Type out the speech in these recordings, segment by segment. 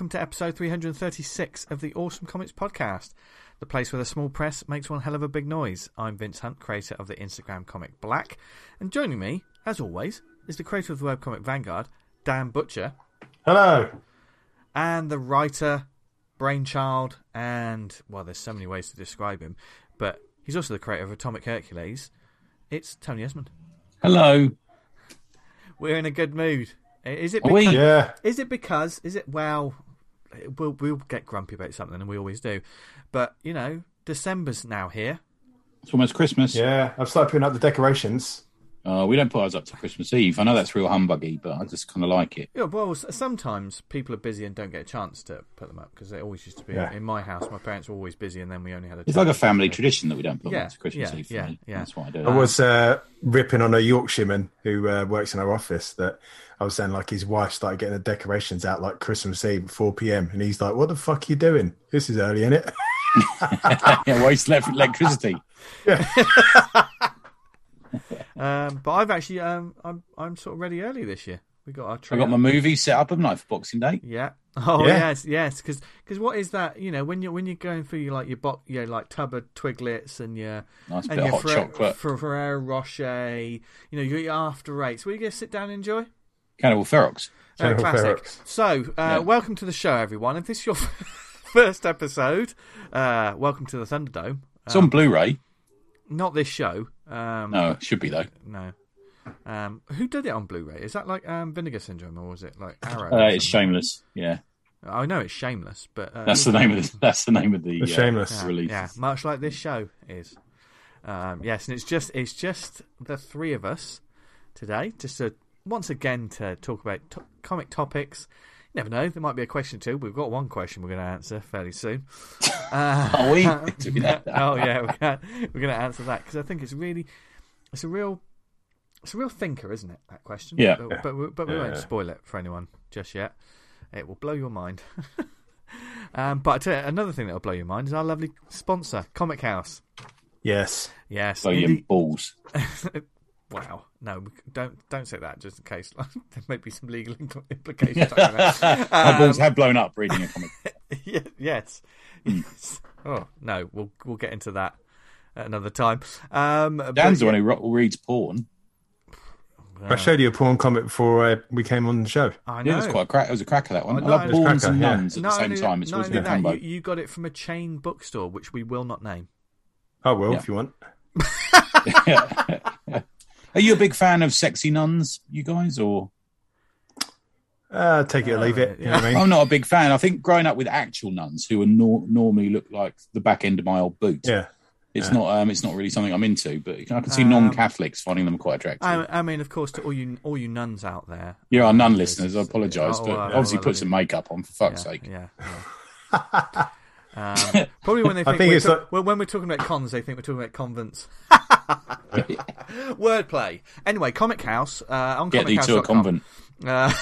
welcome to episode 336 of the Awesome Comics Podcast, the place where the small press makes one hell of a big noise. I'm Vince Hunt, creator of the Instagram comic Black, and joining me, as always, is the creator of the webcomic Vanguard, Dan Butcher, Hello. and the writer, brainchild, and, well, there's so many ways to describe him, but he's also the creator of Atomic Hercules. It's Tony Esmond. Hello. We're in a good mood. Is it Are we? because, Yeah. Is it because? Is it well? We'll we'll get grumpy about something, and we always do. But you know, December's now here. It's almost Christmas. Yeah. I've started putting up the decorations. Uh, we don't put ours up to Christmas Eve. I know that's real humbuggy, but I just kind of like it. Yeah, well, sometimes people are busy and don't get a chance to put them up because they always used to be. Yeah. In my house, my parents were always busy, and then we only had a. It's like a family to- tradition that we don't put Yeah, up to Christmas yeah, Eve. For yeah, me. yeah. That's why I do. It. I was uh, ripping on a Yorkshireman who uh, works in our office that I was saying like his wife started getting the decorations out like Christmas Eve at 4 p.m. And he's like, what the fuck are you doing? This is early, isn't it? yeah, waste elec- electricity. Um, but I've actually, um, I'm I'm sort of ready early this year. We got our I got my movie set up, haven't I, for Boxing Day? Yeah. Oh Yeah. yes, yes. Because cause what is that? You know, when you when you're going through your like your bo- your like tub of Twiglets and your Nice and bit of your hot Fer- chocolate. Fer- Ferrero Rocher, you know, your your after eights. Were you going to sit down and enjoy? Cannibal Ferox. Uh, classic. Ferox. So, uh, Yeah. welcome to the show, everyone. If this is your first episode, uh, welcome to the Thunderdome. It's on Blu-ray. Not this show. Um, No, it should be though. no. Um, who did it on Blu-ray? Is that like um, Vinegar Syndrome or was it like Arrow? Uh, it's shameless. Yeah, I know it's Shameless, but uh, that's the name of the, that's the name of the, The uh, Shameless. Yeah, release. yeah, much like this show is. Um, yes, and it's just it's just the three of us today, just to once again to talk about to- comic topics. You never know, there might be a question too. We've got one question we're going to answer fairly soon. Uh, Are we? Do we know? oh yeah, we're gonna, we're to answer that because I think it's really it's a real it's a real thinker, isn't it? That question. Yeah. but but, we- but we won't Yeah. spoil it for anyone just yet. It will blow your mind. um, but I tell you, another thing that will blow your mind is our lovely sponsor, Comichaus. Yes. Yes. Blow your indie- balls. wow. No, don't don't say that just in case there may be some legal implications. I. My balls Um, have blown up reading a comic. Yes. yes. Oh no, we'll we'll get into that at another time. Um, but Dan's the one who reads porn. I showed you a porn comic before uh, we came on the show. I Yeah, know. it was quite a crack. It was a cracker that one. I love it was porns cracker, and yeah. nuns at the same only- time. It's not always a only good that, combo. you, you got it from a chain bookstore, which we will not name. Oh, well, Yeah. if you want. Are you a big fan of sexy nuns, you guys, or? Uh, take it or leave it. You know what I mean? I'm not a big fan. I think growing up with actual nuns who are nor- normally look like the back end of my old boot, Yeah. it's not. Um, it's not really something I'm into. But I can see Um, non-Catholics finding them quite attractive. I, I mean, of course, to all you all you nuns out there. You're our nun listeners. I apologise, oh, but well, obviously well, put some makeup on for fuck's yeah, sake. Yeah. yeah. um, probably when they think, think we're ta- like- when we're talking about cons, they think we're talking about convents. Wordplay. Anyway, Comic House uh, on Get thee to a convent. Uh,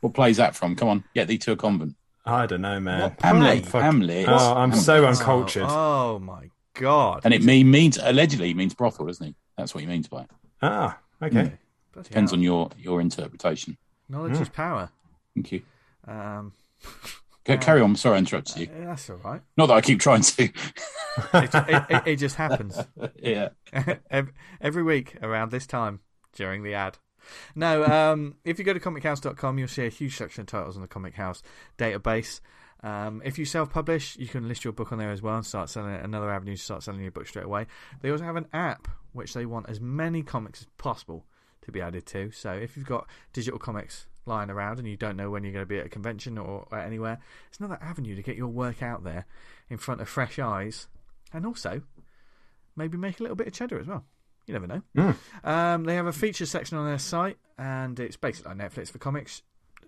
What plays that from? Come on, get thee to a convent. I don't know, man. What Hamlet. Play? Hamlet. Oh, I'm Hamlet. so uncultured. Oh, oh my god! And it mean, means allegedly means brothel, doesn't he? That's what he means by it. Ah, okay. Bloody Depends hell. on your your interpretation. knowledge is power. Thank you. Um, Go, carry on. Sorry, I interrupted you. yeah, that's all right. Not that I keep trying to. It, it, it, just happens. yeah. every, every week around this time during the ad. No, um, if you go to comichaus.com, you'll see a huge section of titles on the Comichaus database. Um, if you self publish, you can list your book on there as well and start selling it. Another avenue to start selling your book straight away. They also have an app which they want as many comics as possible to be added to. So if you've got digital comics lying around and you don't know when you're going to be at a convention or, or anywhere, it's another avenue to get your work out there in front of fresh eyes and also maybe make a little bit of cheddar as well. You never know. Um, they have a feature section on their site, and it's basically like Netflix for comics.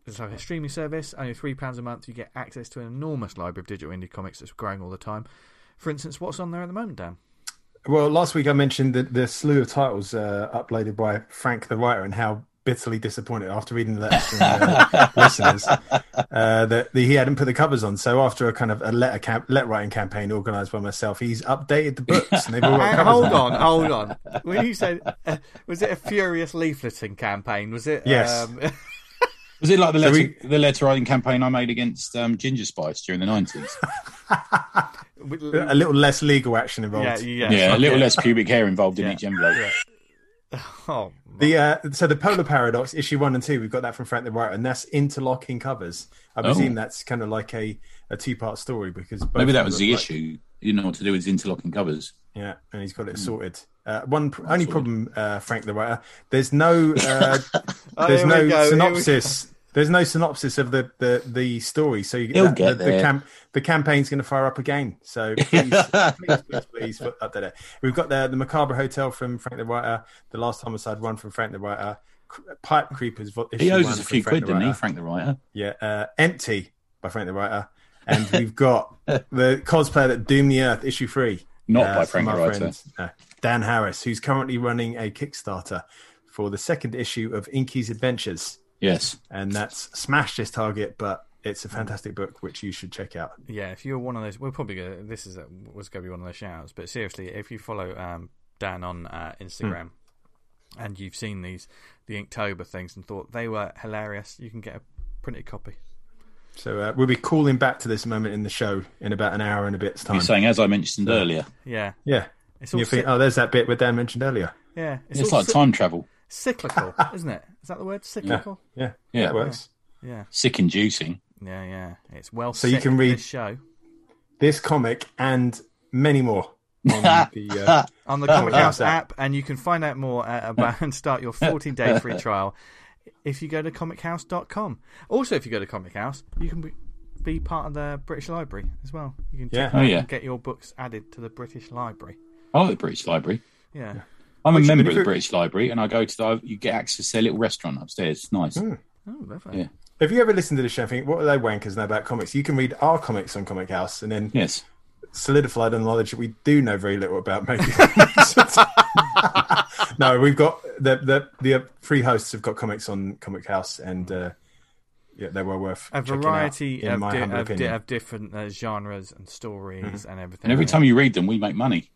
It's like a streaming service. Only three pounds a month, you get access to an enormous library of digital indie comics that's growing all the time. For instance, what's on there at the moment, Dan? Well, last week I mentioned the, the slew of titles uh, uploaded by Frank the writer and how bitterly disappointed after reading the letters from uh, listeners uh, that, that he hadn't put the covers on. So after a kind of a letter camp, letter writing campaign organised by myself, he's updated the books and they've all got covers hold on. on, hold on. When you said, uh, was it a furious leafleting campaign? Was it? Yes. Um, Was it like the So letter, we- the letter writing campaign I made against um, ginger spice during the nineties? A little less legal action involved. yeah, yeah, Yeah, a little yeah. less pubic hair involved in Yeah. each envelope. Yeah. Oh, The uh, so the Polar Paradox issue one and two, we've got that from Frank the Writer, and that's interlocking covers. I presume that's kind of like a, a two part story because both Maybe that was the like- issue. You didn't know what to do with his interlocking covers. Yeah, and he's got it sorted. Uh, one pr- only sorted. problem, uh, Frank the Writer. There's no uh, Oh, there's here we no go, here we synopsis. There's no synopsis of the, the, the story, so you, that- get the, the, there. cam- the campaign's going to fire up again. So please, please, please, please update it. We've got the the Macabre Hotel from Frank the Writer, the Last Homicide one from Frank the Writer, Pipe Creepers. He issue owes us a from few Frank quid, the didn't he, Writer. Frank the writer? Yeah, uh, Empty by Frank the Writer, and we've got the cosplayer that doomed the Earth issue three. Not uh, by Frank the writer. uh, Dan Harris, who's currently running a Kickstarter for the second issue of Inky's Adventures, Yes. and that's smashed this target, but it's a fantastic book which you should check out. Yeah, if you're one of those, we're probably gonna. This is a, was going to be one of those shouts, but seriously, if you follow um, Dan on uh, Instagram and you've seen these the Inktober things and thought they were hilarious, you can get a printed copy. So uh, we'll be calling back to this moment in the show in about an hour and a bit's time. You're saying, as I mentioned earlier, Yeah, yeah. it's all you think, cy- oh, there's that bit where Dan mentioned earlier. yeah, it's, it's like cy- time travel. Cyclical, isn't it? Is that the word? Cyclical. Yeah, Yeah. that works. Yeah, Sick inducing. yeah, yeah. It's well. So you can read- this show This comic and many more on the uh, on the Comic. House app, and you can find out more about and start your 14 day free trial if you go to comichaus.com. Also, if you go to Comichaus, you can be, be part of the British Library as well. You can check Yeah. Oh, yeah. and get your books added to the British Library. Oh, the British Library. Yeah. I'm a member of the British Library, and I go to the. You get access to their little restaurant upstairs. It's nice. Hmm. Oh, lovely. Yeah. If you ever listen to the show and think, what are they wankers know about comics? You can read our comics on Comichaus and then Yes. solidify the knowledge that we do know very little about maybe. no, we've got the the the three hosts have got comics on Comichaus and uh, yeah, they were worth A checking out, variety in of, my di- of, di- of different uh, genres and stories and everything. And every time you read them, we make money.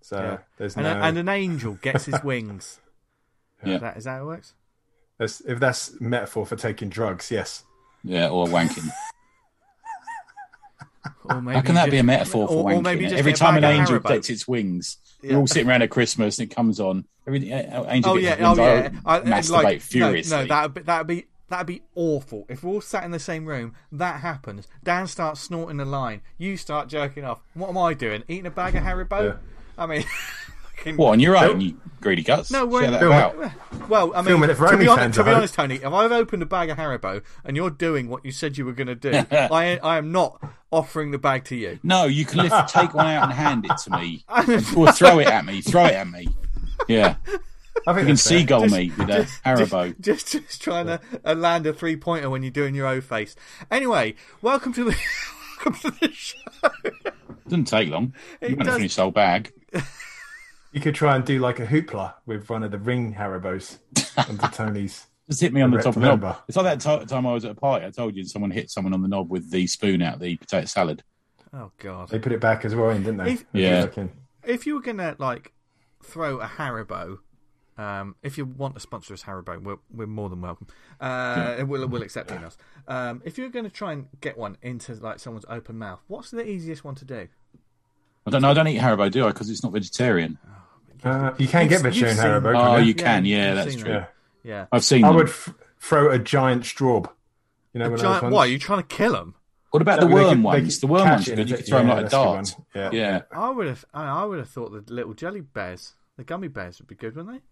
So Yeah. there's and, no a- and an angel gets his wings. Yeah. That, is that how it works? that's, if that's metaphor for taking drugs, yes. Yeah, or wanking. Or maybe How can that just- be a metaphor for or, wanking? or maybe just Every time an angel Haribo. decks its wings, Yeah. we're all sitting around at Christmas and it comes on. Every angel Oh gets yeah, its wings, oh yeah. I, I- masturbate like, no, furiously. No, that'd be, that'd be that'd be awful. If we're all sat in the same room, that happens. Dan starts snorting a line. You start jerking off. What am I doing? Eating a bag of Haribo? Yeah. I mean, fucking- What on your own, you greedy guts? No, we're Share that Film it. about. Well, I mean, Filming it for to be, OnlyFans, honest, to I be hope. honest, Tony, if I've opened a bag of Haribo and you're doing what you said you were going to do, I I am not offering the bag to you. No, you can lift, take one out and hand it to me, or throw it at me. Throw it at me. Yeah, I think you can that's fair. seagull me with a Haribo. Just, just trying to uh, land a three pointer when you're doing your O face. Anyway, welcome to the welcome to the show. Doesn't take long. It You won't does- finish the whole bag. You could try and do like a hoopla with one of the ring Haribos onto Tony's. Just hit me on the top of the knob. remember. It's like that ti time I was at a party. I told you someone hit someone on the knob with the spoon out of the potato salad. Oh God! They put it back as well in, didn't they? If- Yeah. If you were gonna like throw a Haribo, um, if you want to sponsor us Haribo, we're, we're more than welcome. Uh, we'll we'll accept emails. Um, if you're gonna try and get one into like someone's open mouth, what's the easiest one to do? I don't know. I don't eat Haribo, do I? Because it's not vegetarian. Uh, you can You've- get vegetarian you've seen- Haribo. Oh, can't you you? can. Yeah, Yeah, that's true. Yeah. Yeah, I've seen I them. would f- throw a giant strawb. You know, a one giant. Why are you trying to kill them? What about So the they worm could- ones? The worm catch ones, it good. You could throw them like a that's a good dart. Yeah. Yeah. I would have. I I would have thought the little jelly bears, the gummy bears, would be good, wouldn't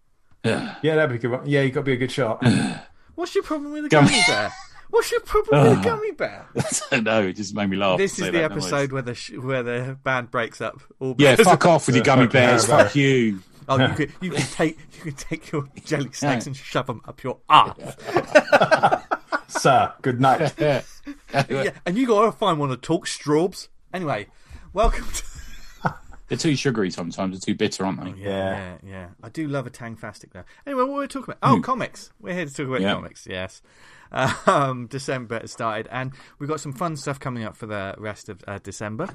they? Yeah. Yeah, that'd be a good one. Yeah, you got to be a good shot. What's your problem with the Gummy- gummy bear? What's your problem with a ah. gummy bear? I don't know. It just made me laugh. This is the that noise. episode where the sh- where the band breaks up. All Yeah, fuck off with your gummy bears. Haribo. Fuck you. Oh, you could you could take you could take your jelly snakes and shove them up your ass. Sir, good night. Yeah. Yeah, and you gotta find one to talk strawbs. Anyway, welcome to. They're too sugary sometimes. They're too bitter, aren't they? Yeah. yeah, yeah. I do love a Tangfastic though. Anyway, what were we talking about? Oh, hmm. comics. We're here to talk about. Yeah. comics. Yes. Um, December has started, and we've got some fun stuff coming up for the rest of uh, December.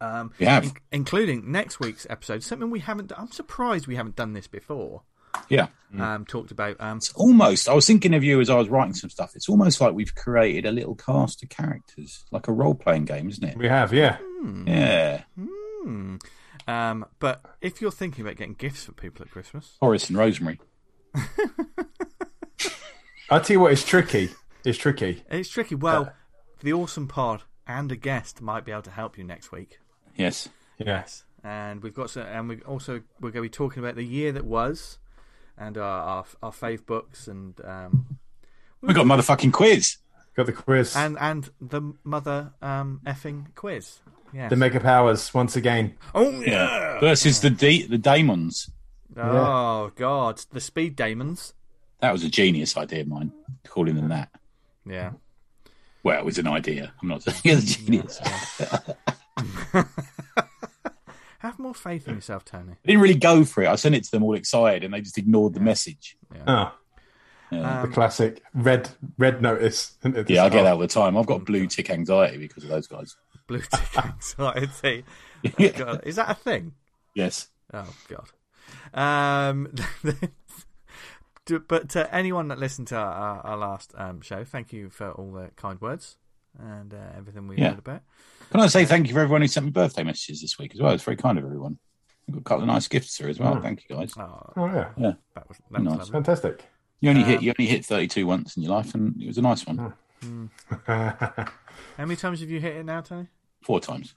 Um, We have. in- including next week's episode. Something we haven't. I'm surprised we haven't done this before. Yeah. um, talked about. Um, It's almost, I was thinking of you as I was writing some stuff. It's almost like we've created a little cast of characters, like a role playing game, isn't it? We have, yeah. Yeah. hmm. um, but if you're thinking about getting gifts for people at Christmas, Horace and Rosemary. I'll tell you what, it's tricky. It's tricky. it's tricky. Well, the awesome pod and a guest might be able to help you next week. Yes. Yes. and we've got some, and we also we're going to be talking about the year that was, and our our, our fave books, and um, We got a motherfucking quiz. Got the quiz. and and the mother um effing quiz. Yeah. the Mega Powers, once again. oh Yeah. Versus the D- the Daemons. Oh god, the speed daemons. That was a genius idea of mine, calling them that. Yeah. Well, it was an idea. I'm not saying it's a genius. Have more faith in yourself, Tony. I didn't really go for it. I sent it to them all excited, and they just ignored the message. Oh, Yeah, the classic red red notice. at the yeah I get start. that all the time. I've got blue tick anxiety because of those guys. Blue tick anxiety. God, is that a thing? yes. Oh god. Um, to- but to anyone that listened to our, our, our last um, show, thank you for all the kind words and uh, everything we Yeah. heard about. Can I say thank you for everyone who sent me birthday messages this week as well? It's very kind of everyone. I got a couple of nice gifts through as well. Thank you guys. Oh, Oh yeah, that was, that was Nice. lovely. fantastic. You only Um, hit you only hit 32 once in your life, and it was a nice one. How many times have you hit it now, Tony? Four times.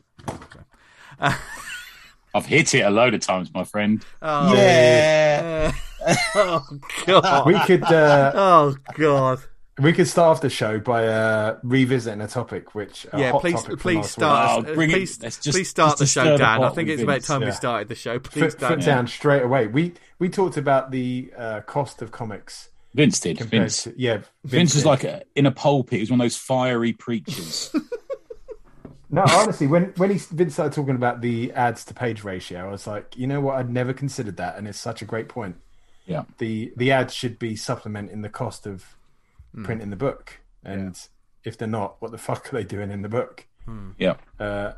I've hit it a load of times, my friend. Oh, Yeah. uh, oh god. we could uh, Oh god. we could start off the show by uh, revisiting a topic which a Yeah, please, please last start. Oh, bring please, let's just- please start just the show, stir the Dan. I think it's about Vince. time we started the show. week. Please, Foot, Dan. foot down straight away. We we talked about the uh, cost of comics Vince did. Vince. to yeah. Vince was did. like a, in a pulpit. He was one of those fiery preachers. No, honestly, when when he Vince started talking about the ads to page ratio, I was like, you know what? I'd never considered that, and it's such a great point. Yeah. the The ads should be supplementing the cost of Hmm. printing the book, and if they're not, what the fuck are they doing in the book? Yeah. Uh,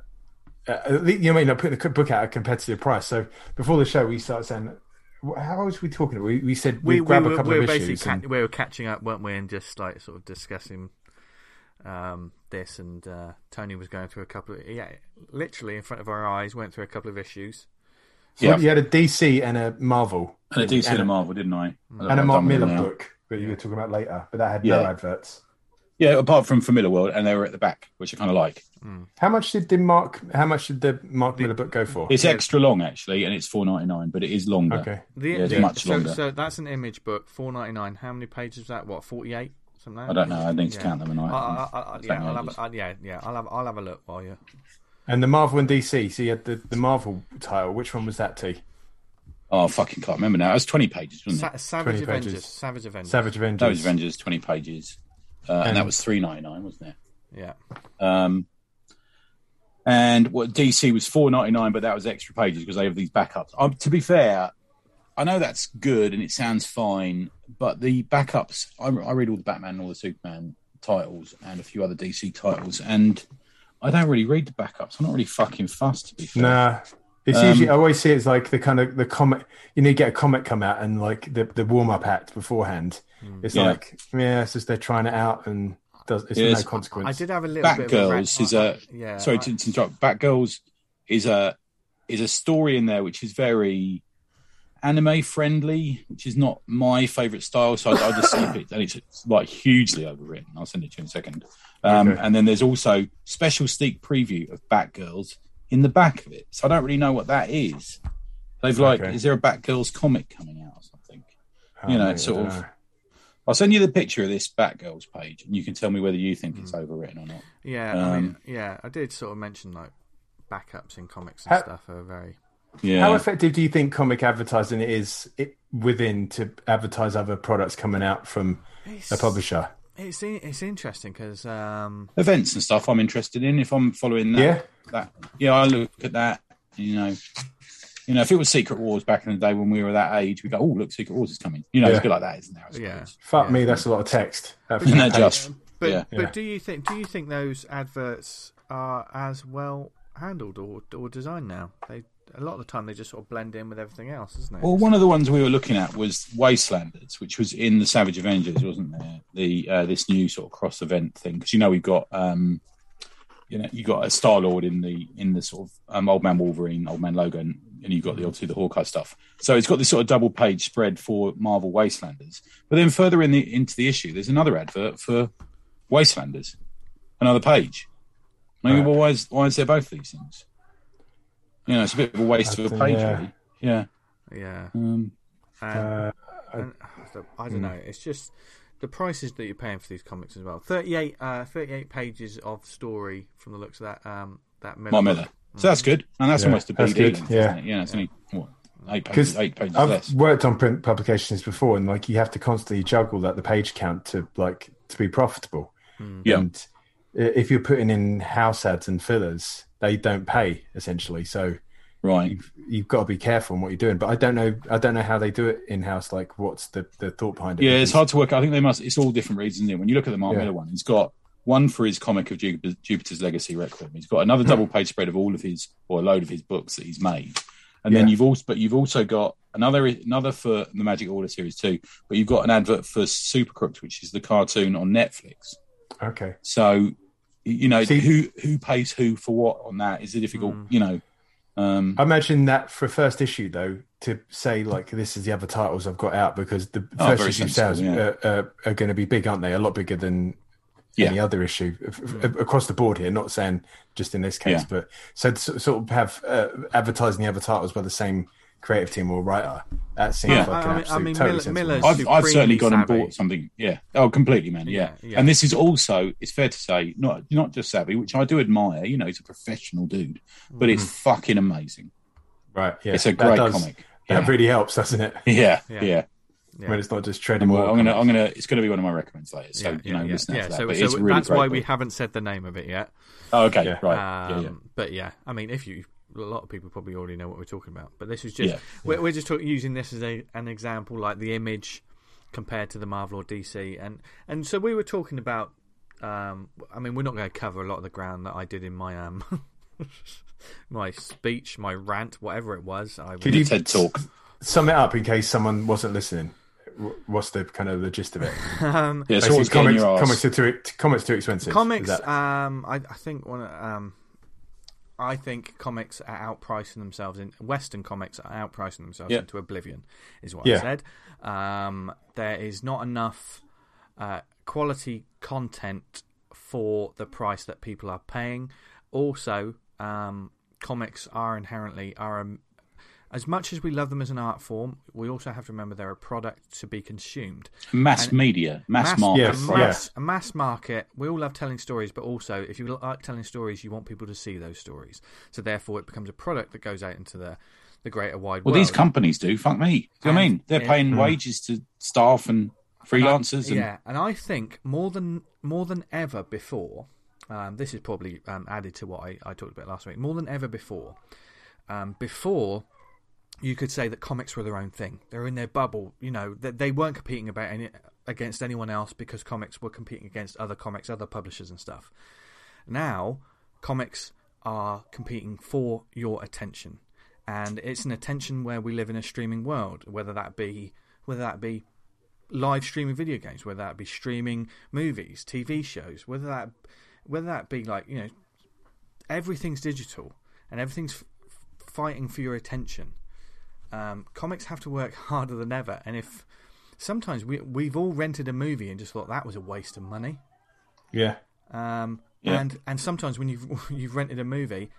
uh, you know, what I mean, not putting the book out at a competitive price. So before the show, we started saying, how was we talking? We we said we, we we, grab were, a couple we were of basically issues. ca- and- we were catching up, weren't we, and just like sort of discussing um, this. And uh, Tony was going through a couple of yeah, literally in front of our eyes, went through a couple of issues. So Yeah. you had a DC and a Marvel And a DC and a Marvel, didn't I? and a Mark Millar now. book that you were talking about later, but that had no Yeah. adverts. Yeah, apart from Familiar World, and they were at the back, which I kind of like. Hmm. How much did the Mark? How much did the Mark Millar book go for? It's extra long actually, and it's four ninety nine, but it is longer. Okay. The, Yeah, it's the- much so, longer. so that's an image book, four ninety nine. How many pages is that? What forty eight? Something like I don't know. I need to Yeah. count them, and I, I, I, I, It's yeah, I'll have, ages. Uh, yeah, yeah. I'll have, I'll have a look while you. And the Marvel and DC. So you had the, the Marvel title. Which one was that? T. oh, I fucking can't remember now. It was twenty pages, wasn't Sa- it? Savage 20 pages. Avengers. Savage Avengers. Savage Avengers. That was Avengers, twenty pages, uh, and, And- that was three ninety nine, wasn't it? Yeah. Um, and what DC was four ninety nine, but that was extra pages because they have these backups. Um, to be fair, I know that's good and it sounds fine, but the backups. I, I read all the Batman, and all the Superman titles, and a few other DC titles, and I don't really read the backups. I'm not really fucking fussed, to be fair. Nah. It's Um, usually I always see it's like the kind of the comic. You need you get a comic come out and like the the warm up act beforehand. It's Yeah. like yeah, it's just they're trying it out and does it's Yes. no consequence. I did have a little bit of a rant- Batgirls is a yeah. sorry I- to, to interrupt. Batgirls is a is a story in there which is very anime friendly, which is not my favorite style. So I, I just skip it, and it's, it's like hugely overwritten. I'll send it to you in a second. Um, Okay. And then there's also special sneak preview of Batgirls in the back of it. So I don't really know what that is. They've like, Okay. is there a Batgirls comic coming out or something? Oh, you know, it's sort of- know. I'll send you the picture of this Batgirls page, and you can tell me whether you think it's overwritten or not. Yeah, I mean, Um, yeah, I did sort of mention like backups in comics and How- stuff are very. Yeah. How effective do you think comic advertising is it, within to advertise other products coming out from It's, a publisher? It's it's interesting because um, events and stuff I'm interested in. If I'm following that, Yeah. that yeah, I look at that. You know, you know, if it was Secret Wars back in the day when we were that age, we go, "Oh, look, Secret Wars is coming." You know, Yeah. it's a bit like that, isn't there? Yeah. Fuck Yeah. me, that's a lot of text. That Isn't that just? but Yeah. but do you think do you think those adverts are as well handled or or designed now? They a lot of the time they just sort of blend in with everything else, isn't it? Well, one of the ones we were looking at was Wastelanders, which was in the Savage Avengers, wasn't there? The uh, this new sort of cross event thing because you know we've got um, you know you got a Star Lord in the in the sort of um, Old Man Wolverine, Old Man Logan, and you've got the obviously the Hawkeye stuff. So it's got this sort of double page spread for Marvel Wastelanders. But then further in the into the issue, there's another advert for Wastelanders, another page. I Right. well, why is why is there both these things? You know, it's a bit of a waste of a page, yeah. really. Yeah. yeah. Um, And, Uh, and, so, I Hmm. don't know. It's just the prices that you're paying for these comics as well. 38, uh, 38 pages of story from the looks of that. Um, that Millar. Mark book. Millar. So that's good, and that's Yeah, almost a that's BD good, length, yeah. Yeah, it's only what, eight pages, Because eight pages I've less. worked on print publications before, and like you have to constantly juggle that the page count to like to be profitable. Yeah. And if you're putting in house ads and fillers, they don't pay essentially. So Right. you've, you've got to be careful in what you're doing. But I don't know. I don't know how they do it in house. Like, what's the, the thought behind it? Yeah, it's hard to work. I think they must. It's all different reasons. When you look at the Mark Yeah. Millar one, he's got one for his comic of Jupiter's Legacy Requiem. He's got Hmm. another double page spread of all of his or a load of his books that he's made, and then you've also but you've also got another another for the Magic Order series too. But you've got an advert for Super Crooks, which is the cartoon on Netflix. Okay. So you know See- who who pays who for what on that is a difficult. Mm. You know. Um, I imagine that for first issue though, to say like this is the other titles I've got out because the Oh, first issue sales yeah. are, are, are going to be big, aren't they? A lot bigger than Yeah. any other issue f- across the board here. Not saying just in this case, Yeah. but so to sort of have uh, advertising the other titles by the same creative team or writer. That seems Yeah. like I an I absolute mean, totally Millar- sensible Millar's- I've, I've certainly supremely gone and bought something. Yeah. Oh, completely, man. Yeah. Yeah, yeah. And this is also, it's fair to say, not not just savvy, which I do admire. You know, he's a professional dude, but it's fucking amazing. right. Yeah, It's a that great does- comic. That Yeah. really helps, doesn't it? Yeah. Yeah. Yeah. Yeah. When it's not just treading Well. I'm gonna, I'm gonna. It's gonna be one of my recommends later. So yeah, you know, yeah, listen yeah. out for that. So, so really that's great why we haven't said the name of it yet. Oh, okay. Yeah. Right. yeah, yeah. Um, But yeah, I mean, if you, a lot of people probably already know what we're talking about. But this is just Yeah. we're, we're just talk, using this as a, an example, like the image compared to the Marvel or DC, and and so we were talking about. Um, I mean, we're not going to cover a lot of the ground that I did in my um my speech, my rant, whatever it was. I Could you TED talk. Sum it up in case someone wasn't listening. What's the kind of the gist of it? um, Yeah. So Basically, what's getting comics, comics are too comics too expensive. Comics. that- Um, I, I think one. of- Um, I think comics are outpricing themselves in Western comics are outpricing themselves Yeah. into oblivion, is what Yeah. I said. Um, there is not enough uh, quality content for the price that people are paying. Also, um, comics are inherently are a, as much as we love them as an art form, we also have to remember they're a product to be consumed Mass and- media, mass, mass, market. Yes, a product. mass, a mass market. We all love telling stories, but also if you like telling stories, you want people to see those stories. So therefore, it becomes a product that goes out into the the greater wide Well, world. Well, these companies do. Fuck me. Do you know what I mean? They're yeah. paying Mm. wages to staff and freelancers. and yeah, and I think more than more than ever before. Um, this is probably um, added to what I, I talked about last week. More than ever before. Um, before you could say that comics were their own thing. They're in their bubble. You know, they, they weren't competing about any, against anyone else because comics were competing against other comics, other publishers and stuff. Now, comics are competing for your attention, and it's an attention where we live in a streaming world. Whether that be whether that be live streaming video games, whether that be streaming movies, TV shows, whether that whether that be like you know everything's digital and everything's f- fighting for your attention. Um, comics have to work harder than ever, and if sometimes we we've all rented a movie and just thought that was a waste of money. yeah, Um, Yeah. And and sometimes when you've you've rented a movie,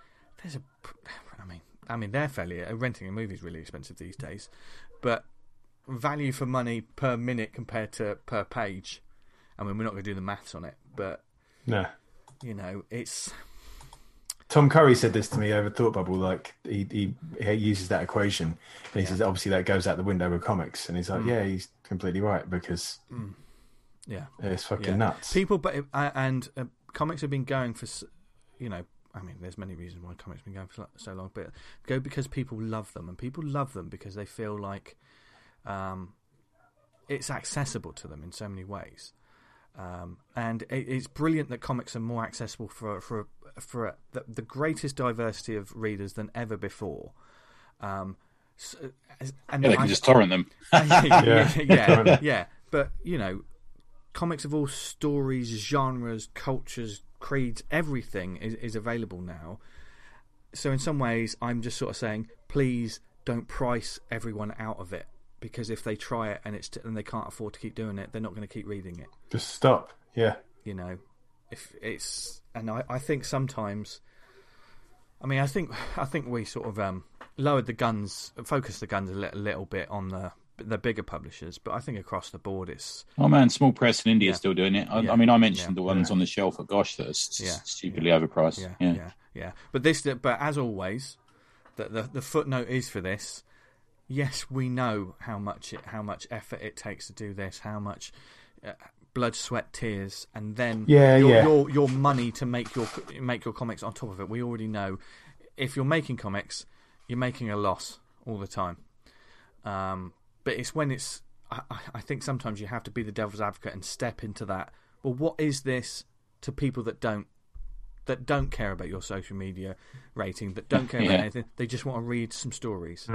there's a, I mean, I mean they're fairly uh, renting a movie is really expensive these days, but value for money per minute compared to per page. I mean, we're not going to do the maths on it, but no. you know, it's Tom Curry said this to me over Thought Bubble. Like he he, he uses that equation, and he says obviously that goes out the window with comics, and he's like, yeah, he's completely right because yeah, it's fucking yeah. nuts. People, but uh, and uh, comics have been going for, you know, I mean, there's many reasons why comics have been going for so- so long, but go because people love them, and people love them because they feel like, um, it's accessible to them in so many ways. Um, and it, it's brilliant that comics are more accessible for for for the, the greatest diversity of readers than ever before. Um, so, and Yeah, they I- can just torrent them. yeah, Yeah. yeah, yeah. But you know, comics of all stories, genres, cultures, creeds, everything is, is available now. So in some ways, I'm just sort of saying, please don't price everyone out of it because if they try it and it's t- and they can't afford to keep doing it, they're not going to keep reading it. Just stop. Yeah. You know, if it's and I, I think sometimes. I mean, I think I think we sort of um, lowered the guns, focused the guns a little, little bit on the the bigger publishers, but I think across the board it's Oh man, small press in India Yeah. is still doing it. I, Yeah. I mean, I mentioned Yeah. the ones on the shelf at Gosh that are s- Yeah. stupidly overpriced. yeah, Yeah. yeah, yeah, But this, but as always, the, the the footnote is for this. Yes, we know how much it, how much effort it takes to do this, how much uh, blood, sweat, tears, and then Yeah, your, yeah. your your money to make your make your comics on top of it. We already know if you're making comics, you're making a loss all the time. Um, but it's when it's I, I- I think sometimes you have to be the devil's advocate and step into that. Well, what is this to people that don't that don't care about your social media rating, that don't care about anything? They just want to read some stories.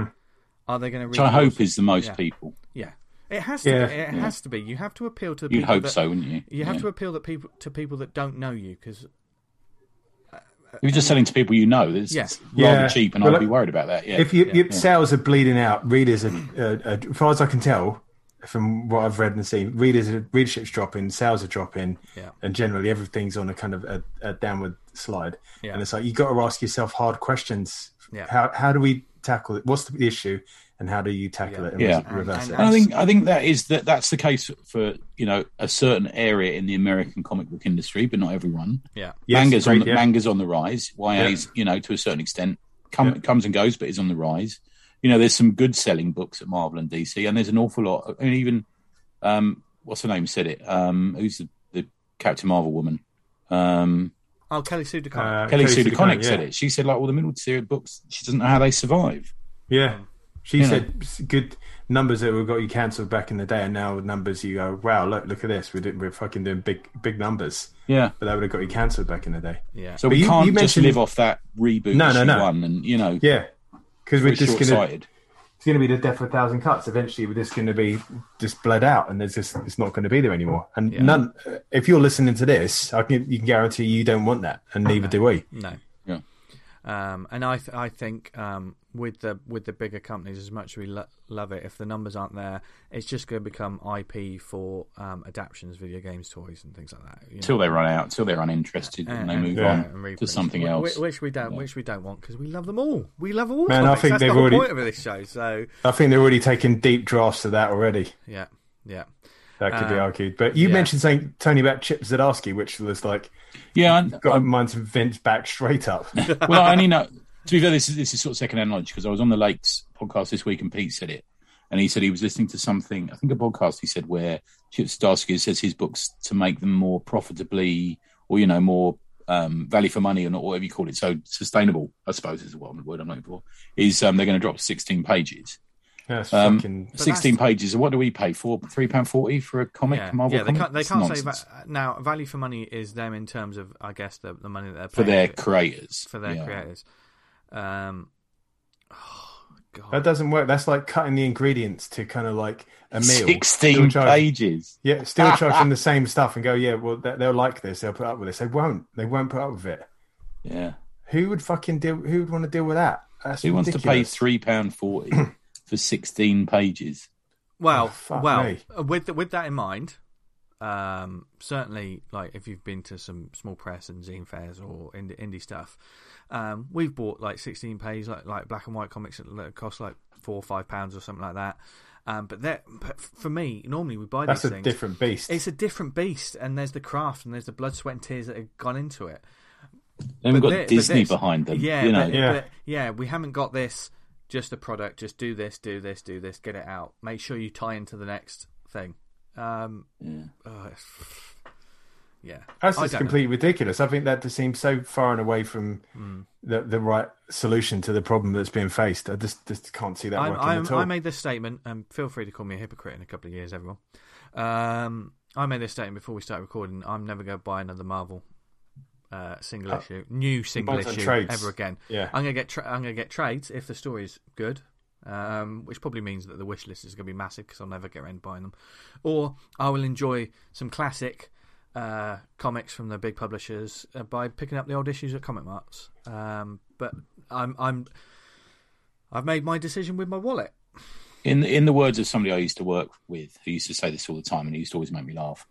Are they going to read? Which I hope is the most Yeah. people. Yeah, it has to. Yeah. Be. It has to be. You have to appeal to You'd people. hope that, so, wouldn't you? You have Yeah. to appeal that people to people that don't know you because If you're just selling to people you know, it's Yeah. it's Yeah. rather cheap, and Well, I'd be worried about that. Yeah. If you, Yeah. your sales are bleeding out, readers are, uh, uh, as far as I can tell, from what I've read and seen, readers are, readership's dropping, sales are dropping, Yeah. and generally everything's on a kind of a, a downward slide. Yeah. And it's like you got to ask yourself hard questions. Yeah. How how do we tackle it? What's the issue, and how do you tackle Yeah. it and Yeah. res- reverse And- it? And I think I think that is that that's the case for you know a certain area in the American comic book industry, but not everyone. yeah, Yes, manga's on the, yeah. manga's on the rise. YA's you know to a certain extent come, Yeah. comes and goes, but is on the rise. You know, there's some good selling books at Marvel and DC, and there's an awful lot. And even um, what's her name said it? Um, who's the, the Captain Marvel woman? Um, Oh, Kelly Sue DeConnick. Uh, Kelly Sue Sue DeConnick DeConnick, said yeah. it. She said like all the middle tier books, she doesn't know how they survive. Yeah. She You said s- good numbers that were got you cancelled back in the day, and now numbers you go, wow, look, look at this. We're, we're fucking doing big, big numbers, Yeah. but that would have got you cancelled back in the day. yeah, So But we you- can't you just live off that reboot No, no, no. one, and you know, Yeah, because we're we're just gonna sighted. It's gonna be the death of a thousand cuts. Eventually, we're just gonna be just bled out, and there's just it's not going to be there anymore. And Yeah. none. If you're listening to this, I can you can guarantee you don't want that, and oh, neither do we. no. Yeah. Um, and I, th- I think um, with the with the bigger companies, as much as we lo- love it, if the numbers aren't there, it's just going to become IP for um, adaptions, video games, toys, and things like that. you know. Till they run out, till they're uninterested, and they And- move Yeah. on and to something else. wh- which we don't, which we don't want because we love them all. We love all. Man, I think That's they've the already- point of this show. So I think they're already taking deep drafts of that already. yeah, yeah, That could be Um, argued. But you yeah. mentioned saying Tony about Chip Zdarsky, which was like Yeah, I, got mine's Vince back straight up. well, I only know. To be fair, this is this is sort of second-hand knowledge because I was on the Lakes podcast this week and Pete said it, and he said he was listening to something. I think a podcast he said where Chip Zdarsky says his books to make them more profitably, or you know, more um, value for money, or not whatever you call it. So sustainable, I suppose, is the word I'm looking for. Is um, they're going to drop 16 pages. That's Um, fucking. 16 pages. What do we pay for? Three pound forty for a comic? yeah. Marvel yeah they comic? can't. They can't say nonsense. va- now. Value for money is them in terms of, I guess, the the money that they're for their for- creators. for their Yeah. creators. Um, oh, God. That doesn't work. That's like cutting the ingredients to kind of like a meal. 16 Still pages. Yeah, still charging the same stuff and go, yeah, well, they- they'll like this. They'll put up with this. They won't. They won't put up with it. Yeah. Who would fucking deal? Who would want to deal with that? That's Who wants to pay ridiculous. three pound forty for sixteen pages? Well, Oh, well, me. with with that in mind, um, certainly, like if you've been to some small press and zine fairs or indie, indie stuff, um, we've bought like sixteen page like like black and white comics that cost like four or five pounds or something like that. Um, but that, for me, normally we buy That's these a things. different beast. It's a different beast, and there's the craft, and there's the blood, sweat, and tears that have gone into it. They haven't got thi- but Disney this- behind them. Yeah, you know. but, Yeah. but yeah, we haven't got this. Just a product. Just do this, do this, do this. Get it out. Make sure you tie into the next thing. Um, Yeah. oh, yeah, That's just don't completely ridiculous. I think that just seems so far and away from Hmm. the the right solution to the problem that's being faced. I just just can't see that I'm, working I'm, at all. I made this statement, and feel free to call me a hypocrite in a couple of years, everyone. Um, I made this statement before we started recording. I'm never going to buy another Marvel uh, single issue, new single issue trades. ever again. Yeah. I'm gonna get tra- I'm gonna get trades if the story's good, um, which probably means that the wish list is gonna be massive because I'll never get around to buying them, or I will enjoy some classic uh, comics from the big publishers uh, by picking up the old issues at Comic Marts. Um, but I'm I'm I've made my decision with my wallet. In in the words of somebody I used to work with, who used to say this all the time, and he used to always make me laugh.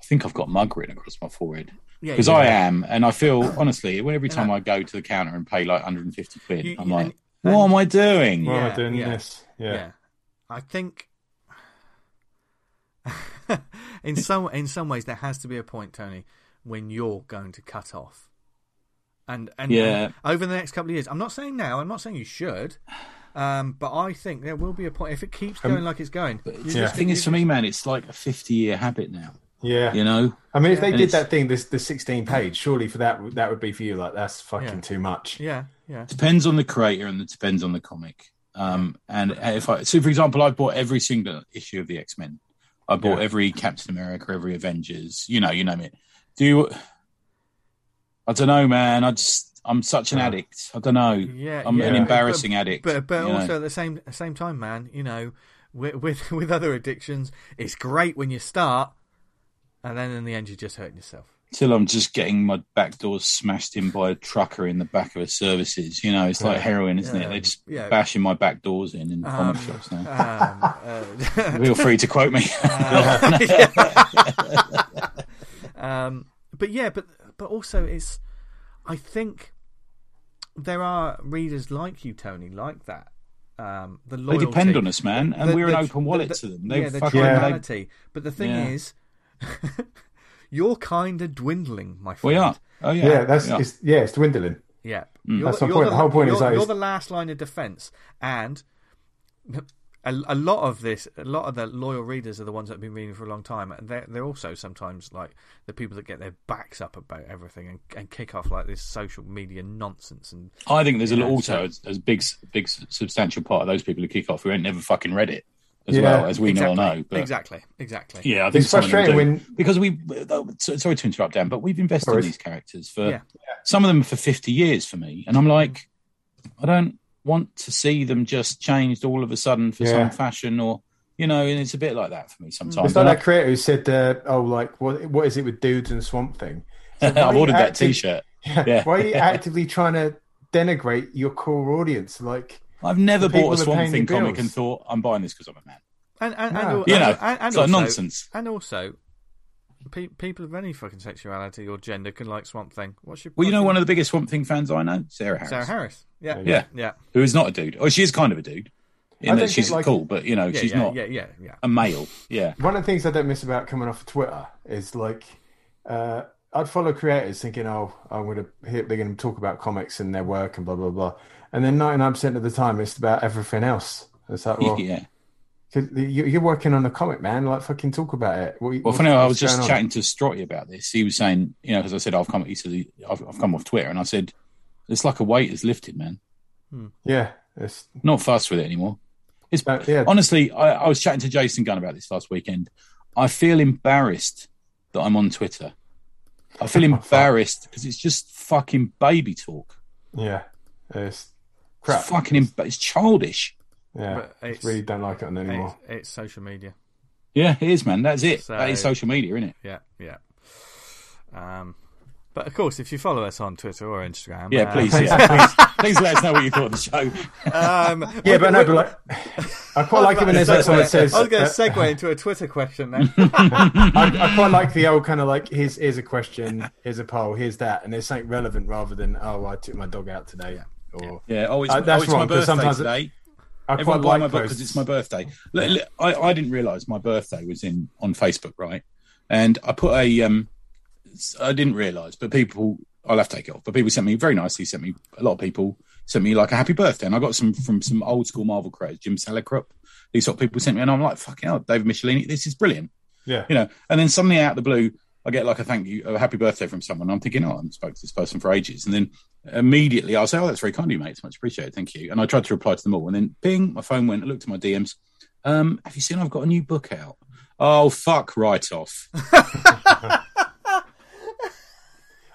I think I've got mug written across my forehead Yeah, because you- I am, and I feel honestly, every time I go to the counter and pay like 150 quid, You- I'm like, and- what am I doing? Why am I doing yeah. this? Yeah. yeah. I think in some in some ways there has to be a point, Tony, when you're going to cut off. And and Yeah. over the next couple of years, I'm not saying now. I'm not saying you should, um, but I think there will be a point if it keeps going like it's going. you The just- thing you is, for me, man, it's like a 50 year habit now. Yeah. You know, I mean, if they And did it's- that thing, this the 16 page, surely for that that would be for you like that's fucking Yeah. too much. yeah, yeah, depends on the creator and it depends on the comic. Um, and if I, so for example, I bought every single issue of the X Men. I bought Yeah. every Captain America, every Avengers. You know, you name it. Do you? I don't know, man. I just I'm such an Yeah. addict. I don't know. yeah. I'm yeah. an embarrassing addict. But but you know. also at the same same time, man, you know, with, with with other addictions, it's great when you start, and then in the end, you're just hurting yourself. till I'm just getting my back doors smashed in by a trucker in the back of a services. You know, it's like heroin, isn't Yeah. it? They're just Yeah. bashing my back doors in in Um, comic shops now. Um, uh, Feel free to quote me. um, but yeah, but but also it's. I think there are readers like you, Tony, like that. Um, the they depend on us, man, and the- we're an open wallet the- to them. yeah, They the fucking Yeah. But the thing Yeah. is, you're kind of dwindling, my friend. we are. Oh yeah, Yeah, that's yeah. It's, yeah, it's dwindling. Yeah, Mm. You're That's my you're point. The whole point you're, is that you're the last line of defense, and a, a lot of this, a lot of the loyal readers are the ones that have been reading for a long time, and they're they're also sometimes like the people that get their backs up about everything and, and kick off like this social media nonsense. And I think there's a Yeah, also so- a, a big, big, substantial part of those people who kick off who ain't never fucking read it, as Yeah. well as we exactly, all know. But exactly, exactly. yeah, I think It's some of them frustrating when because we. oh, Sorry to interrupt, Dan, but we've invested Sorry. in these characters for Yeah. some of them for 50 years for me, and I'm like, I don't want to see them just changed all of a sudden for Yeah. some fashion or. You know, and it's a bit like that for me sometimes. it's like that creator who said, uh, "Oh, like what? What is it with dudes and Swamp Thing?" So I've ordered that T-shirt. Yeah. Yeah. Why are you actively trying to denigrate your core audience? Like, I've never bought a Swamp Thing comic bills. and thought I'm buying this because I'm a man. And and, No. and, al- You know, and, and it's like also, nonsense. And also, pe- people of any fucking sexuality or gender can like Swamp Thing. What's your Well, you know, one of the biggest Swamp Thing fans I know, Sarah Harris, Sarah Harris. Yeah, Yeah. yeah, who is not a dude. Oh, she is kind of a dude I in that she's like- cool, but you know, yeah, she's yeah, not Yeah, yeah, yeah. a male. Yeah, one of the things I don't miss about coming off of Twitter is like, uh, I'd follow creators thinking, "Oh, I'm going to hear they're going to talk about comics and their work and blah blah blah," and then 99 percent of the time it's about everything else. It's like, well, yeah. 'cause you- you're working on a comic, man. Like, fucking talk about it. What, Well, what's- funny, I was just going on? chatting to Strotty about this. He was saying, you know, because I said I've come. He said I've, I've come off Twitter, and I said it's like a weight is lifted, man. Yeah, it's Not fussed with it anymore. It's uh, yeah. honestly, I, I was chatting to Jason Gunn about this last weekend. I feel embarrassed that I'm on Twitter. I feel embarrassed because it's just fucking baby talk. Yeah, it's crap. It's fucking, em- it's childish. yeah, But I it's- really don't like it on It's, anymore. it's social media. Yeah, it is, man. That's it. So- that is social media, isn't it? Yeah, yeah. Um, but of course, if you follow us on Twitter or Instagram, Yeah, uh, please, yeah, please, please let us know what you thought of the show. Um, Yeah, we- but no, we- but like, I quite like it when there's like someone that says, I was going uh, to segue into a Twitter question then. I, I quite like the old kind of like here's here's a question, here's a poll, here's that, and there's something relevant rather than oh I took my dog out today. Or Yeah. Oh, it's, Uh, that's oh, it's wrong, my 'cause birthday sometimes it- today. I quite Everyone buy like my book because it's my birthday. Look, look, I, I didn't realise my birthday was in on Facebook, right? And I put a um, I didn't realise, but people I'll have to take it off. But people sent me very nicely. Sent me a lot of people sent me like a happy birthday, and I got some from some old school Marvel creators, Jim Salicrup. These sort of people sent me, and I'm like, fucking hell, David Michelinie, this is brilliant, yeah, you know. And then suddenly out of the blue, I get like a thank you, a happy birthday from someone. I'm thinking, oh, I haven't spoken to this person for ages, and then immediately I'll say, oh, that's very kind of you, mate. It's much appreciated, thank you. And I tried to reply to them all, and then ping, my phone went. I looked at my DMs. Um, have you seen I've got a new book out? Oh fuck! Right off.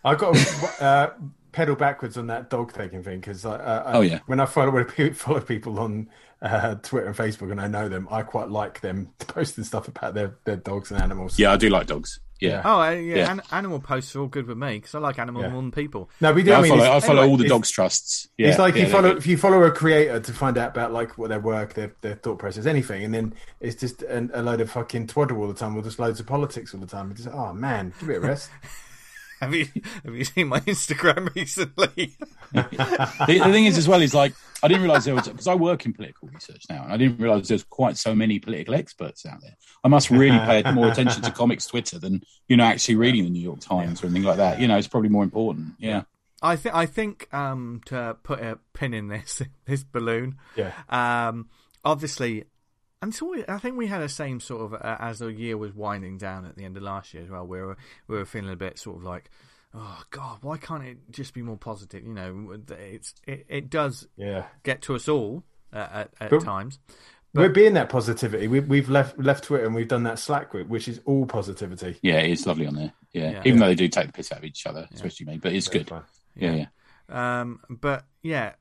I've got to uh, pedal backwards on that dog taking thing because uh, Oh, yeah. when I follow follow people on uh, Twitter and Facebook and I know them, I quite like them posting stuff about their, their dogs and animals. Yeah, I do like dogs. Yeah. Yeah. Oh, uh, yeah, Yeah. An- animal posts are all good with me because I like animals Yeah. more than people. No, we do. Yeah, I I, mean, follow, I follow anyway, all the dogs trusts. Yeah, it's like yeah, you follow good. if you follow a creator to find out about like what their work, their their thought process, anything, and then it's just an, a load of fucking twaddle all the time, with just loads of politics all the time. It's just, oh man, give it a rest. Have you have you seen my Instagram recently? the, the thing is, as well, is like I didn't realize there was because I work in political research now, and I didn't realize there's quite so many political experts out there. I must really pay more attention to comics Twitter than you know actually reading the New York Times or anything like that. You know, it's probably more important. Yeah, I think I think um, to put a pin in this this balloon. Yeah. Um, obviously, and so we, I think we had the same sort of uh, as the year was winding down at the end of last year as well. We were we were feeling a bit sort of like, oh god, why can't it just be more positive? You know, it's it, it does Yeah, get to us all uh, at, at But- times. we're being that positivity. We, we've left left Twitter and we've done that Slack group, which is all positivity. yeah, it's lovely on there. Yeah, Yeah. even though they do take the piss out of each other, especially me, but it's good. Fine. Yeah, yeah. Um, but yeah,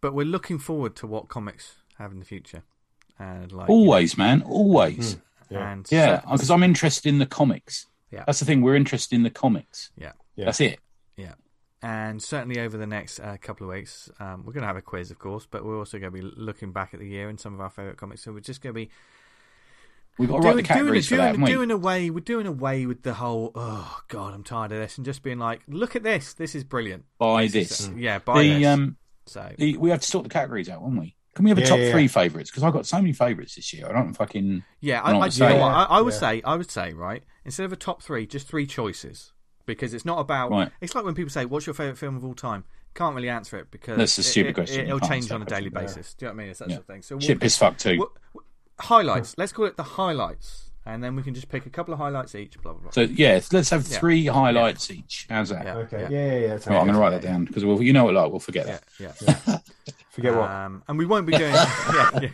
but we're looking forward to what comics have in the future, and like Always, man, always. Yeah. and Yeah, because I'm interested in the comics. Yeah. That's the thing. We're interested in the comics. yeah. Yeah. That's it. Yeah. And certainly over the next uh, couple of weeks, um, we're going to have a quiz, of course, but we're also going to be looking back at the year and some of our favourite comics. So we're just going to be We've got to write the doing, categories doing, for that, doing, haven't we? doing away, we're doing away with the whole, oh, God, I'm tired of this, and just being like, look at this, this is brilliant. Buy this. Yeah, buy The this. um, so, the, we have to sort the categories out, won't we? Can we have a Yeah, top yeah, three favourites? Because I've got so many favourites this year. I don't fucking. yeah, I know I, I, you know say. what? I, I would Yeah. say, I would say, right, instead of a top three, just three choices. Because it's not about. Right. It's like when people say, "What's your favourite film of all time?" Can't really answer it because That's a stupid it, question. It, You will change on a daily question. basis. Do you know what I mean? It's that Yeah. sort of thing. So Shit, we'll piss pick- fuck too. we'll- we'll- highlights. Let's call it the highlights, and then we can just pick a couple of highlights each. Blah blah blah. So yeah, let's have Yeah. three highlights each. How's that? Yeah. Okay. Yeah, yeah, yeah. Right, I'm going to write that down because we'll, you know what, like we'll forget yeah, that. yeah. Forget what? Um, and we won't be doing, yeah, yeah.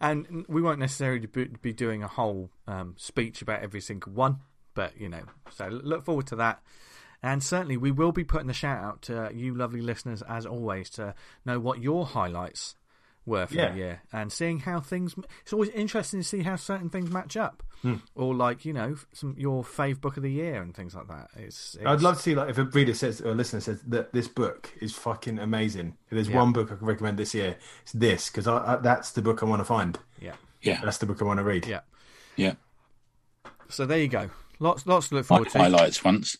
and we won't necessarily be, be doing a whole um, speech about every single one, but you know, so look forward to that. And certainly, we will be putting the shout out to you, lovely listeners, as always, to know what your highlights were for Yeah. the year and seeing how things. It's always interesting to see how certain things match up, hmm. or like you know, some your fave book of the year and things like that. It's, it's I'd love to see like if a reader says or a listener says that this book is fucking amazing. If there's Yeah. one book I can recommend this year, it's this because I, I, that's the book I want to find. yeah, Yeah, That's the book I want to read. yeah. yeah. So there you go. Lots, lots to look forward had to. highlights once.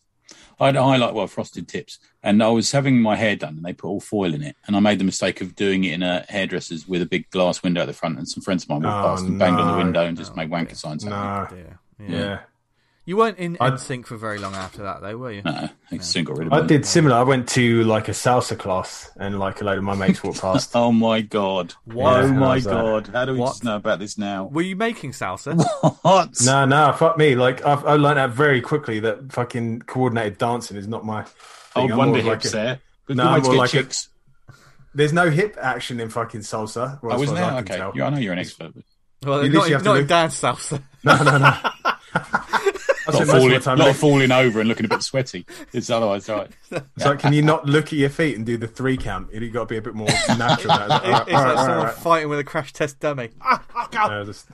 I had a highlight, well, frosted tips, and I was having my hair done, and they put all foil in it, and I made the mistake of doing it in a hairdresser's with a big glass window at the front, and some friends of mine walked Oh, past and banged on the window and just Oh, made wanker signs. No. Oh, dear. Yeah. You weren't in I'd- sync for very long after that, though, were you? No, I soon got rid of I it. did similar. I went to like a salsa class, and like a load of my mates walked past. Oh my god! What? Oh my How's that? god! How do we What? just know about this now? Were you making salsa? What? no, no, fuck me. Like I've, I learned out very quickly that fucking coordinated dancing is not my. Old thing. I'm wonder more like a- there. Good, No, good way I'm to more get like a- There's no hip action in fucking salsa. well, Oh, as isn't there? I Okay, you, I know you're an expert. But well, You not, literally have to not in look- dance salsa. No, no, no. I not spent falling, time. not falling over and looking a bit sweaty. It's otherwise right. It's like, can you not look at your feet and do the three count? You've got to be a bit more natural. All right, It's all like right, someone right. fighting with a crash test dummy. Ah, ah, God. Uh, just-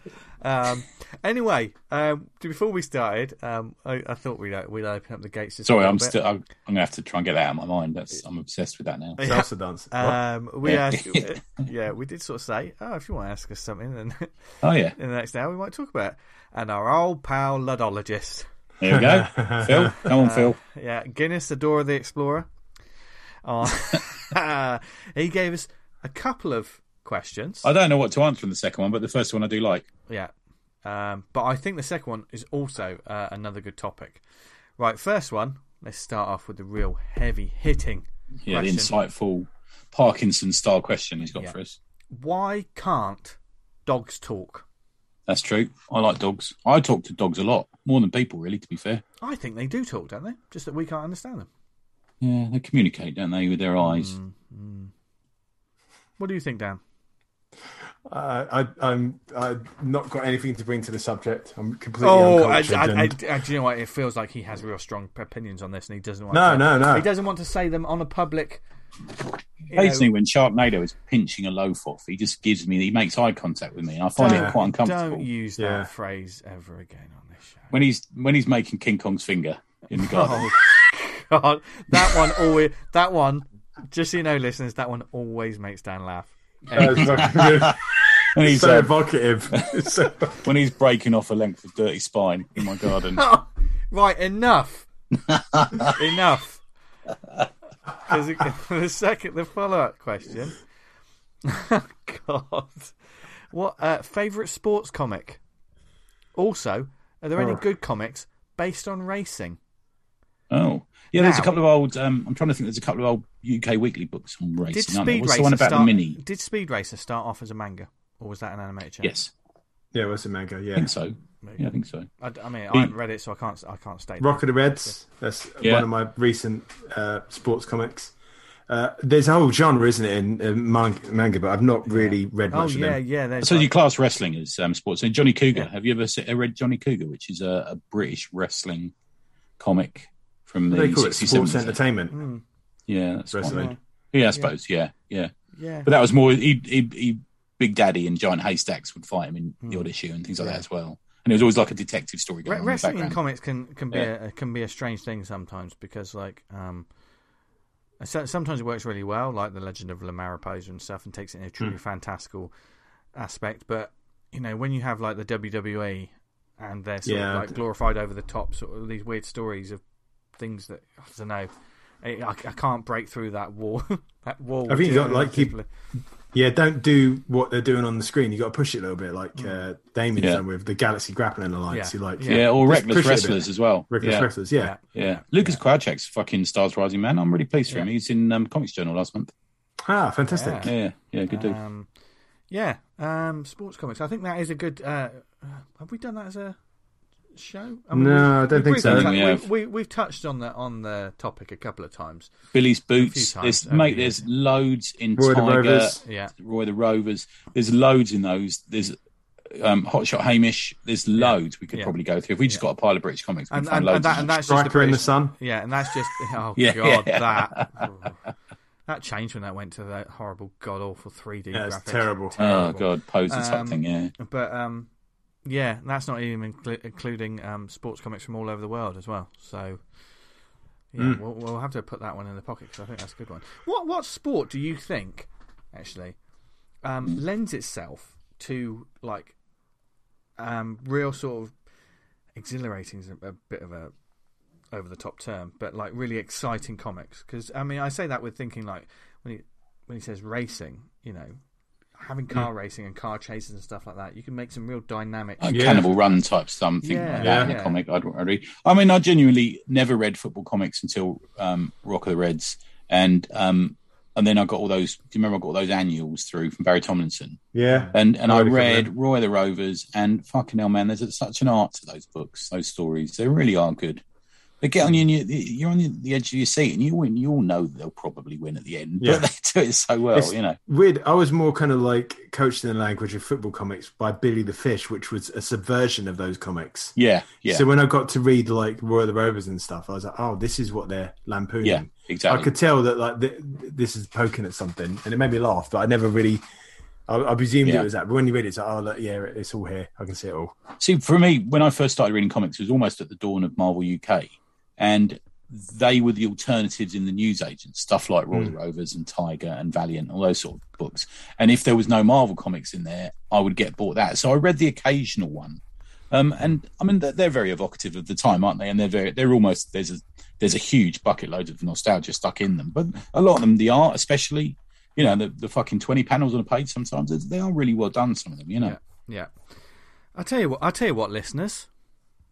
Um, anyway, um, before we started, um, I, I thought we'd, we'd open up the gates. Just Sorry, I'm bit. still. I'm, I'm gonna have to try and get that out of my mind. That's I'm obsessed with that now. Yeah. salsa dance. Um, we Yeah. asked, yeah, we did sort of say, oh, if you want to ask us something, then Oh yeah, in the next hour we might talk about it. And our old pal Ludologist, there we go. Phil, come on, Phil. yeah, Guinness, the door of the Explorer. Uh, he gave us a couple of questions. I don't know what to answer in the second one, but the first one I do like. Yeah. Um, but I think the second one is also uh, another good topic. Right, first one, let's start off with the real heavy hitting Yeah, the insightful Parkinson style question he's got Yeah. for us. Why can't dogs talk? That's true. I like dogs. I talk to dogs a lot, more than people, really. To be fair. I think they do talk, don't they? Just that we can't understand them. Yeah, they communicate, don't they, with their eyes? What do you think, Dan? Uh, I, I'm I've not got anything to bring to the subject. I'm completely Oh, I. I, I, and- I- do you know what? It feels like he has real strong opinions on this, and he doesn't want. No, to, no, no. He doesn't want to say them on a public. you know- Occasionally, when Sharknado is pinching a loaf off, he just gives me, he makes eye contact with me, and I find don't, it quite uncomfortable. Don't use that Yeah. phrase ever again on this show. When he's when he's making King Kong's finger in the garden. Oh God, that one always. That one, just so you know, listeners, that one always makes Dan laugh. It's fucking good. and he's so uh, evocative. So- when he's breaking off a length of dirty spine in my garden. right, enough, enough. Because the second, the follow-up question. God, what uh, favorite sports comic? Also, are there any Oh. good comics based on racing? Oh, yeah. There's Now- a couple of old. Um, I'm trying to think. There's a couple of old UK weekly books on racing. Did aren't there? Speed What's Racer the one about start? the mini? Did Speed Racer start off as a manga, or was that an animated show? Yes, yeah, was the manga? Yeah, I Yeah, think so. Yeah, I think so. I, I mean, I haven't read it, so I can't. I can't state. Rock that. of the Reds. That's Yeah. one of my recent uh, sports comics. Uh, there's a whole genre, isn't it, in uh, manga? But I've not really read Oh much of yeah, them. yeah. There's So like- you class wrestling as um, sports. So Johnny Cougar. Yeah. Have you ever uh, read Johnny Cougar, which is a, a British wrestling comic from the What do they call it 60s, sports 70s? entertainment Mm, Yeah, that's wrestling. Yeah, I suppose. Yeah, yeah. yeah. But that was more. He, he, he, Big Daddy and Giant Haystacks would fight him in the Hmm. odd issue and things like Yeah. that as well. And it was always like a detective story going Re- on in the wrestling in comics can can be Yeah. a, can be a strange thing sometimes because like um, sometimes it works really well, like the Legend of La Mariposa and stuff, and takes it in a truly fantastical aspect. But you know, when you have like the WWE and they're sort Yeah. of like glorified over the top, sort of these weird stories of things that I don't know. I, I I can't break through that wall. that wall. I think you got, like, keep- Yeah, don't do what they're doing on the screen. You got to push it a little bit, like uh, Damien's Yeah. done with the Galaxy Grappling Alliance. Yeah. You like, Yeah. Yeah, or Reckless push it a bit. Wrestlers as well. Reckless yeah. Wrestlers. Yeah. Yeah. Lucas Crouchak's fucking Stars Rising Man. I'm really pleased for him. He's in um, Comics Journal last month. Ah, fantastic. Yeah. Yeah, yeah, good dude. Um, yeah, um, sports comics. I think that is a good. Uh, uh, have we done that as a show? I No, we've- I don't think so. briefly I we have. we, we, have touched on the on the topic a couple of times. Billy's Boots. times There's, mate, the there's loads in Roy the Tiger, Rovers. Yeah, Roy the Rovers. There's loads in those. There's um, Hotshot Hamish. There's loads we could Yeah. probably go through. If we just got a pile of British comics, we'd and find and, loads and, that, and them. that's just the Striker in the Sun. Yeah, and that's just oh Yeah. god that that changed when that went to that horrible god awful 3D. Yeah, it's graphics. terrible. Oh, God, poser type Um, thing, yeah. But um, yeah, that's not even inclu- including um, sports comics from all over the world as well. So yeah, Mm. we'll, we'll have to put that one in the pocket because I think that's a good one. What what sport do you think actually um, lends itself to like um, real sort of exhilarating is a, a bit of a over the top term, but like really exciting comics? Because I mean, I say that with thinking like when he when he says racing, you know. Having car racing and car chases and stuff like that, you can make some real dynamic. A Yeah. Cannonball Run type something Yeah, like that in yeah. a comic. I'd, I'd read. I mean, I genuinely never read football comics until um, Rock of the Reds, and um, and then I got all those. Do you remember I got all those annuals through from Barrie Tomlinson? Yeah. And and I Already read. Roy the Rovers and fucking hell, man, there's such an art to those books, those stories. They really are good. They get on you, and you, you're on the edge of your seat, and you win. You all know they'll probably win at the end, Yeah. but they do it so well, It's- you know. Weird. I was more kind of like coached in the language of football comics by Billy the Fish, which was a subversion of those comics. Yeah, yeah, So when I got to read like Roy of the Rovers and stuff, I was like, oh, this is what they're lampooning. yeah, exactly. I could tell that like th- this is poking at something, and it made me laugh. But I never really, I, I presumed Yeah. it was that. But when you read it, it's like, oh, look, yeah, it's all here. I can see it all. See, for me, when I first started reading comics, it was almost at the dawn of Marvel UK, and they were the alternatives in the newsagents, stuff like Royal Mm. Rovers and Tiger and Valiant, all those sort of books. And if there was no Marvel comics in there, I would get bought that. So I read the occasional one, um, and I mean they're, they're very evocative of the time, aren't they? And they're very, they're almost there's a there's a huge bucket load of nostalgia stuck in them. But a lot of them, the art, especially, you know, the, the fucking twenty panels on a page, sometimes they are really well done. Some of them, you know. Yeah, yeah. I'll tell you what. I'll tell you what, listeners.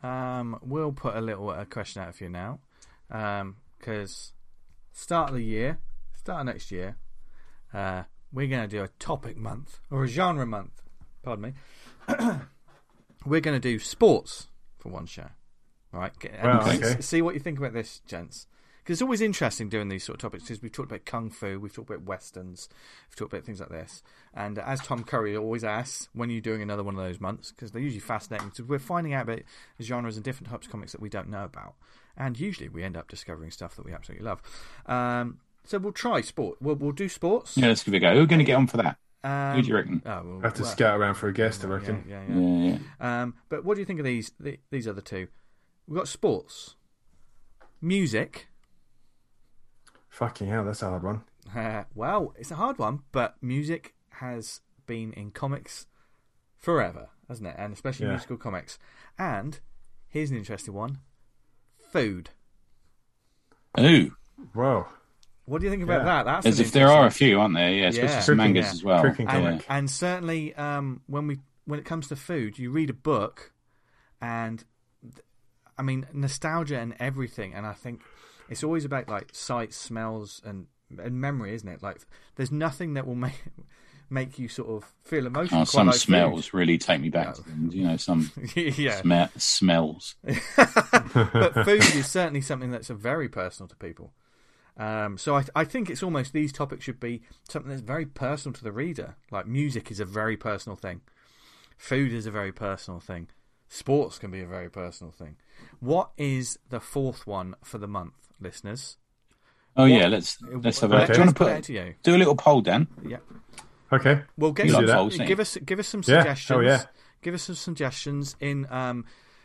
Um, we'll put a little uh, question out for you now, because start of the year, start of next year, uh, we're going to do a topic month or a genre month. Pardon me. we're going to do sports for one show. All right, Get- Well, okay. see what you think about this, gents. Because it's always interesting doing these sort of topics. Because we've talked about kung fu, we've talked about westerns, we've talked about things like this. And as Tom Curry always asks, when are you doing another one of those months? Because they're usually fascinating. Because we're finding out about genres and different types of comics that we don't know about, and usually we end up discovering stuff that we absolutely love. Um, so we'll try sport. We'll, we'll do sports. Yeah, let's give it a go. Who are going to get on for that? Um, Who do you reckon? Oh, well, I have to well, scout around for a guest, I yeah, reckon. Yeah, yeah. Yeah, yeah. Um, but what do you think of these the, these other two? We've got sports, music. Fucking hell, that's a hard one. Uh, well, it's a hard one, but music has been in comics forever, hasn't it? And especially Yeah. musical comics. And here's an interesting one: food. Ooh, Whoa. What do you think about Yeah. that? That's as if there are a few, aren't there? Yeah, especially Yeah. some Cooking, mangas yeah. as well. Cooking Yeah. comic. and certainly um, when we when it comes to food, you read a book, and th- I mean nostalgia and everything, and I think it's always about like sights, smells, and and memory, isn't it? Like there's nothing that will make make you sort of feel emotional. Oh, some like food. smells really take me back things. You know, some yeah, sme- smells. but food is certainly something that's a very personal to people. Um, so I, I think it's almost these topics should be something that's very personal to the reader. Like music is a very personal thing, food is a very personal thing, sports can be a very personal thing. What is the fourth one for the month, listeners? Oh What- yeah, let's let's have a. Okay. Do you want to put put it out to you. do a little poll, Dan? Yeah. Okay. Well, give, You us, polls, give you? us give us some Yeah. suggestions. Oh, yeah. Give us some suggestions in um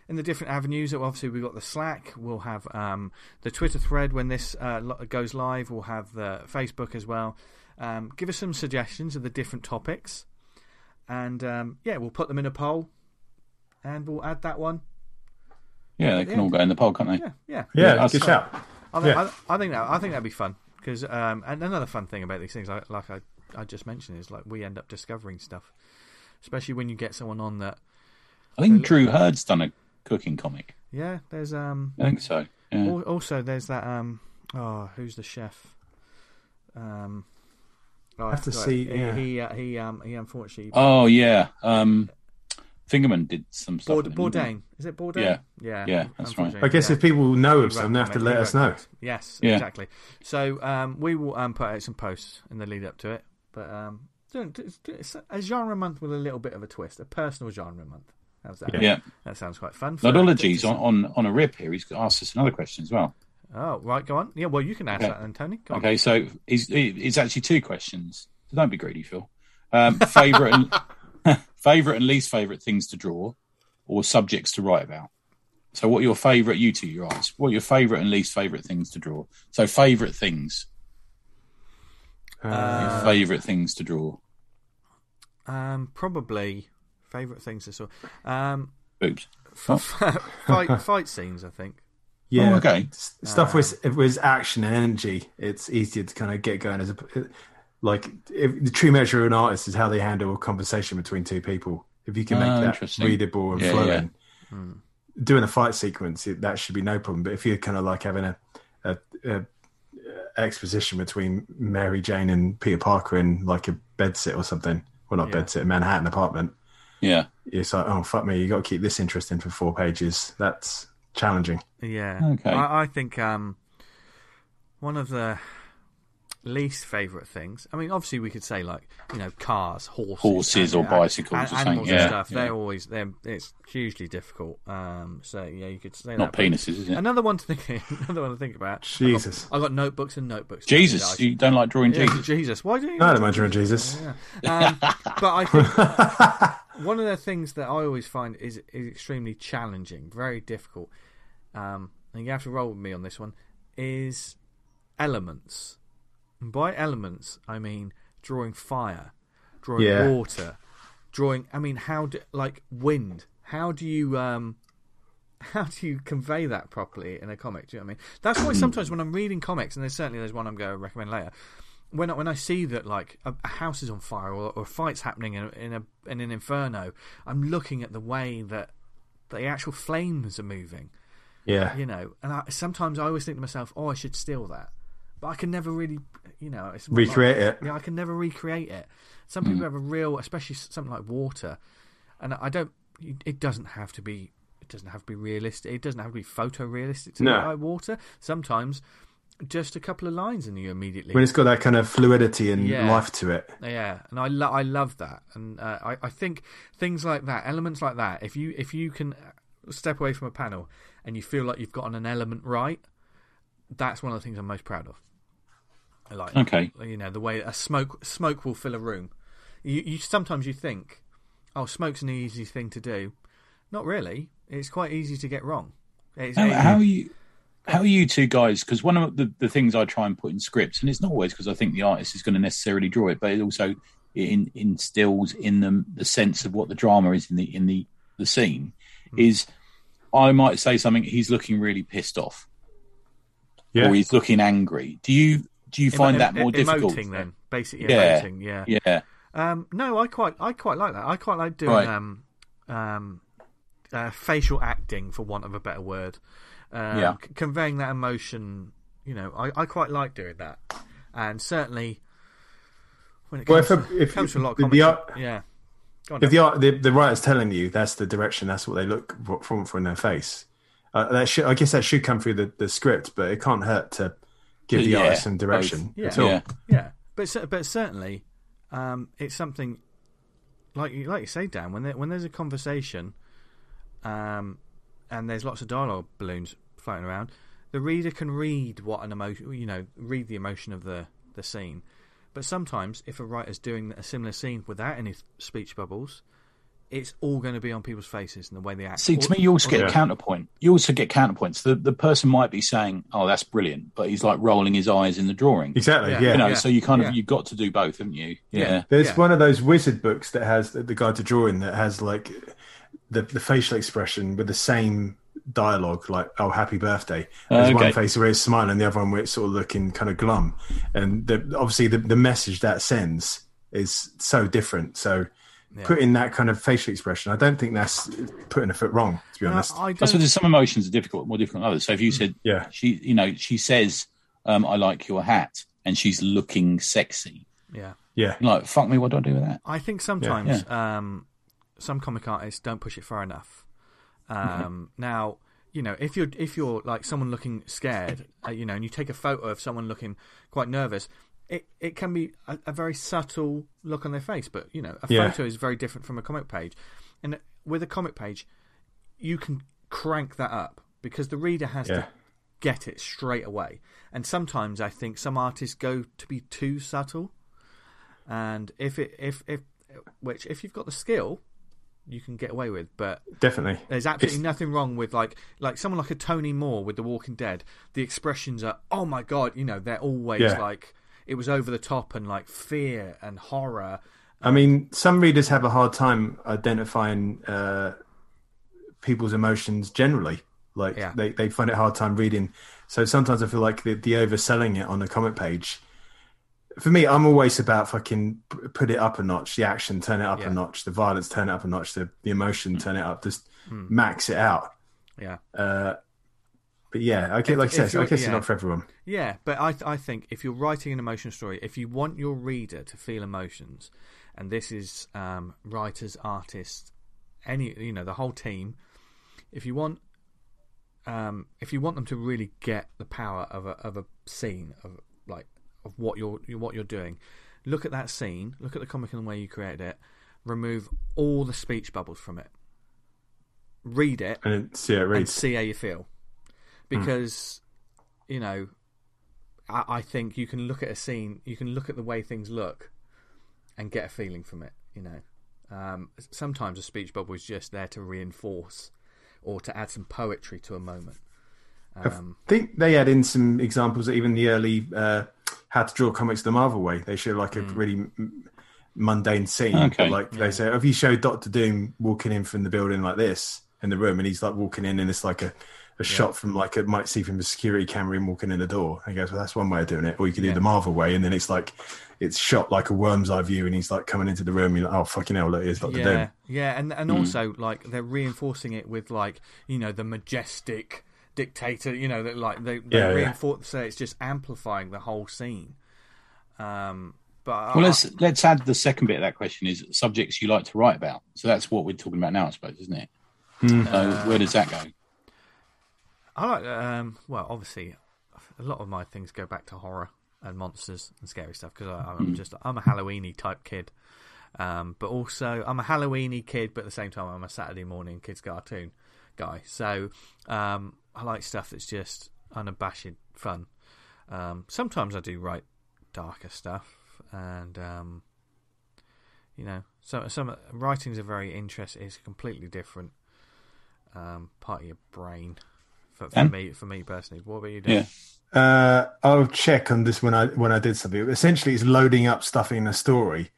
in the different avenues. Obviously, we've got the Slack. We'll have um the Twitter thread when this uh, goes live. We'll have the Facebook as well. Um, give us some suggestions of the different topics, and um, yeah, we'll put them in a poll, and we'll add that one. Yeah, they can Yeah. all go in the poll, can't they? Yeah, yeah. Yeah, Yeah, good I'll- shout. I, think Yeah. I, I think that I think that'd be fun because um, and another fun thing about these things, like, like I, I just mentioned, is like we end up discovering stuff, especially when you get someone on that. I think Drew Hurd's done a cooking comic. Yeah, there's um I think so. Yeah. al- also there's that um oh who's the chef? Um, oh, I Have to forgot. see, He yeah. he, uh, he um he unfortunately Oh yeah, um, Fingerman did some stuff. Bourd- with him, didn't Bourdain. Is it Bourdain? Yeah. yeah, Yeah, that's right. I guess yeah. if people know of He some, they have to let us know. books. Yes, Yeah. exactly. So um, we will um, put out some posts in the lead up to it. But um, it's- it's a genre month with a little bit of a twist, a personal genre month. How's that? he? Yeah. That sounds quite fun. for- Nodologies on, on, on a rip here. He's asked us another question as well. Oh, right, go on. Yeah, well, you can ask Okay. that then, Tony. Go on. Okay, so he's, it's actually two questions. So don't be greedy, Phil. Um, favorite and favorite and least favorite things to draw, or subjects to write about. So, what are your favorite? You two, you ask. What are your favorite and least favorite things to draw? So, favorite things. Uh, Your favorite things to draw. Um, probably favourite things to draw. Um, Oops. fight, fight scenes, I think. yeah. Oh, okay. S- Stuff with if it was action and energy, it's easier to kind of get going as a like if, the true measure of an artist is how they handle a conversation between two people. If you can make Oh, that readable and Yeah, flowing, Hmm. doing a fight sequence it, that should be no problem. But if you're kind of like having a, a, a exposition between Mary Jane and Peter Parker in like a bedsit or something, well not Yeah. bedsit, a Manhattan apartment, Yeah. it's like oh fuck me, you got to keep this interesting for four pages. That's challenging. Yeah. Okay. I, I think um, one of the least favourite things. I mean, obviously, we could say like you know cars, horses, Horses and- or bicycles and, or something, animals yeah, and stuff. yeah. They're always they're it's hugely difficult. Um, so yeah, you could say Not that. penises, is it? Another one to think. Another one to think about. Jesus. I got notebooks and notebooks. Jesus, you don't like drawing Yeah, Jesus? Jesus. Why do you? I don't mind drawing Jesus. Um, but I think one of the things that I always find is, is extremely challenging, very difficult, um, and you have to roll with me on this one, is elements. And by elements, I mean drawing fire, drawing Yeah. water, drawing. I mean, how do like wind? How do you um, how do you convey that properly in a comic? Do you know what I mean? That's why sometimes when I'm reading comics, and there's certainly there's one I'm going to recommend later. When I, when I see that like a, a house is on fire or, or a fight's happening in, in a in an inferno, I'm looking at the way that the actual flames are moving. Yeah. You know, and I, sometimes I always think to myself, "Oh, I should steal that," but I can never really, you know, it's Recreate it. yeah, I can never recreate it. Some people have a real, especially something like water, and I don't. It doesn't have to be. It doesn't have to be realistic. It doesn't have to be photorealistic to No. like water. Sometimes just a couple of lines, and you immediately When it's got that kind of fluidity and Yeah. life to it. Yeah, and I lo- I love that, and uh, I I think things like that, elements like that, if you if you can step away from a panel and you feel like you've gotten an element right, that's one of the things I'm most proud of. I like Okay. you know the way a smoke smoke will fill a room. You, you sometimes you think, oh, smoke's an easy thing to do. Not really. It's quite easy to get wrong. It's, How, it- how are you? How are you two guys? Because one of the, the things I try and put in scripts, and it's not always because I think the artist is going to necessarily draw it, but it also in, instills in them the sense of what the drama is in the in the the scene. Hmm. Is I might say something. He's looking really pissed off, Yeah. or he's looking angry. Do you do you find emo- that more em- difficult? Emoting then, basically Yeah. emoting. Yeah. Yeah. Um, no, I quite, I quite like that. I quite like doing Right. um, um, uh, facial acting, for want of a better word. Um, Yeah. c- conveying that emotion. You know, I, I quite like doing that, and certainly when it Well, comes, if to, a- if- comes to a lot of comedy, the art- yeah. If the, art, the the writer's telling you that's the direction, that's what they look for, from from their face. Uh, that should, I guess that should come through the, the script, but it can't hurt to give the Yeah, artist some direction both. at Yeah. all. Yeah. Yeah, but but certainly, um, it's something like you like you say, Dan. When there, when there's a conversation, um, and there's lots of dialogue balloons floating around, the reader can read what an emotion, you know, read the emotion of the the scene. But sometimes, if a writer's doing a similar scene without any speech bubbles, it's all going to be on people's faces and the way they act. See, to Or- me, you also get the- a counterpoint. You also get counterpoints. The the person might be saying, "Oh, that's brilliant," but he's like rolling his eyes in the drawing. Exactly. Yeah. Yeah. You know, Yeah. so you kind of Yeah. you've got to do both, haven't you? Yeah. Yeah. There's Yeah. one of those wizard books that has the, the guide to drawing that has like the the facial expression with the same dialogue, like "Oh, happy birthday." Oh, There's okay. one face where it's smiling, the other one where it's sort of looking kind of glum, and the, obviously the the message that sends is so different. So. Yeah. Putting that kind of facial expression, I don't think that's putting a foot wrong. To be No, honest, I I don't, suppose some emotions are difficult, more difficult than others. So if you said, yeah, she, you know, she says, um, "I like your hat," and she's looking sexy. yeah. yeah, like, fuck me, what do I do with that? I think sometimes um, some comic artists don't push it far enough. Um, Now, you know, if you're if you're like someone looking scared, uh, you know, and you take a photo of someone looking quite nervous, it it can be a, a very subtle look on their face. But you know, a Yeah. photo is very different from a comic page, and with a comic page, you can crank that up because the reader has Yeah. to get it straight away. And sometimes I think some artists go to be too subtle. And if it if if which if you've got the skill, you can get away with. But definitely. there's absolutely It's- nothing wrong with like like someone like a Tony Moore with The Walking Dead. The expressions are oh my god, you know they're always Yeah. like it was over the top and like fear and horror. I mean, some readers have a hard time identifying uh, people's emotions generally. Like Yeah. they, they find it hard time reading. So sometimes I feel like the, the overselling it on a comic page. For me, I'm always about fucking put it up a notch. The action, turn it up Yeah. a notch. The violence, turn it up a notch. The the emotion, turn it up. Just Hmm. max it out. Yeah. Uh, but yeah, okay, like I said, I guess yeah. it's not for everyone. Yeah, but I I think if you're writing an emotional story, if you want your reader to feel emotions, and this is um, writers, artists, any you know the whole team, if you want um, if you want them to really get the power of a of a scene of like of what you're what you're doing, look at that scene, look at the comic and the way you created it, remove all the speech bubbles from it, read it, And see yeah, it and reads. see how you feel. Because, you know, I, I think you can look at a scene, you can look at the way things look, and get a feeling from it. You know, um, sometimes a speech bubble is just there to reinforce or to add some poetry to a moment. Um, I think they add in some examples that even the early uh, how to draw comics the Marvel way. They show like a really m- mundane scene. Okay. Like they say, if you show Doctor Doom walking in from the building like this in the room, and he's like walking in, and it's like a, a shot from like it might see from the security camera him walking in the door. And he goes, well, that's one way of doing it. Or you could do Yeah. the Marvel way, and then it's like it's shot like a worm's eye view, and he's like coming into the room. You're like, oh fucking hell, look, here's Doctor yeah, Doom. yeah, and and also like they're reinforcing it with like you know the majestic dictator. You know that like they, they Yeah, yeah. so it's just amplifying the whole scene. Um, but Well, I- let's let's add the second bit of that question is subjects you like to write about. So that's what we're talking about now, I suppose, isn't it? So where does that go? I like um well obviously a lot of my things go back to horror and monsters and scary stuff because I'm just I'm a Halloweeny type kid. Um, but also I'm a Halloweeny kid, but at the same time I'm a Saturday morning kids cartoon guy. So um, I like stuff that's just unabashed fun. Um, sometimes I do write darker stuff, and um, you know, so some writing's a very interesting. It's completely different um, part of your brain for, for me. For me personally, what about you? doing? Yeah. Uh, I'll check on this when I when I did something. Essentially, it's loading up stuff in a story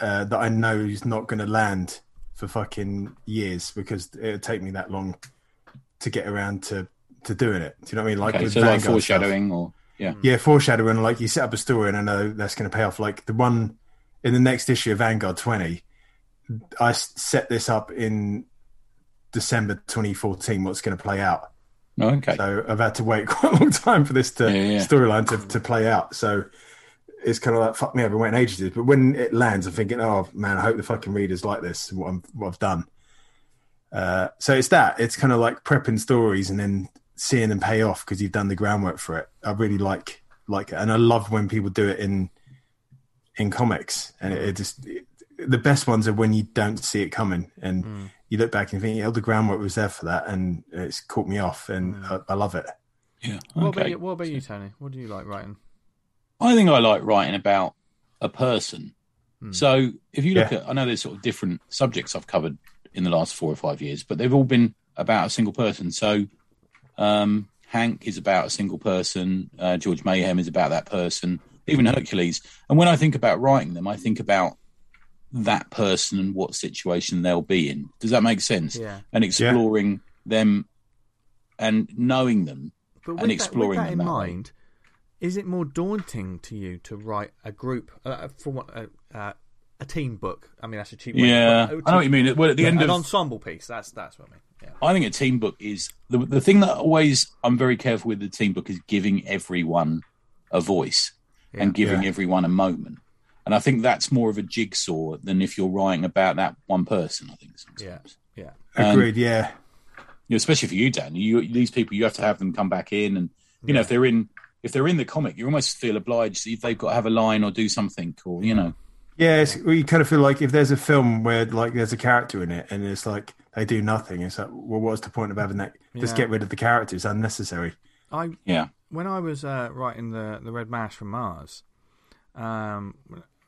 uh, that I know is not going to land for fucking years because it'll take me that long to get around to to doing it. Do you know what I mean? Like Okay, with so like Vanguard stuff. foreshadowing or yeah. Yeah, foreshadowing. Like you set up a story, and I know that's going to pay off. Like the one in the next issue of Vanguard twenty, I set this up in December 2014. What's going to play out? Okay. So I've had to wait quite a long time for this to Yeah, yeah. storyline to, to play out. So it's kind of like fuck me, I've been waiting ages. But when it lands, I'm thinking, oh man, I hope the fucking readers like this. What, I'm, what I've done. Uh, so it's that. It's kind of like prepping stories and then seeing them pay off because you've done the groundwork for it. I really like like it, and I love when people do it in in comics. And it, it just it, the best ones are when you don't see it coming and you look back and think, oh, the groundwork was there for that, and it's caught me off, and I, I love it. Yeah. What about you, what about you, Tony? What do you like writing? I think I like writing about a person. Hmm. So if you look Yeah. at, I know there's sort of different subjects I've covered in the last four or five years, but they've all been about a single person. So um, Hank is about a single person. Uh, George Mayhem is about that person. Even Hercules. And when I think about writing them, I think about that person and what situation they'll be in. Does that make sense? Yeah. And exploring them and knowing them. But and with exploring that, with that them in that way. mind, is it more daunting to you to write a group uh, for what uh, uh, a team book? I mean, that's a cheap way. Yeah, but, uh, I know what you mean. Well, at the end an of ensemble piece. That's that's what I mean. Yeah. I think a team book is the the thing that always I'm very careful with the team book is giving everyone a voice and giving Yeah. everyone a moment. And I think that's more of a jigsaw than if you're writing about that one person. I think sometimes, Yeah. Um, Agreed. yeah, You know, especially for you, Dan. You these people, you have to have them come back in, and you know if they're in if they're in the comic, you almost feel obliged if they've got to have a line or do something, or you know, yeah. It's, well, you kind of feel like if there's a film where like there's a character in it, and it's like they do nothing. It's like, well, what's the point of having that? Just get rid of the character. It's unnecessary. I yeah, when I was uh, writing the the Red Mask from Mars, um,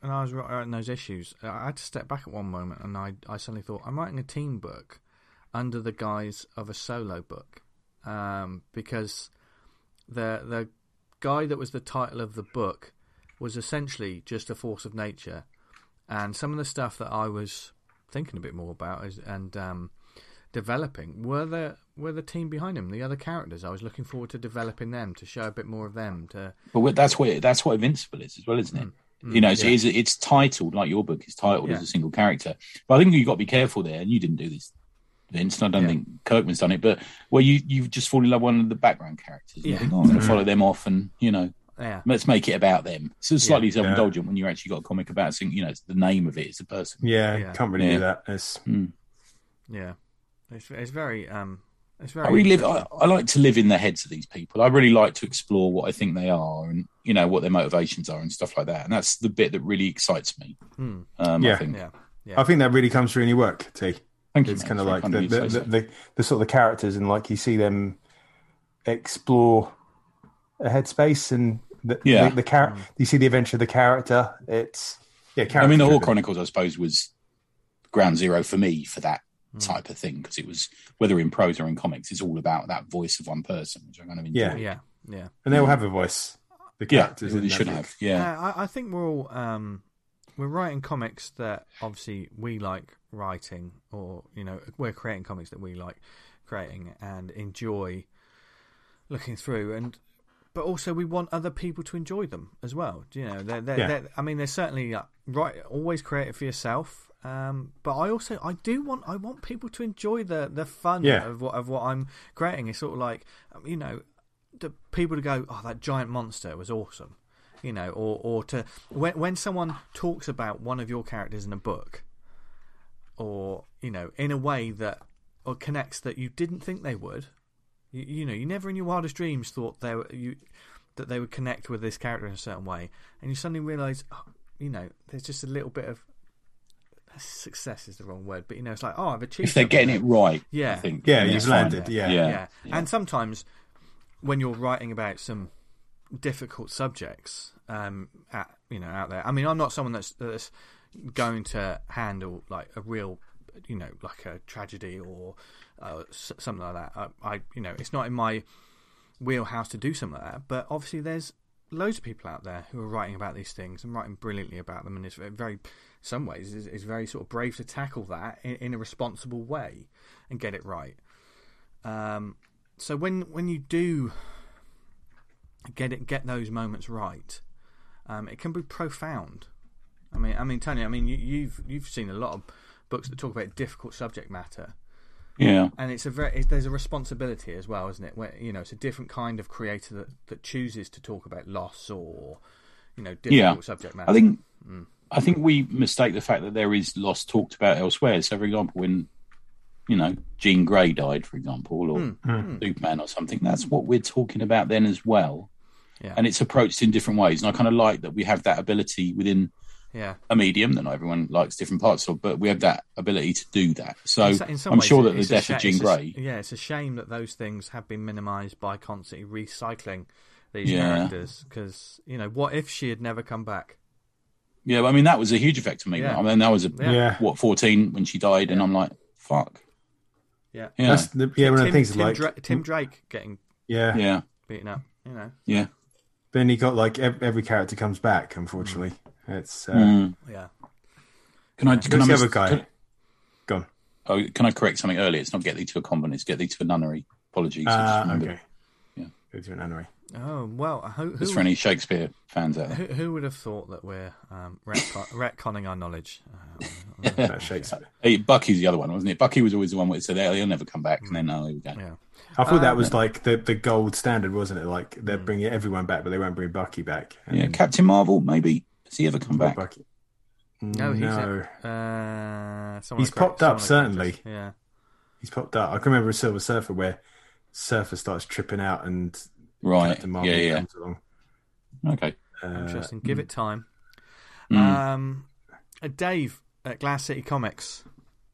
and I was writing those issues, I had to step back at one moment, and I I suddenly thought I'm writing a team book under the guise of a solo book, um, because the the guy that was the title of the book was essentially just a force of nature, and some of the stuff that I was thinking a bit more about is and um, developing were the were the team behind him, the other characters. I was looking forward to developing them to show a bit more of them. To but that's what that's what Invincible is as well, isn't it? Hmm. you hmm. know, it's, it's it's titled like your book is titled Yeah. as a single character. But I think you've got to be careful there, and you didn't do this, Vince. And I don't Yeah. think Kirkman's done it, but where you you just fall in love with one of the background characters. Yeah. think, oh, I'm going to follow them off, and you know, yeah, let's make it about them. So it's slightly Yeah. self-indulgent when you actually got a comic about, saying, you know, it's the name of it is the person. Yeah, Yeah. can't really Yeah. do that. It's, hmm. yeah, it's it's very um, it's very. I really live. I. I like to live in the heads of these people. I really like to explore what I think they are, and you know what their motivations are, and stuff like that. And that's the bit that really excites me. Hmm. Um, I Yeah. think. yeah, yeah, I think that really comes through in your work, T. Thank you. It's kind of like the of you to the, the, so. the the sort of the characters, and like you see them explore a headspace, and the Yeah. the, the char- You see the adventure of the character. It's yeah. I mean, the Hawk character-driven. Chronicles, I suppose, was ground zero for me for that Hmm. type of thing because it was whether in prose or in comics, it's all about that voice of one person, which I kind of enjoy. Yeah. yeah, yeah. and they'll have a voice. The Yeah, they should have. Yeah, Uh, I, I think we're all um, we're writing comics that obviously we like writing, or you know, we're creating comics that we like creating and enjoy looking through, and but also we want other people to enjoy them as well. You know, they're, they're, Yeah. they're, I mean, there's certainly uh, right. Always create it for yourself. Um, but I also I do want I want people to enjoy the the fun Yeah. of what of what I'm creating. It's sort of like um, you know, the people to go, oh, that giant monster was awesome you know, or or to when when someone talks about one of your characters in a book, or you know, in a way that or connects that you didn't think they would, You, you know, you never in your wildest dreams thought they were, you that they would connect with this character in a certain way, and you suddenly realise, oh, you know, there's just a little bit of success is the wrong word, but you know, it's like, oh, I've achieved. If they're something. getting it right, Yeah. I think. Yeah, that's you've landed, yeah. yeah, yeah. And sometimes when you're writing about some difficult subjects, um, at, you know, out there. I mean, I'm not someone that's that's going to handle like a real, you know, like a tragedy or uh, something like that. I, I, you know, it's not in my wheelhouse to do something like that. But obviously, there's loads of people out there who are writing about these things and writing brilliantly about them, and it's very, some ways, is is very sort of brave to tackle that in, in a responsible way and get it right. Um, so when when you do get it, get those moments right, um, it can be profound. I mean, I mean, Tony, I mean, you, you've you've seen a lot of books that talk about difficult subject matter, yeah. and it's a very it, there's a responsibility as well, isn't it? Where you know, it's a different kind of creator that, that chooses to talk about loss or you know difficult Yeah. subject matter. I think Mm. I think we mistake the fact that there is loss talked about elsewhere. So, for example, when you know Jean Grey died, for example, or Mm. Superman or something, that's what we're talking about then as well. Yeah. And it's approached in different ways. And I kind of like that we have that ability within yeah, a medium that not everyone likes different parts of, but we have that ability to do that. So I'm ways, sure that the death sha- of Jean it's a- Grey. yeah, it's a shame that those things have been minimised by constantly recycling these Yeah. characters. Because you know, what if she had never come back? Yeah, I mean that was a huge effect on me. Yeah. I mean, that was a, Yeah. Yeah. what 14 when she died, and I'm like, fuck. Yeah, Yeah, That's the, yeah, one of the Tim, things Tim, like Dra- Tim Drake getting yeah. yeah, beaten up. You know, yeah. Then he got like ev- every character comes back. Unfortunately, it's uh, Mm. yeah, Can I? Can I who's the miss- other guy? Can, Gone. oh, can I correct something earlier? It's not get thee to a convent. It's get thee to a nunnery. Apologies. I just remembered. okay. Yeah. Go to an nunnery. Oh well, who, who, Just for any Shakespeare fans out there. who, who would have thought that we're um, retcon- retconning our knowledge? Uh, That's Shakespeare. Hey, Bucky's the other one, wasn't it? Bucky was always the one where it said, "Oh, he'll never come back," and then, oh, here we go. yeah, I thought that Um, was like the, the gold standard, wasn't it? Like they're bringing everyone back, but they won't bring Bucky back. And Yeah, Captain Marvel, maybe. Has he ever come back? Bucky. no, he's no. uh, He's correct- popped up, certainly. Yeah, He's popped up. I can remember a Silver Surfer where Surfer starts tripping out and Right. Captain Marvel Yeah, yeah. comes along. Okay. Uh, interesting. Give it time. Mm. Um, uh, Dave at Glass City Comics,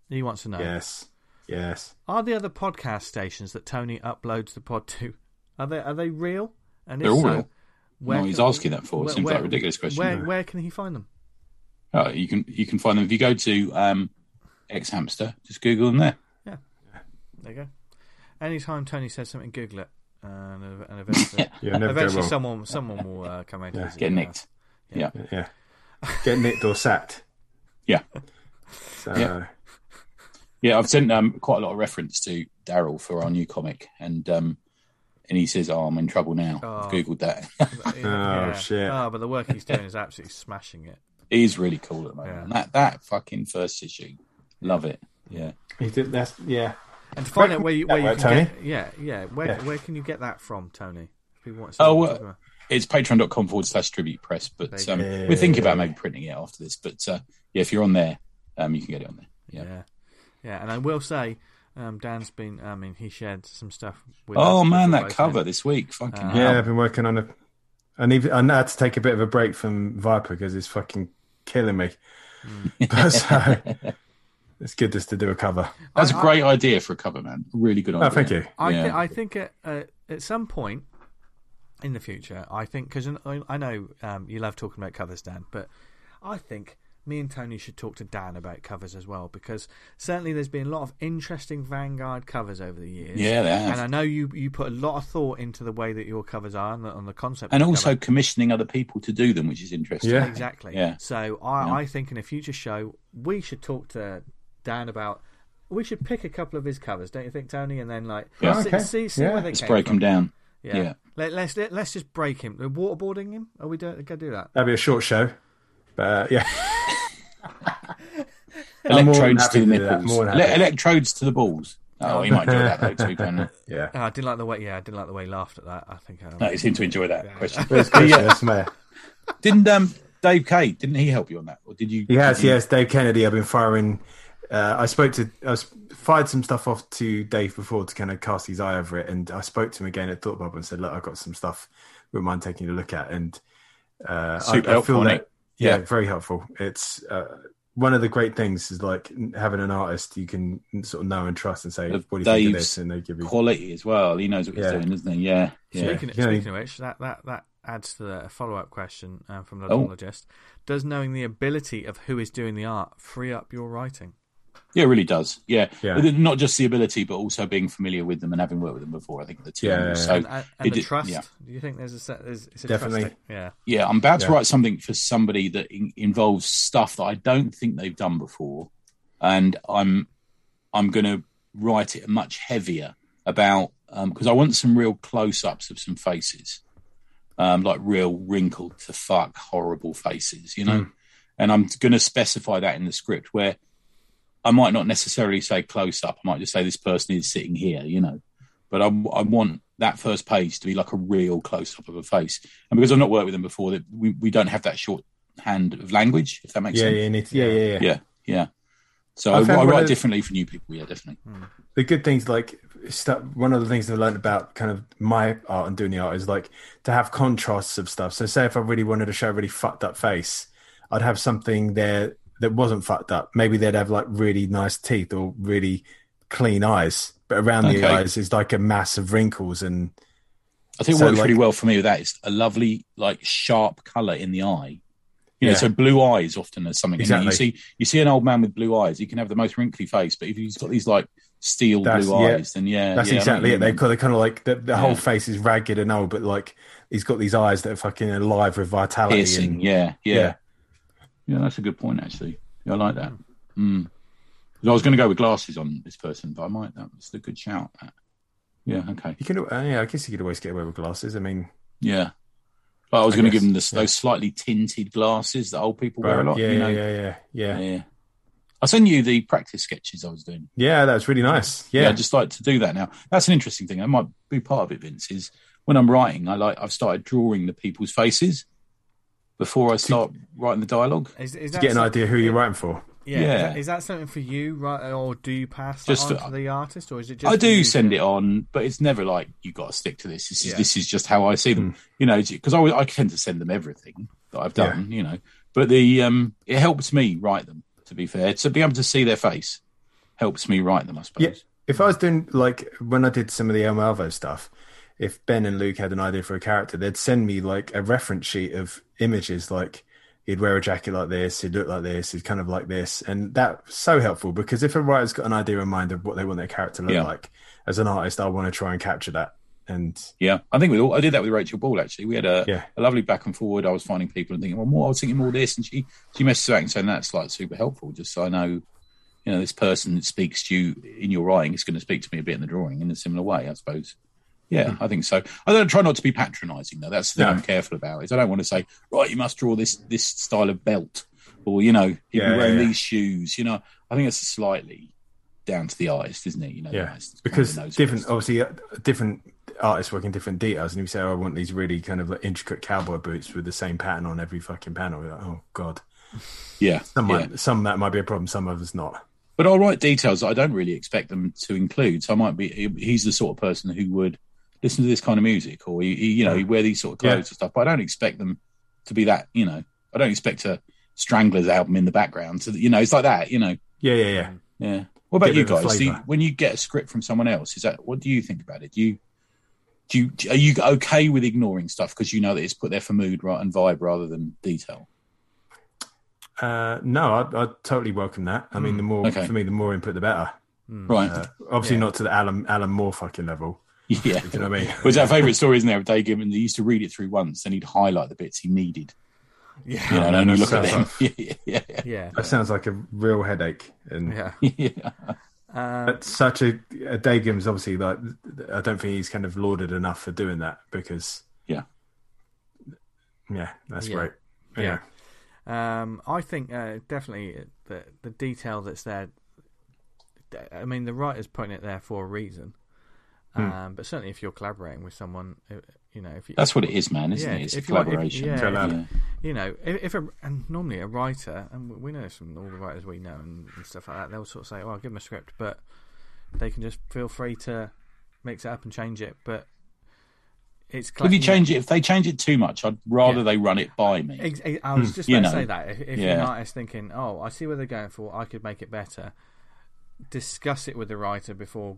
he wants to know: Yes, yes. Are the other podcast stations that Tony uploads the pod to are they are they real? And They're all so, real. where No, he's can- asking that for. It where- seems like a ridiculous question. Where where can he find them? Oh, you can you can find them if you go to um, X Hamster. Just Google them there. Yeah, there you go. Anytime Tony says something, Google it, and, and eventually, Yeah, never eventually someone someone will uh, come out. to Yeah. visit Get nicked. Yeah. Yeah. Get nicked or sacked. Yeah. So, Yeah. Yeah, I've sent um, quite a lot of reference to Daryl for our new comic, and um, and he says, "Oh, I'm in trouble now." Oh. I've googled that. Yeah. shit. Oh, but the work he's doing is absolutely smashing it. He's really cool at the moment. Yeah. That that fucking first issue, love it. Yeah, he did that's yeah. And to find Where out where you, can where you get can that, get, yeah, yeah, where Yeah. where can you get that from, Tony? If people want to see Oh, what uh, we're it's patreon.com forward slash tribute press. But um, you we're thinking about maybe printing it after this. But uh, yeah, if you're on there, um, you can get it on there. Yeah. Yeah, yeah, and I will say, um, Dan's been. I mean, he shared some stuff. with Oh us man, that cover said- this week, fucking Uh, Yeah. I've been working on a. I need. I had to take a bit of a break from Viper because it's fucking killing me. But, so, it's good just to do a cover. That's a I- great idea for a cover, man. Really good idea. Oh, thank you. I, Yeah. thi- I think at, uh, at some point in the future, I think because I, I know um, you love talking about covers, Dan, but I think me and Tony should talk to Dan about covers as well because certainly there's been a lot of interesting Vanguard covers over the years. Yeah, they have. and I know you you put a lot of thought into the way that your covers are and the, on the concept, and also cover. commissioning other people to do them, which is interesting. Yeah. exactly. Yeah. So I, Yeah. I think in a future show we should talk to Dan about. We should pick a couple of his covers, don't you think, Tony? And then like Yeah. see, Okay. see, see Yeah. where they Let's came break from. them down. Yeah. Yeah. Let, let's let, let's just break him. Waterboarding him? Are we do, gonna do that? That'd be a short show, but uh, yeah. I'm more than Electrodes to the to do that, nipples. more than Ele- happy. electrodes to the balls. Oh, he might enjoy that though too, can he? Yeah. Oh, I didn't like the way. Yeah, I didn't like the way he laughed at that. I think. Um, No, he seemed to enjoy that question. But it's Christmas. Didn't um, Dave Kay? Didn't he help you on that, or did you? He has, did you- yes. Dave Kennedy. I've been firing uh, I spoke to, I was, fired some stuff off to Dave before to kind of cast his eye over it, and I spoke to him again at Thought Bubble and said, "Look, I've got some stuff. Would mind taking a look at?" And uh, Super I, I helpful, feel that, it? yeah, Yeah. very helpful. It's uh, one of the great things is like having an artist you can sort of know and trust and say, Of "What do you think of Dave's this?" And they give you Quality as well. He knows what he's doing, doesn't he? Yeah. yeah. Speaking, Yeah. speaking of which, that, that, that adds to the follow up question uh, from the Oh. Does knowing the ability of who is doing the art free up your writing? Yeah, it really does. Yeah. Yeah. Not just the ability, but also being familiar with them and having worked with them before. I think the two. Yeah, yeah, So and and, and it the trust? yeah. Do you think there's a set? There's, it's a Definitely. trust? Yeah. Yeah, I'm about to Yeah. write something for somebody that in- involves stuff that I don't think they've done before, and I'm I'm going to write it much heavier about um, because I want some real close-ups of some faces, um, like real wrinkled to fuck horrible faces, you know. Hmm. And I'm going to specify that in the script where I might not necessarily say close up. I might just say this person is sitting here, you know. But I, I want that first page to be like a real close up of a face. And because I've not worked with them before, that we, we don't have that shorthand of language, if that makes yeah, sense. yeah, yeah, yeah, yeah, yeah, yeah. So I I, I write of- differently for new people. Yeah, definitely. Hmm. the good things like stuff one of the things i've learned about kind of my art and doing the art is like to have contrasts of stuff so say if i really wanted to show a really fucked up face i'd have something there that wasn't fucked up maybe they'd have like really nice teeth or really clean eyes but around the eyes is like a mass of wrinkles and I think it So, works like- really well for me with that. It's a lovely, like, sharp color in the eye. You know, so blue eyes often is something. Exactly. You see, you see an old man with blue eyes. He can have the most wrinkly face, but if he's got these like steel That's- blue yeah. eyes, then yeah, that's yeah, exactly it they mean. kind of, kind of like the, the Yeah. whole face is ragged and old but like he's got these eyes that are fucking alive with vitality piercing. and Yeah, yeah, Yeah. That's a good point, actually. Yeah, I like that. Mm. I was going to go with glasses on this person, but I might. That That's a good shout. that. Yeah. Okay. you can uh, yeah i guess you could always get away with glasses i mean Yeah. But I was going to give them this, yeah. those slightly tinted glasses that old people wear a lot. yeah, you know? yeah yeah yeah yeah. I'll send you the practice sketches I was doing. Yeah, that's really nice. Yeah. Yeah, I just like to do that now. That's an interesting thing. That might be part of it, Vince. Is when I'm writing, I like I've started drawing the people's faces before I start writing the dialogue. Is, is to get an idea who you're writing for. Yeah. Is, Yeah. that, is that something for you, right? Or do you pass that Just on for- to the artist, or is it just I do you send to- it on, but it's never like you got to stick to this. This is Yeah. this is just how I see them. You know, because I, I tend to send them everything that I've done. You know, but the um, it helps me write them. To be fair, to be able to see their face helps me write them. I suppose. Yeah, if I was doing like when I did some of the El Malvo stuff, if Ben and Luke had an idea for a character, they'd send me like a reference sheet of images, like he'd wear a jacket like this, he'd look like this, he'd kind of like this, and that's so helpful because if a writer's got an idea in mind of what they want their character to look Yeah. like, as an artist, I want to try and capture that. And Yeah, I think we all, I did that with Rachel Ball. Actually, we had a, Yeah. a lovely back and forward. I was finding people and thinking, well, more. I was thinking more this, and she she messaged back and saying that's like super helpful, just so I know, you know, this person that speaks to you in your writing is going to speak to me a bit in the drawing in a similar way, I suppose. Yeah, I think so. I don't try not to be patronising though. That's the thing. I'm careful about. Is I don't want to say, right, you must draw this this style of belt, or you know, Yeah, wearing yeah, yeah. these shoes. You know, I think it's slightly down to the artist, isn't it? You know, yeah, artist kind of because different, best. obviously, uh, different artists work in different details, and if you say, oh, "I want these really kind of like intricate cowboy boots with the same pattern on every fucking panel," you're like, "Oh God." yeah, Some might, some that might be a problem, some others not. But I'll write details that I don't really expect them to include. So I might be, he's the sort of person who would listen to this kind of music or, he, he, you know, he wear these sort of clothes Yeah. and stuff. But I don't expect them to be that, you know, I don't expect a Stranglers album in the background. So, that, you know, it's like that, you know. Yeah, yeah, yeah. Yeah. What about you guys? Do you, when you get a script from someone else, is that, what do you think about it? Do you, do you, are you okay with ignoring stuff because you know that it's put there for mood right, and vibe rather than detail? Uh, no, I, I totally welcome that. I mean, the more Okay. for me, the more input, the better. Right. Uh, obviously, Yeah. not to the Alan Alan Moore fucking level. yeah. Do you know what I mean? Was our favourite story, isn't there, of Dave Gibbons? He used to read it through once and he'd highlight the bits he needed. Yeah. You know, and only look at them. sounds yeah, yeah, yeah. Yeah. That sounds like a real headache, and Yeah. yeah. Um, that's such a, a Dave Gibbons. Obviously, like I don't think he's kind of lauded enough for doing that because Yeah. yeah, that's Yeah. great. Yeah. Um, I think uh, definitely the the detail that's there. I mean, the writer's putting it there for a reason. Hmm. Um, but certainly, if you're collaborating with someone, uh, you know, if you, That's what it is, man, isn't Yeah, it? It's if a you want- if- collaboration. yeah, Yeah. you know, if, if a, and normally a writer, and we know this from all the writers we know and, and stuff like that, they'll sort of say, "Oh, I'll give them a script," but they can just feel free to mix it up and change it. But it's If you change it, if they change it too much, I'd rather Yeah. they run it by me. Ex- ex- I was just Hmm. You about to say that. If, if you're an artist thinking, "Oh, I see where they're going for, I could make it better," discuss it with the writer before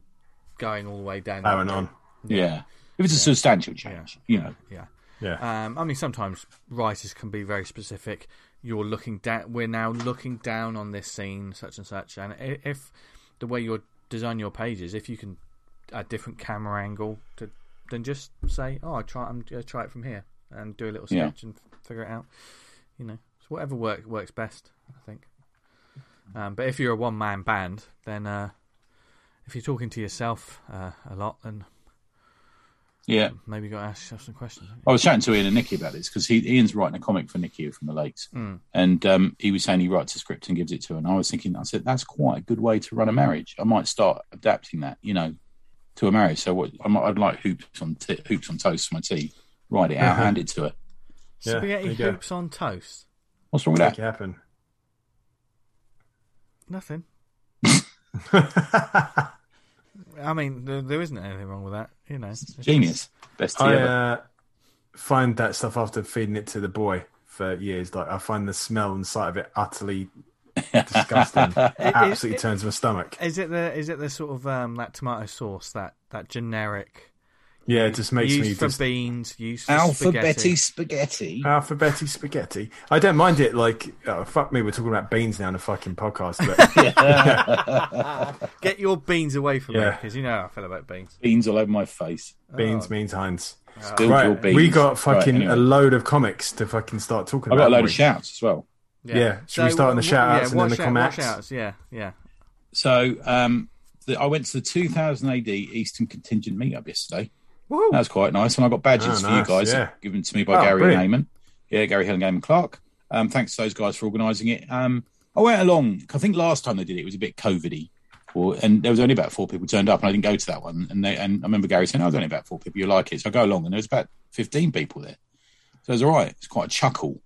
going all the way down. That on. Yeah. If it's a substantial change, you know. Yeah. Yeah. Um, I mean, sometimes writers can be very specific. You're looking down. We're now looking down on this scene, such and such. And if the way you design your pages, if you can a different camera angle, to then just say, "Oh, I try. I'm gonna try it from here," and do a little Yeah. sketch and figure it out. You know, so whatever work works best. I think. Um, but if you're a one man band, then uh, if you're talking to yourself uh, a lot, then Yeah. maybe you got to ask yourself some questions. I was chatting to Ian and Nikki about this because Ian's writing a comic for Nikki from the Lakes, Mm. and um, he was saying he writes a script and gives it to her. And I was thinking, I said that's quite a good way to run a marriage. I might start adapting that, you know, to a marriage. So what I might, I'd like hoops on t- hoops on toast for my tea. Write it out, hand it to her. Yeah, Spaghetti there you go. hoops on toast. What's wrong with Make that? it happen. Nothing. I mean, there, there isn't anything wrong with that. You know, It's Genius, best tea I ever. uh, find that stuff after feeding it to the boy for years. Like I find the smell and sight of it utterly disgusting. Absolutely turns my stomach. Is it the is it the sort of um, that tomato sauce that that generic Yeah, it just makes used me for just beans, used for Alphabetti spaghetti? spaghetti. alphabetti spaghetti. I don't mind it. Like oh, fuck me, we're talking about beans now in a fucking podcast. But Get your beans away from me Yeah. because you know how I feel about beans. Beans all over my face. beans Oh. means Heinz. Spilled your Right, beans. we got fucking Right, anyway. a load of comics to fucking start talking I about. got a load of shouts as well. Yeah. Should we start on the wh- shout-outs yeah, and then the shout- comments? what shout-outs? Yeah, yeah. So um, the, I went to the 2000 AD Eastern Contingent meetup yesterday. Woo! That was quite nice, and I got badges Oh, for nice, you guys yeah. given to me by Oh, Gary brilliant. and Eamon. Yeah, Gary Hill and Eamon Clark. Um, thanks to those guys for organising it. Um, I went along. I think last time they did it, it was a bit COVIDy, or and there was only about four people turned up, and I didn't go to that one. And they, and I remember Gary saying, "Oh, "there's only about four people. You like it?" So I go along, and there was about fifteen people there. So it was all right. It's quite a chuckle.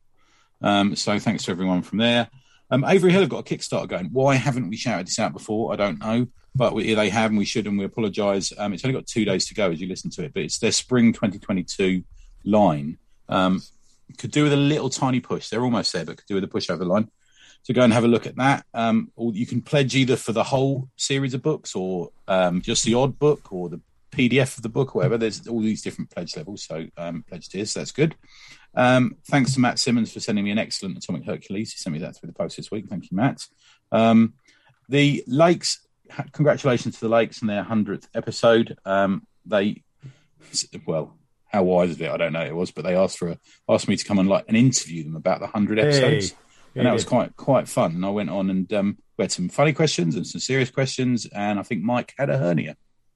Um, so thanks to everyone from there. Um, Avery Hill have got a Kickstarter going. Why haven't we shouted this out before? I don't know, but we, they have, and we should, and we apologise. Um, it's only got two days to go as you listen to it, but it's their spring 2022 line. Um, could do with a little tiny push. They're almost there, but could do with a push over the line. So go and have a look at that. Um, or you can pledge either for the whole series of books, or um, just the odd book, or the PDF of the book, or whatever. There's all these different pledge levels. So um, pledge tiers. So that's good. Um, thanks to Matt Simmons for sending me an excellent Atomic Hercules. He sent me that through the post this week. Thank you, Matt. Um, the Lakes, congratulations to the Lakes and their 100th episode. Um, they, well, how wise of it, I don't know it was, but they asked for a, asked me to come and like and interview them about the 100 episodes. Hey. and that was quite quite fun. And I went on and um, we had some funny questions and some serious questions. And I think Mike had a hernia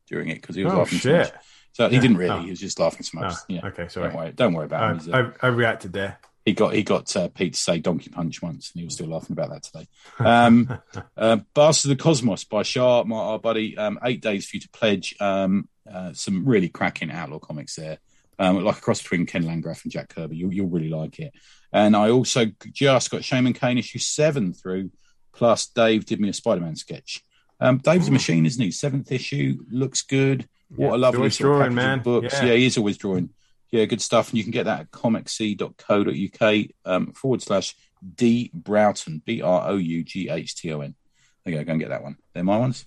during it because he was Oh laughing so shit! much. So he didn't really. Oh. He was just laughing so much. Oh, yeah. Okay, sorry. Don't worry. Don't worry about I, him. He's, uh, I, I reacted there. he got he got uh, Pete to say donkey punch once, and he was still laughing about that today. Um, uh, Bastard of the Cosmos by Shah, my our buddy. Um, eight days for you to pledge. Um, uh, some really cracking outlaw comics there, um, like a cross between Ken Landgraf and Jack Kirby. You'll, you'll really like it. And I also just got Shaman Kane issue seven through. Plus, Dave did me a Spider-Man sketch. Um, Dave's a machine, isn't he? Seventh issue looks good. What Yeah. a lovely sort drawing, of man. books. Yeah. yeah, he is always drawing. Yeah, good stuff. And you can get that at comicsy.co.uk um, forward slash D Broughton, B R O U G H T O N. There you go, go and get that one. They're my ones.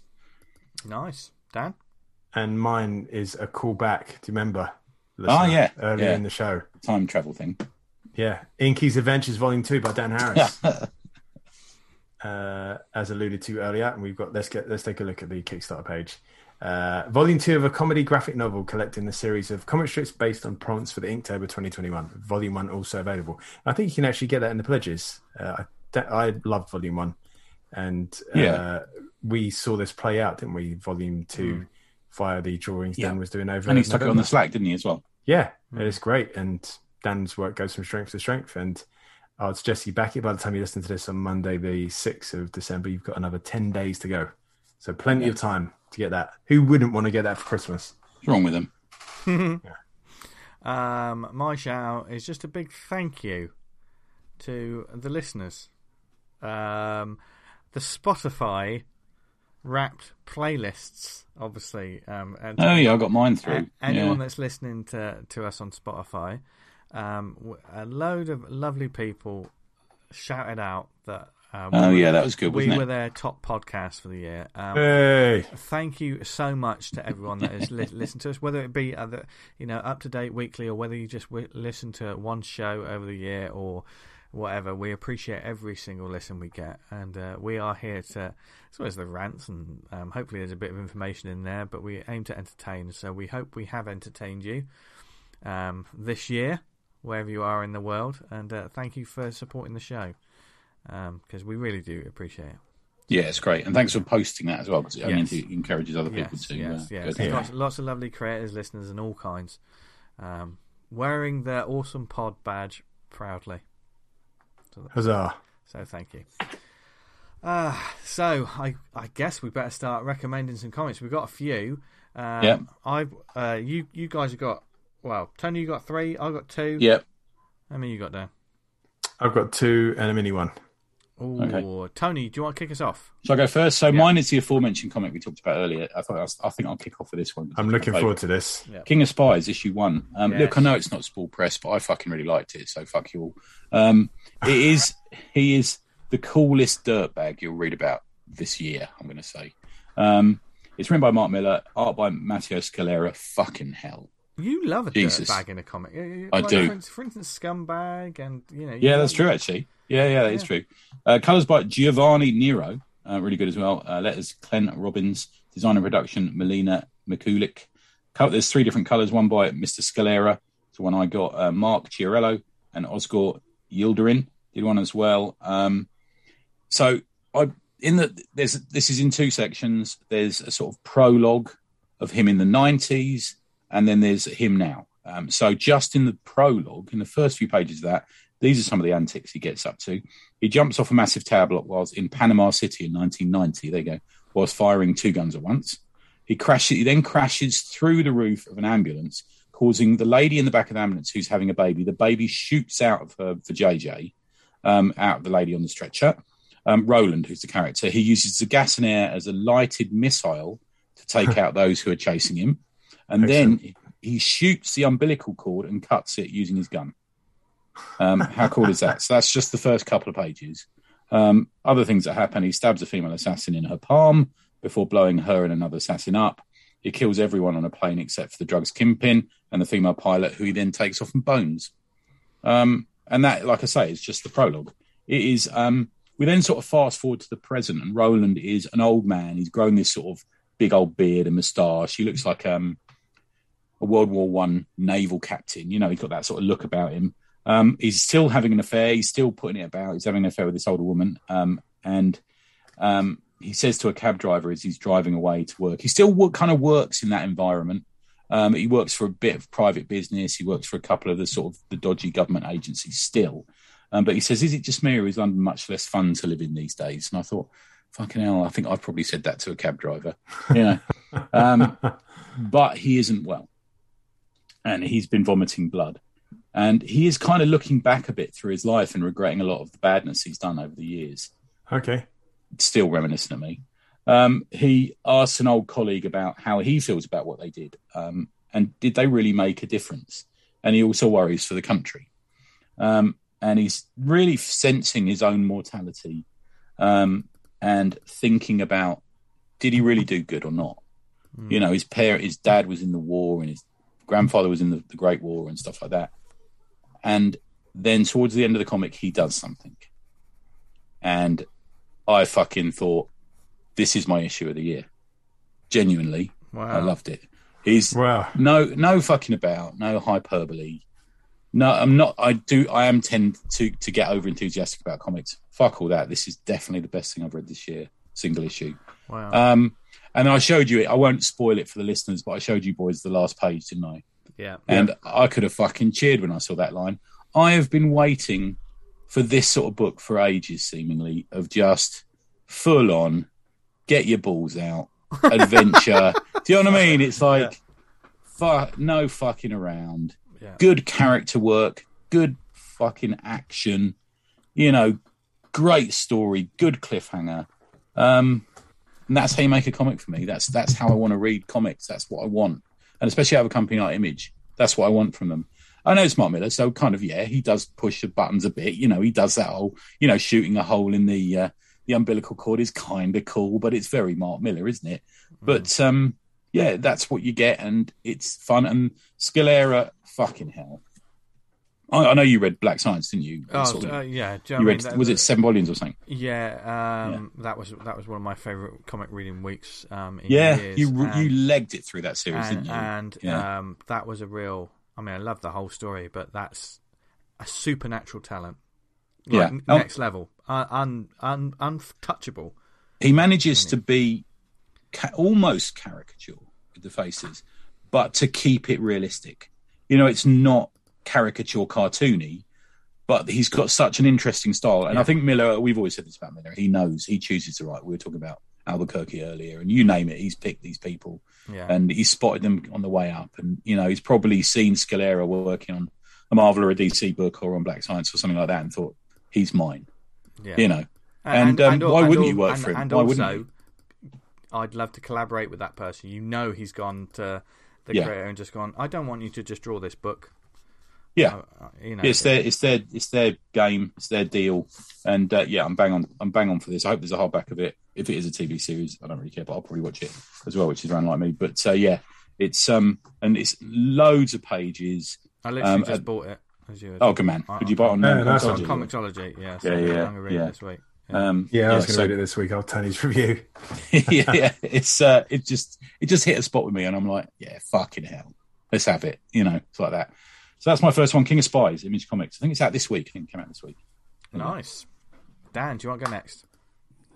Nice, Dan. And mine is a callback. Do you remember? Ah, listener, yeah, Earlier yeah. in the show. Time travel thing. Yeah. Inky's Adventures Volume 2 by Dan Harris. uh, as alluded to earlier, and we've got let's get let's take a look at the Kickstarter page. Uh, volume two of a comedy graphic novel collecting the series of comic strips based on prompts for the Inktober 2021. Volume one also available. I think you can actually get that in the pledges. Uh, I, I loved Volume one, and uh, Yeah. we saw this play out, didn't we? Volume two via the drawings Yeah. Dan was doing over. and he stuck it on the Slack, didn't he, as well? Yeah, it's great. And Dan's work goes from strength to strength. And I would suggest you back it by the time you listen to this on Monday, the 6th of December. You've got another 10 days to go. So plenty of time to get that. Who wouldn't want to get that for Christmas? What's wrong with them? Um, my shout is just a big thank you to the listeners. Um, the Spotify wrapped playlists, obviously. Um, and Oh yeah, I got mine a- through. anyone yeah. that's listening to to us on Spotify, um, w- a load of lovely people shouted out that. Uh, we Oh were- yeah, that was good, we wasn't were it? their top podcast for the year. Um, Hey, thank you so much to everyone that has li- listened to us, whether it be other, you know, up to date weekly, or whether you just w- listen to one show over the year or whatever. We appreciate every single listen we get, and uh, we are here to. As well as the rants, and um, hopefully there's a bit of information in there, but we aim to entertain. So we hope we have entertained you um, this year, wherever you are in the world, and uh, thank you for supporting the show because we really do appreciate it. Yeah, it's great, and thanks for posting that as well because I mean, Yes. it encourages other people Yes, to. yes, uh, yes. go There's. Lots, lots of lovely creators, listeners, and all kinds. Um, wearing their awesome pod badge proudly. huzzah! So thank you. Uh, so I I guess we better start recommending some comics. We've got a few. Um, Yeah. I've uh, you you guys have got well, Tony, you got three. I got two. Yep. How many you got there? I've got two and a mini one. Oh, Okay. Tony, do you want to kick us off? Shall I go first? So mine is the aforementioned comic we talked about earlier. I thought I, was- I think I'll kick off with this one. I'm looking forward to this. King of Spies issue one. Um, Yes. Look, I know it's not spool press, but I fucking really liked it. So fuck you all. Um, it is. He is the coolest dirtbag you'll read about this year. I'm going to say. Um, it's written by Mark Millar, art by Matteo Scalera. Fucking hell. You love a Jesus. dirtbag in a comic. I like, do. For, instance, Scumbag, and you know. you Yeah, love- that's true. Actually, yeah, yeah, that is true. Uh, colors by Giovanni Niro, uh, really good as well. Uh, letters Clem Robins, design and production Melina Mikulic. Co- There's three different colors. One by Mr. Scalera, it's the one I got. Uh, Mark Chiarello and Oscar Yildirim did one as well. Um, so I in the there's this is in two sections. There's a sort of prologue of him in the 90s, and then there's him now. Um, so just in the prologue, in the first few pages of that, these are some of the antics he gets up to. He jumps off a massive tower block whilst in Panama City in 1990. There you go. Whilst firing two guns at once, he crashes. He then crashes through the roof of an ambulance, causing the lady in the back of the ambulance who's having a baby. The baby shoots out of her for JJ, um, out of the lady on the stretcher. Um, Roland, who's the character, he uses the gas and air as a lighted missile to take out those who are chasing him, and then he shoots the umbilical cord and cuts it using his gun. Um, how cool is that? So that's just the first couple of pages. Um, other things that happen: he stabs a female assassin in her palm before blowing her and another assassin up. He kills everyone on a plane except for the drugs kingpin and the female pilot, who he then takes off and bones. Um, and that, like I say, is just the prologue. It is. Um, we then sort of fast forward to the present, and Roland is an old man. He's grown this sort of big old beard and moustache. He looks like um, a World War One naval captain. You know, he's got that sort of look about him. Um, he's still having an affair. He's still putting it about. He's having an affair with this older woman, um, and um, he says to a cab driver as he's driving away to work. He still wo- kind of works in that environment. Um, he works for a bit of private business. He works for a couple of the sort of the dodgy government agencies still. Um, but he says, "Is it just me, or is London much less fun to live in these days?" And I thought, "Fucking hell!" I think I've probably said that to a cab driver. You know, um, but he isn't well, and he's been vomiting blood, and he is kind of looking back a bit through his life and regretting a lot of the badness he's done over the years Okay. still reminiscent of me. Um, he asks an old colleague about how he feels about what they did, um, and did they really make a difference? And he also worries for the country, um, and he's really sensing his own mortality um, and thinking about did he really do good or not? You know, his parent, his dad was in the war, and his grandfather was in the, the Great War and stuff like that. And then towards the end of the comic, he does something, and I fucking thought this is my issue of the year. Genuinely, Wow. I loved it. He's Wow. no no fucking about, no hyperbole. No, I'm not. I do. I am tend to to get over enthusiastic about comics. Fuck all that. This is definitely the best thing I've read this year. Single issue. Wow. Um, and I showed you it. I won't spoil it for the listeners, but I showed you boys the last page, didn't I? yeah. And I could have fucking cheered when I saw that line. I have been waiting for this sort of book for ages, seemingly, of just full on, get your balls out, adventure. Do you know what I mean? It's like fu- no fucking around. Yeah. Good character work, good fucking action. You know, great story, good cliffhanger. Um, and that's how you make a comic for me. That's that's how I want to read comics. That's what I want, and especially out of a company like Image, that's what I want from them. I know it's Mark Millar, so kind of yeah, he does push the buttons a bit. You know, he does that whole, you know, shooting a hole in the uh, the umbilical cord is kind of cool, but it's very Mark Millar, isn't it? But um, yeah, that's what you get, and it's fun. And Scalera, fucking hell. I, I know you read Black Science, didn't you? Oh, Sort of- uh, yeah. You you read, That- was it seven volumes or something? Yeah, um, that was that was one of my favorite comic reading weeks. Um, in Yeah, years. you and, you legged it through that series, and, didn't you? and Yeah. um, that was a real. I mean, I love the whole story, but that's a supernatural talent. Like, Yeah. Oh. next level, un, un, un, untouchable. he manages to be ca- almost caricature with the faces, but to keep it realistic. You know, it's not caricature cartoony, but he's got such an interesting style. And I think Millar, we've always said this about Millar, he knows, he chooses to write. We were talking about Albuquerque earlier, and you name it, he's picked these people Yeah, and he's spotted them on the way up. And, you know, he's probably seen Scalera working on a Marvel or a DC book or on Black Science or something like that and thought, he's mine, yeah. you know. And, um, al- why wouldn't you work and, for him? And Why wouldn't you? I'd love to collaborate with that person. You know, he's gone to the Yeah. creator and just gone. I don't want you to just draw this book. Yeah. Uh, uh, you know, it's their it's their it's their game it's their deal and uh, yeah i'm bang on i'm bang on for this i hope there's a hardback of it if it is a tv series i don't really care but i'll probably watch it as well which is around like me but uh, yeah it's um and it's loads of pages I literally um, just uh, bought it. As you oh good man I- could you buy it on Yeah, um, nice Comixology? one. Comixology, yeah. So Yeah, I'm yeah, going to read yeah. it this week. Yeah. um Yeah, I was going to so- read it this week. I'll turn his review. yeah it's uh it just it just hit a spot with me and i'm like yeah fucking hell let's have it you know it's like that so that's my first one king of spies image comics i think it's out this week i think it came out this week Nice. Dan, do you want to go next?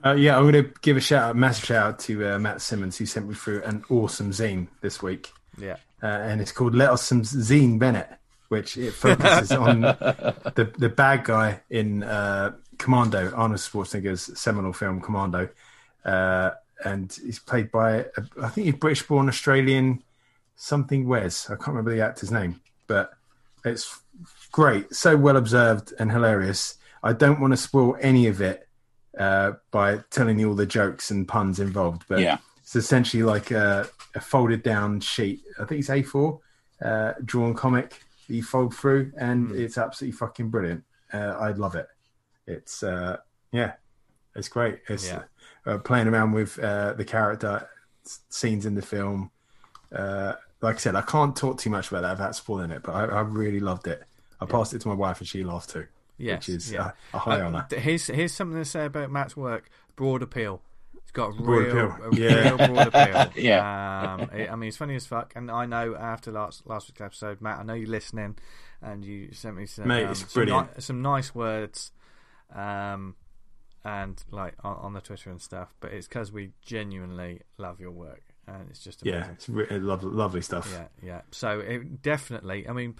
Uh, yeah, I'm going to give a shout out, massive shout out to uh, Matt Simmons, who sent me through an awesome zine this week. Yeah. uh, and it's called Let Us Some Zine Bennett, which it focuses on the the bad guy in uh, Commando, Arnold Schwarzenegger's seminal film Commando, uh, and he's played by a, I think he's British-born Australian something Wes. I can't remember the actor's name, but it's great, so well observed and hilarious. I don't want to spoil any of it uh, by telling you all the jokes and puns involved, but yeah it's essentially like a, a folded down sheet. I think it's A4 uh, drawn comic that you fold through, and it's absolutely fucking brilliant. Uh, I love it. It's uh, yeah, it's great. It's Yeah. uh, playing around with uh, the character scenes in the film. Uh, like I said, I can't talk too much about that without spoiling it, but I, I really loved it. I passed it to my wife, and she laughed too, Yes. which is yeah. uh, a high Uh, honour. here's here's something to say about Matt's work. Broad appeal. It's got Broad real, appeal. a Yeah. real broad appeal. Yeah. Um, it- I mean, it's funny as fuck. And I know after last last week's episode, Matt, I know you're listening, and you sent me some Mate, um, it's some, brilliant. ni- some nice words, um, and like on, on the Twitter and stuff. But it's because we genuinely love your work, and it's just amazing. Yeah, it's re- lovely, lovely stuff. Yeah, yeah. So it definitely. I mean,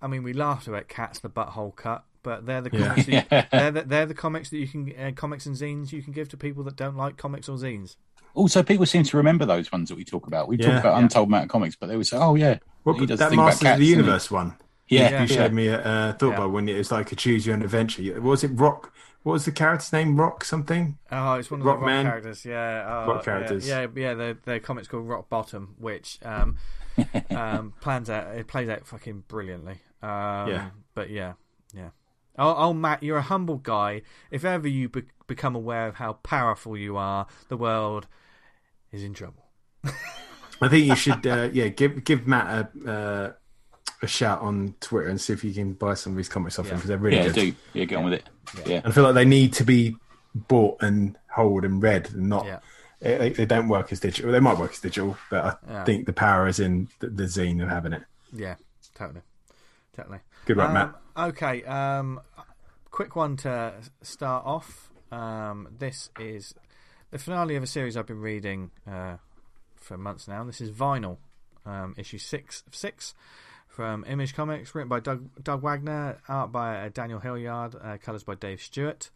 I mean, we laughed about cats the butthole cut, but they're the Yeah. comics. That you, they're, the, they're the comics that you can uh, comics and zines you can give to people that don't like comics or zines. Also, people seem to remember those ones that we talk about. We Yeah. talk about Yeah. Untold Amount of Comics, but they would say, "Oh yeah, Well, he does that think about Masters of the? Universe one. Yeah, Yeah. you yeah. showed me a uh, thought Yeah. bubble when it was like a choose your own adventure. Was it Rock? What was the character's name? Rock something? Oh, it's one of Rock the rock Man. characters. Yeah, oh, Rock characters. Yeah, yeah. yeah the the comics called Rock Bottom, which um, um, plans out. It plays out fucking brilliantly. Um, Yeah. But yeah, yeah. Oh, oh, Matt, you're a humble guy. If ever you be- become aware of how powerful you are, the world is in trouble. I think you should, uh, yeah, give give Matt a uh, a shout on Twitter and see if you can buy some of his comics off him Yeah. because they're really yeah, good. do yeah, get on with it. Yeah, And I feel like they need to be bought and hold and read, and not Yeah. they, they don't work as digital. They might work as digital, but I Yeah. think the power is in the, the zine of having it. Yeah, totally, totally. Good luck, Um, Matt. Okay, um, quick one to start off. Um, this is the finale of a series I've been reading uh, for months now. This is Vinyl, um, issue six of six from Image Comics, written by Doug, Doug Wagner, art by uh, Daniel Hillyard, uh, colours by Dave Stewart.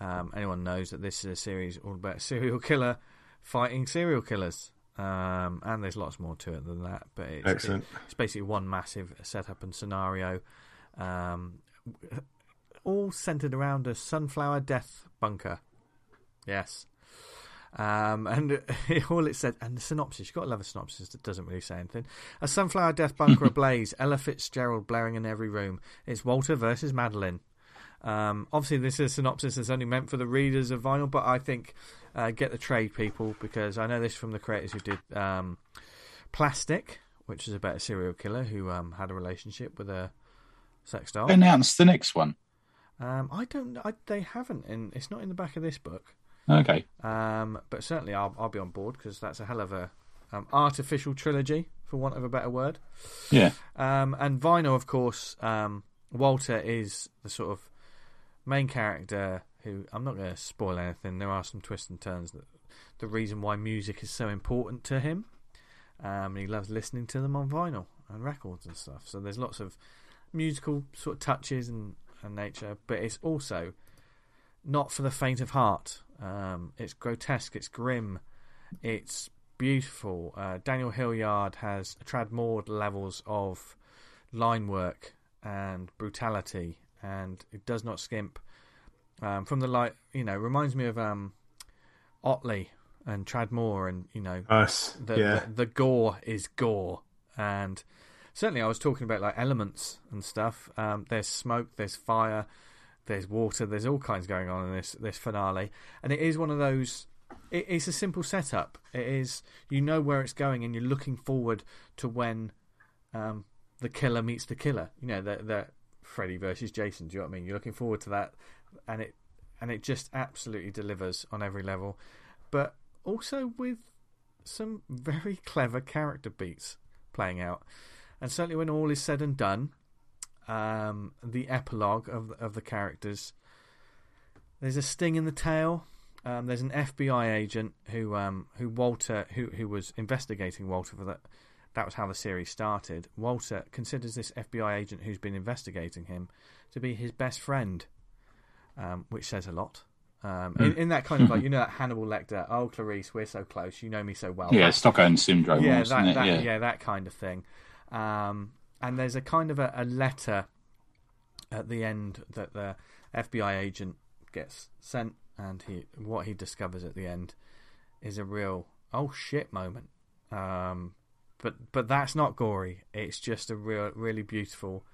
Um, anyone knows that this is a series all about a serial killer fighting serial killers. Um, and there's lots more to it than that, but it's, Excellent. it- it's basically one massive setup and scenario, um, all centered around a sunflower death bunker. Yes. Um, and all it said, and the synopsis, you've got to love a synopsis that doesn't really say anything. A sunflower death bunker ablaze, Ella Fitzgerald blaring in every room. It's Walter versus Madeline. Um, obviously, this is a synopsis that's only meant for the readers of vinyl, but I think uh, get the trade people because I know this from the creators who did um, Plastic, which is about a serial killer who um, had a relationship with a sex doll. Announce the next one. Um, I don't. I, they haven't. In it's not in the back of this book. Okay. Um, but certainly, I'll I'll be on board because that's a hell of a um, artificial trilogy, for want of a better word. Yeah. Um, and Vinyl, of course, um, Walter is the sort of main character who I'm not going to spoil anything. There are some twists and turns that the reason why music is so important to him. Um, and he loves listening to them on vinyl and records and stuff. So there's lots of musical sort of touches and, and nature, but it's also not for the faint of heart. Um, it's grotesque, it's grim, it's beautiful. Uh, Daniel Hillyard has Tradd Moore levels of line work and brutality, and it does not skimp. Um, from the light, you know, reminds me of um, Ottley and Tradd Moore, and you know, Us. the, yeah. the the gore is gore, and certainly I was talking about like elements and stuff. Um, there's smoke, there's fire, there's water, there's all kinds going on in this this finale, and it is one of those. It, it's a simple setup. It is you know where it's going, and you're looking forward to when um, the killer meets the killer. You know that that Freddy versus Jason. Do you know what I mean? You're looking forward to that, and it and it just absolutely delivers on every level, but also with some very clever character beats playing out. And certainly when all is said and done, um, the epilogue of of the characters, there's a sting in the tail. Um, there's an FBI agent who um, who Walter who who was investigating Walter for that. That was how the series started. Walter considers this FBI agent who's been investigating him to be his best friend, um, which says a lot. Um, in, in that kind of like you know that Hannibal Lecter, oh Clarice, we're so close, you know me so well. Yeah, Stockholm syndrome. yeah, that, that, yeah. yeah. that kind of thing. Um, and there's a kind of a, a letter at the end that the FBI agent gets sent, and he what he discovers at the end is a real oh shit moment. Um, but but that's not gory. It's just a real really beautiful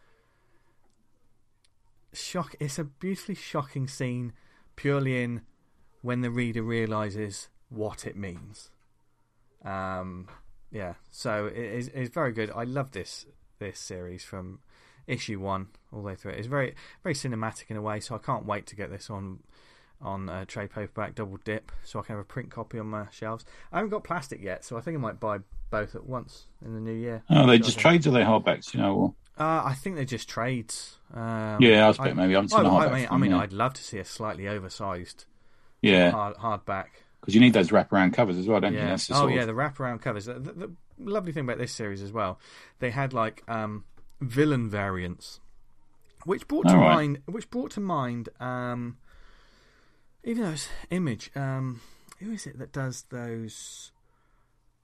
shock. It's a beautifully shocking scene, purely in when the reader realizes what it means. Um, yeah, so it is it's very good. I love this this series from issue one all the way through. It's very very cinematic in a way, so I can't wait to get this on on uh, trade paperback double dip, so I can have a print copy on my shelves. I haven't got plastic yet, so I think I might buy both at once in the new year. Oh, they just trades or they hardbacks, you know? Or... Uh, I think they're just trades. Um, Yeah, I was bet maybe. I I, the I hardback mean, I mean, I'd love to see a slightly oversized Yeah, hard, hardback. Because you need those wraparound covers as well, don't you? Yeah. That's the Oh yeah, of- the wraparound covers. The, the, the lovely thing about this series as well, they had like um, villain variants, which brought to right. mind, which brought to mind, um, even though it's Image. Um, who is it that does those?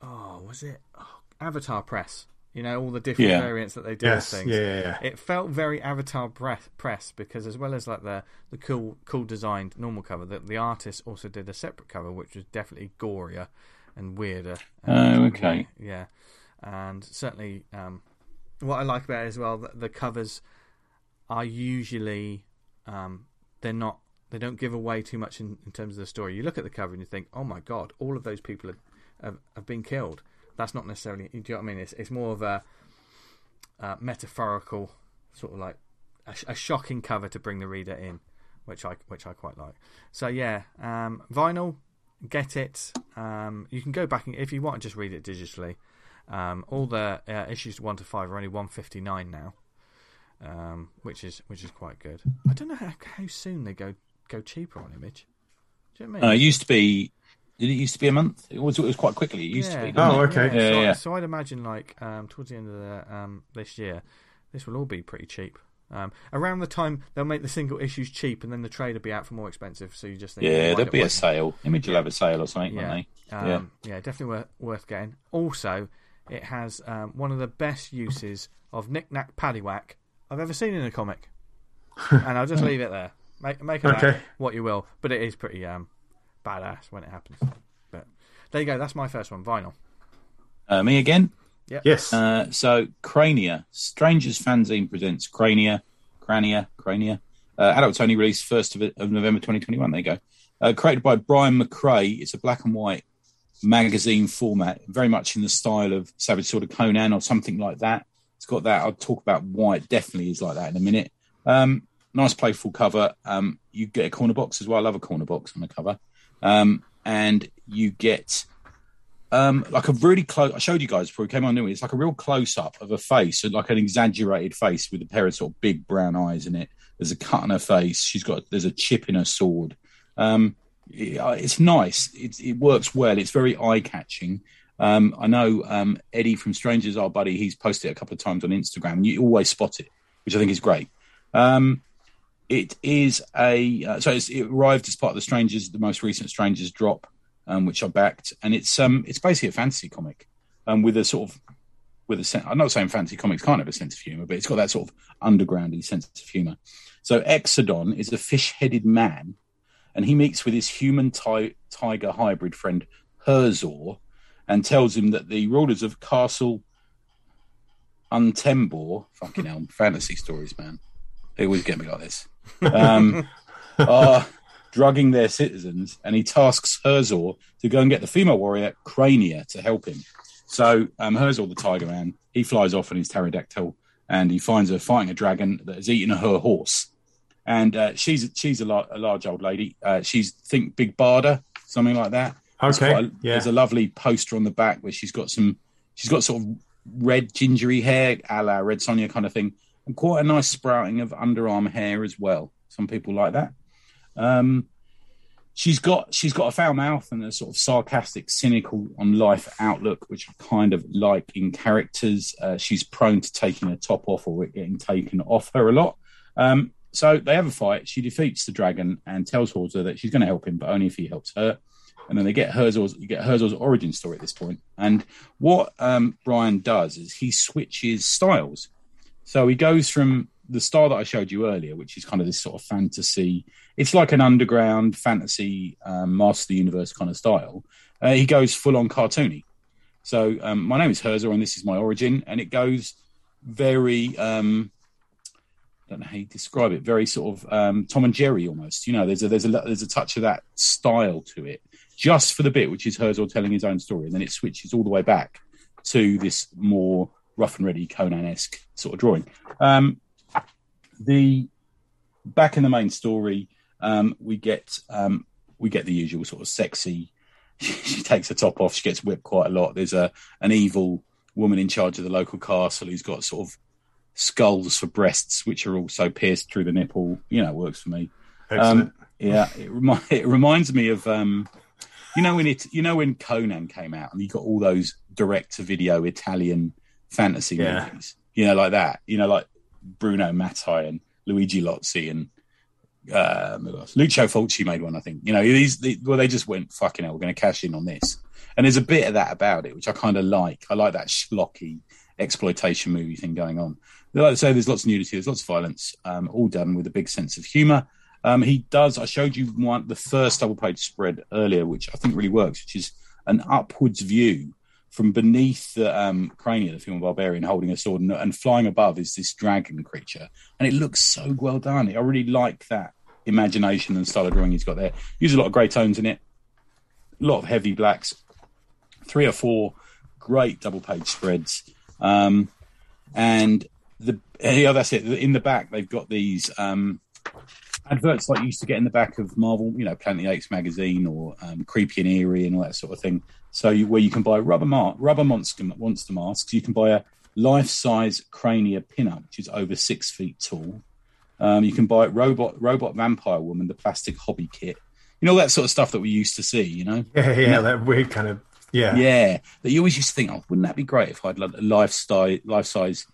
Oh, was it oh, Avatar Press? You know all the different Yeah. variants that they do Yes. things. Yeah, yeah, yeah. It felt very Avatar press, press because as well as like the the cool cool designed normal cover, the, the artist also did a separate cover which was definitely gorier and weirder. Oh, And, okay. Yeah, and certainly um, what I like about it as well, the, the covers are usually um, they're not they don't give away too much in, in terms of the story. You look at the cover and you think, oh my god, all of those people have have, have been killed. That's not necessarily. Do you know what I mean? It's it's more of a uh, metaphorical sort of like a, a shocking cover to bring the reader in, which I which I quite like. So yeah, um, vinyl, get it. Um, you can go back and if you want just read it digitally. Um, all the uh, issues one to five are only one fifty nine now, um, which is which is quite good. I don't know how, how soon they go go cheaper on Image. Do you know what I Uh, mean? it used to be. Did it used to be a month? It was. It was quite quickly. It used to be. Oh, it? okay. Yeah, so, yeah. so I'd imagine like um, towards the end of the, um, this year, this will all be pretty cheap. Um, around the time they'll make the single issues cheap, and then the trade will be out for more expensive. So you just think, Yeah, there'll be why- a sale. Image will have a sale or something, yeah, won't they? um, yeah, definitely worth, worth getting. Also, it has um, one of the best uses of knick knack paddywhack I've ever seen in a comic, and I'll just leave it there. Make make of that Okay. what you will, but it is pretty um, badass when it happens. But there you go. That's my first one, vinyl. Uh, me again. Yes. Uh, so Krania, Strangers fanzine presents Krania, Krania, Krania. Uh, adults only released first of, of November 2021. There you go. Uh, created by Brian McRae. It's a black and white magazine format, very much in the style of Savage Sword of Conan or something like that. It's got that. I'll talk about why it definitely is like that in a minute. Um, nice playful cover. Um, you get a corner box as well. I love a corner box on the cover. Um, and you get um, like a really close. I showed you guys before we came on. Didn't we? It's like a real close up of a face, so like an exaggerated face with a pair of sort of big brown eyes in it. There's a cut on her face. She's got there's a chip in her sword. Um, it- it's nice. It, it works well. It's very eye catching. Um, I know um, Eddie from Strangers, our buddy, he's posted it a couple of times on Instagram. You always spot it, which I think is great. Um, it is a uh, so it arrived as part of the Strangers, the most recent Strangers drop, um, which I backed, and it's um it's basically a fantasy comic, um, with a sort of with a sen- I'm not saying fantasy comics can't have a sense of humor, but it's got that sort of undergroundy sense of humor. So Exodon is a fish-headed man, and he meets with his human ti- tiger hybrid friend Herzor, and tells him that the rulers of Castle Untembor, fucking hell, fantasy stories, man, they always get me like this. Um, are drugging their citizens, and he tasks Herzor to go and get the female warrior Krania to help him. So um, Herzor, the tiger man, he flies off on his pterodactyl, and he finds her fighting a dragon that has eaten her horse. And uh, she's she's a, a large old lady. Uh, she's think Big Barda, something like that. Okay, a- yeah. There's a lovely poster on the back where she's got some. She's got sort of red gingery hair, a la Red Sonja kind of thing, and quite a nice sprouting of underarm hair as well. Some people like that. Um, she's got she's got a foul mouth and a sort of sarcastic, cynical on life outlook, which I kind of like in characters. Uh, she's prone to taking her top off or it getting taken off her a lot. Um, so they have a fight. She defeats the dragon and tells Herzor that she's going to help him, but only if he helps her. And then they get Herzor's you get Herzor's origin story at this point. And what um, Brian does is he switches styles. So he goes from the style that I showed you earlier, which is kind of this sort of fantasy. It's like an underground fantasy um, Master the Universe kind of style. Uh, he goes full on cartoony. So um, my name is Herzor, and this is my origin, and it goes very. Um, I don't know how you describe it. Very sort of um, Tom and Jerry almost. You know, there's a there's a there's a touch of that style to it, just for the bit which is Herzor telling his own story, and then it switches all the way back to this more rough and ready Conan esque sort of drawing. Um, the back in the main story, um, we get um, we get the usual sort of sexy. she takes her top off. She gets whipped quite a lot. There's a an evil woman in charge of the local castle who's got sort of skulls for breasts, which are also pierced through the nipple. You know, it works for me. Excellent. Um, yeah, it, remi- it reminds me of um, you know when it you know when Conan came out and you got all those direct to video Italian fantasy Yeah. movies, you know, like that, you know, like Bruno Mattei and Luigi Cozzi and uh? Lucio Fulci made one, I think. You know, these the, well, they just went fucking hell, we're going to cash in on this, and there's a bit of that about it, which I kind of like. I like that schlocky exploitation movie thing going on. Like I say, there's lots of nudity, there's lots of violence, um, all done with a big sense of humour. Um, he does. I showed you one, the first double page spread earlier, which I think really works, which is an upwards view from beneath the um, cranium of the film barbarian holding a sword, and, and flying above is this dragon creature, and it looks so well done. I really like that imagination and style of drawing he's got there. Use a lot of grey tones in it, a lot of heavy blacks, three or four great double page spreads, um, and the yeah, that's it. In the back, they've got these. Um, adverts like you used to get in the back of Marvel, you know, Planet of the Apes magazine or um, Creepy and Eerie and all that sort of thing. So you, where you can buy rubber mar- rubber monster monster masks, you can buy a life size Krania pinup, which is over six feet tall. Um, you can buy robot robot vampire woman, the plastic hobby kit. You know that sort of stuff that we used to see. You know, yeah, yeah, that weird kind of yeah. yeah, that you always used to think, oh, wouldn't that be great if I had a life size life size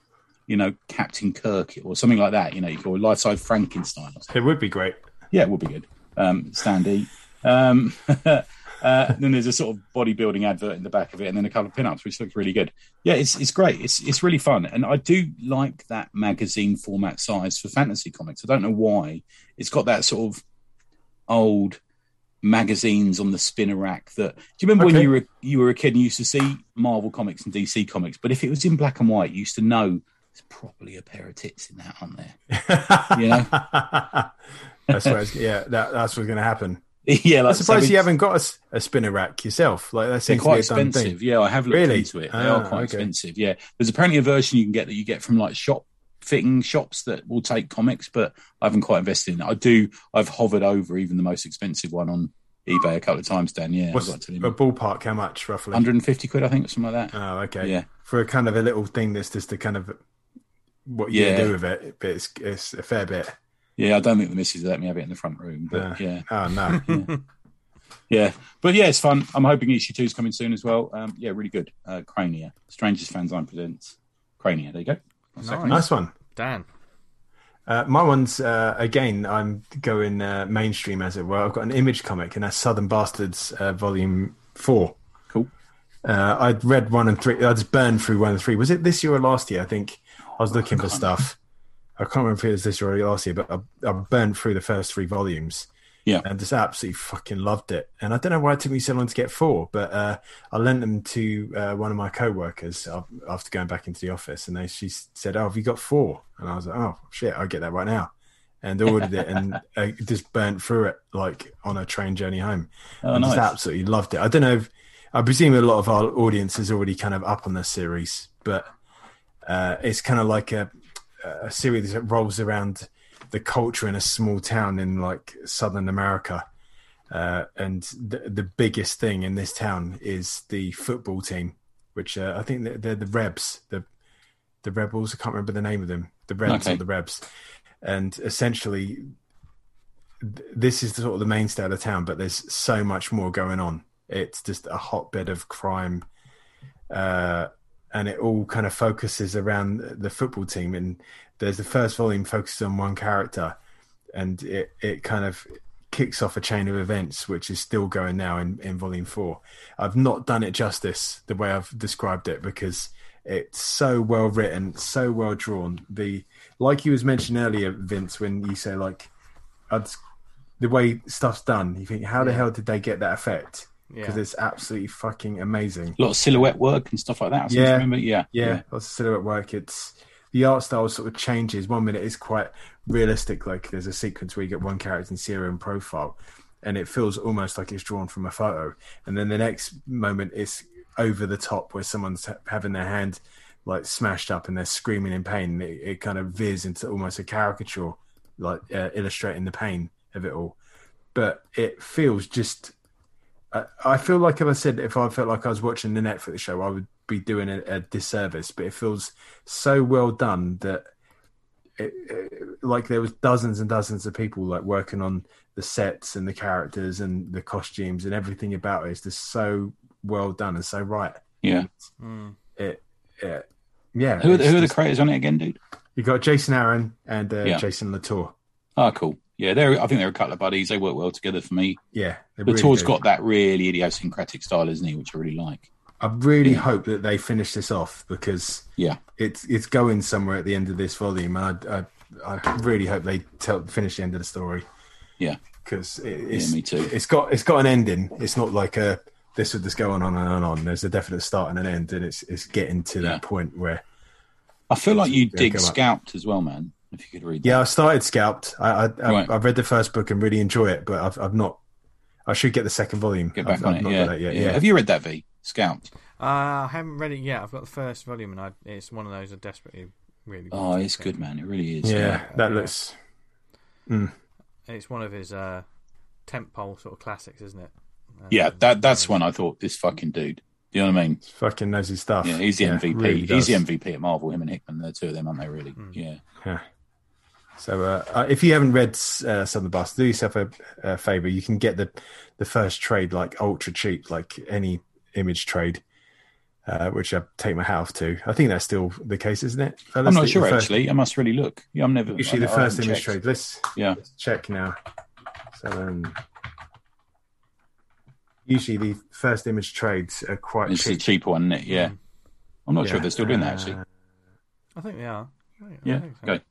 you know, Captain Kirk or something like that. You know, or life size Frankenstein. Or. It would be great. Yeah, it would be good. Um, Standy. Um, uh, then there's a sort of bodybuilding advert in the back of it, and then a couple of pinups, which looks really good. Yeah, it's it's great. It's it's really fun, and I do like that magazine format size for fantasy comics. I don't know why. It's got that sort of old magazines on the spinner rack. That do you remember when you were you were a kid and you used to see Marvel comics and DC comics, but if it was in black and white, you used to know there's probably a pair of tits in that, aren't there? You know? that's it's, yeah, that, that's what's going to happen. yeah, I'm like surprised so you haven't got a spinner rack yourself. Like that They're to quite a expensive. Yeah, I have looked Really? into it. They Ah, are quite okay. expensive. Yeah, there's apparently a version you can get that you get from like shop fitting shops that will take comics, but I haven't quite invested in it. I do. I've hovered over even the most expensive one on eBay a couple of times. Dan, yeah, What's I've a ballpark? How much roughly? 150 quid, I think, or something like that. Oh, okay. Yeah. For a kind of a little thing that's just a kind of what you Yeah. do with it, but it's it's a fair bit. Yeah, I don't think the missus let me have it in the front room, but yeah, Oh no. yeah, but yeah, it's fun. I'm hoping issue two is coming soon as well. Um, yeah, really good. Uh, Krania, Strangers Fanzine presents Krania. There you go. One second. nice one. Dan. Uh, my one's uh, again. I'm going uh, mainstream as it were. I've got an image comic, and that's Southern Bastards, uh, Volume Four. Cool. Uh, I'd read one and three. I just burned through one and three. Was it this year or last year? I think I was looking for stuff. I can't remember if it was this year or last year, but I, I burned through the first three volumes. Yeah. and just absolutely fucking loved it. And I don't know why it took me so long to get four, but uh, I lent them to uh, one of my co-workers after going back into the office, and they she said, "Oh, have you got four? And I was like, "Oh shit, I'll get that right now." And ordered it and uh, just burnt through it like on a train journey home. Oh, I nice. just absolutely loved it. I don't know if I presume a lot of our audience is already kind of up on this series, but uh, it's kind of like a, a series that rolls around the culture in a small town in like southern America. Uh, and the, the biggest thing in this town is the football team, which uh, I think they're, they're the Rebs, the the Rebels. I can't remember the name of them. The Rebs Okay. or the Rebs. And essentially, th- this is the, sort of the mainstay of the town, but there's so much more going on. It's just a hotbed of crime, uh, and it all kind of focuses around the football team. And there's the first volume focuses on one character, and it it kind of kicks off a chain of events which is still going now in, in volume four. I've not done it justice the way I've described it because it's so well written, so well drawn. The like you was mentioning earlier, Vince, when you say like I'd, the way stuff's done, you think how the hell did they get that effect? Because Yeah. it's absolutely fucking amazing. A lot of silhouette work and stuff like that. I Yeah. remember. Yeah, Yeah, lots of silhouette work. It's the art style sort of changes. One minute is quite realistic, like there's a sequence where you get one character in serial and profile, and it feels almost like it's drawn from a photo. And then the next moment it's over the top where someone's having their hand like smashed up and they're screaming in pain. It, it kind of veers into almost a caricature, like uh, illustrating the pain of it all. But it feels just I, I feel like if I said if I felt like I was watching the Netflix show, I would be doing a, a disservice. But it feels so well done that, it, it- like there was dozens and dozens of people like working on the sets and the characters and the costumes and everything about it is just so well done and so right. yeah. Mm. It, it yeah. Who are, the, who are the creators on it again, dude? you got Jason Aaron and uh, Yeah. Jason Latour. Oh, cool. Yeah, they're. I think they're a couple of buddies. They work well together for me. Yeah, they're really Latour's good. got that really idiosyncratic style, isn't he? Which I really like. I really Yeah. hope that they finish this off because Yeah. it's it's going somewhere at the end of this volume, and I I, I really hope they tell finish the end of the story Yeah. because it, it's Yeah, me too. it's got it's got an ending. It's not like a this would just go on and on and on. There's a definite start and an end, and it's it's getting to Yeah. that point where I feel like you dig go up. Scalped as well, man. If you could read. yeah, that. I started Scalped. I, I I've, Right. I've read the first book and really enjoy it, but I've I've not. I should get the second volume. get back I've, on I've it. not Yeah. that yet. yeah. Yeah, Have you read that V? Scalped. Uh, I haven't read it yet. I've got the first volume, and I, it's one of those I desperately really. Oh, want to it's get. good, man. It really is. yeah, that Yeah. looks. It's one of his uh, tentpole sort of classics, isn't it? Um, Yeah, that that's one I thought this fucking dude. Do you know what I mean? Fucking knows his stuff. Yeah, he's the MVP. really he's the. MVP at Marvel. Him and Hickman, the two of them, aren't they? Really? Mm. Yeah. Yeah. So uh, uh, if you haven't read uh, Southern Bastard, do yourself a, a favor. You can get the the first trade like ultra cheap, like any image trade. uh, which I take my hat off to. I think that's still the case, isn't it? I'm not sure first, actually. I must really look. Yeah, I'm never usually I, the first image checked. trade. Let's yeah let's check now. So um, usually the first image trades are quite. It's cheap. a cheap one, isn't it? Yeah. Mm. I'm not yeah. sure if they're still doing that actually. Uh, I think they are. I yeah. Think so. Okay.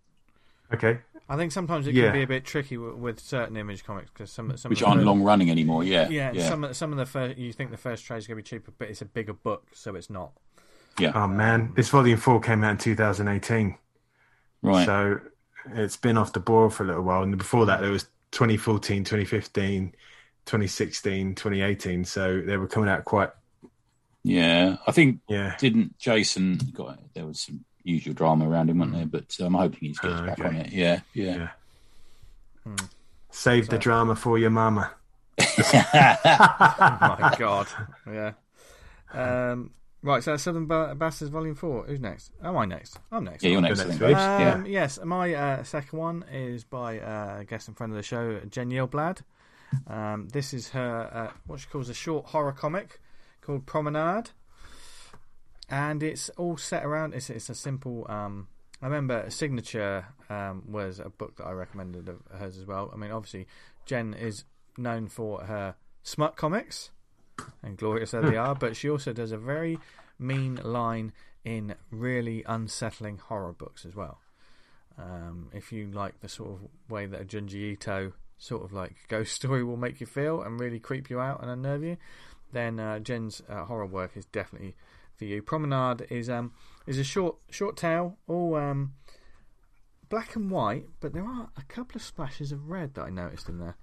Okay. I think sometimes it yeah. can be a bit tricky with, with certain image comics because some, some which aren't long running anymore. Yeah. yeah, yeah. Some some of the first you think the first trade is going to be cheaper, but it's a bigger book, so it's not. Yeah. Oh man, this volume four came out in 2018. Right. So it's been off the boil for a little while, and before that there was 2014, 2015, 2016, 2018. So they were coming out quite. Yeah, I think. Yeah. Didn't Jason got there was some usual drama around him, wasn't there? But I'm hoping he's gets uh, back on it. Yeah, yeah. yeah. Hmm. Save so. the drama for your mama. oh my god! Yeah. Um, right, so Southern Bastards Volume Four. Who's next? Am I next? I'm next. Yeah, you're next. next um, yeah. Yes, my uh, second one is by uh, guest and friend of the show, Jen Gyllblad. Um, this is her uh, what she calls a short horror comic called Promenad and it's all set around. It's it's a simple. Um, I remember Signature um, was a book that I recommended of hers as well. I mean, obviously, Jen is known for her smut comics, and glorious as they are, but she also does a very mean line in really unsettling horror books as well. Um, if you like the sort of way that a Junji Ito sort of like ghost story will make you feel and really creep you out and unnerve you, then uh, Jen's uh, horror work is definitely for you. Promenad is um is a short short tale, all um black and white, but there are a couple of splashes of red that I noticed in there.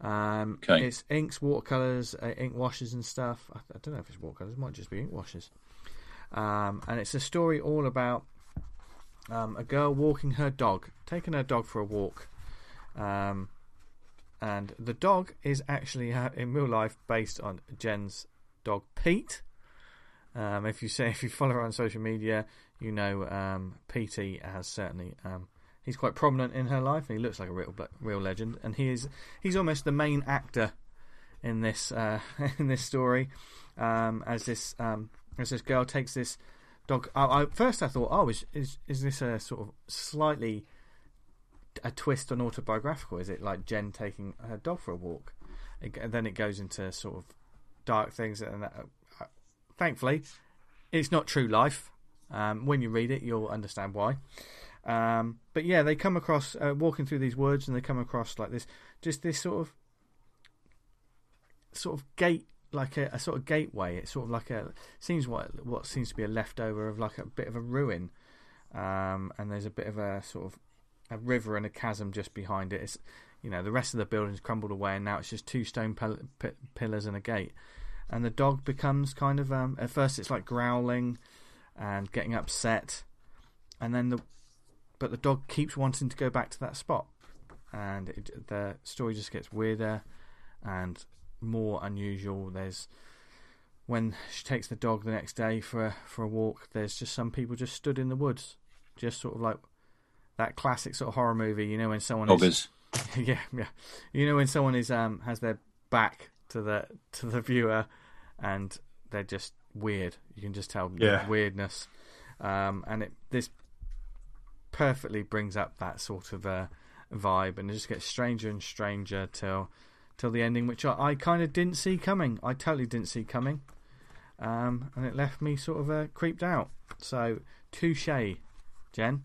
Um, okay. It's inks, watercolors, uh, ink washes, and stuff. I, I, don't know if it's watercolors; it might just be ink washes. Um, and it's a story all about um, a girl walking her dog, taking her dog for a walk. Um, and the dog is actually uh, in real life based on Jen's dog Pete. Um, if you say if you follow her on social media, you know um, PT has certainly um, he's quite prominent in her life. and He looks like a real real legend, and he is he's almost the main actor in this uh, in this story. Um, as this um, as this girl takes this dog. I, I, first I thought, oh, is, is is this a sort of slightly a twist on autobiographical? Is it like Jen taking her dog for a walk? It, then it goes into sort of dark things, and that, thankfully, it's not true life. Um, when you read it, you'll understand why. Um, but yeah, they come across uh, walking through these woods, and they come across like this, just this sort of, sort of gate, like a, a sort of gateway. It's sort of like a seems what what seems to be a leftover of like a bit of a ruin, um, and there's a bit of a sort of a river and a chasm just behind it. It's you know the rest of the building's crumbled away, and now it's just two stone pillars and a gate and the dog becomes kind of um, at first it's like growling and getting upset, and then the but the dog keeps wanting to go back to that spot, and it, the story just gets weirder and more unusual. There's when she takes the dog the next day for a, for a walk. There's just some people just stood in the woods, just sort of like that classic sort of horror movie. You know when someone Doggers. is yeah yeah, you know when someone is um has their back to the to the viewer, and they're just weird. You can just tell yeah. weirdness, um, and it this perfectly brings up that sort of uh, vibe, and it just gets stranger and stranger till till the ending, which I, I kind of didn't see coming. I totally didn't see coming, um, and it left me sort of uh, creeped out. So touche, Jen.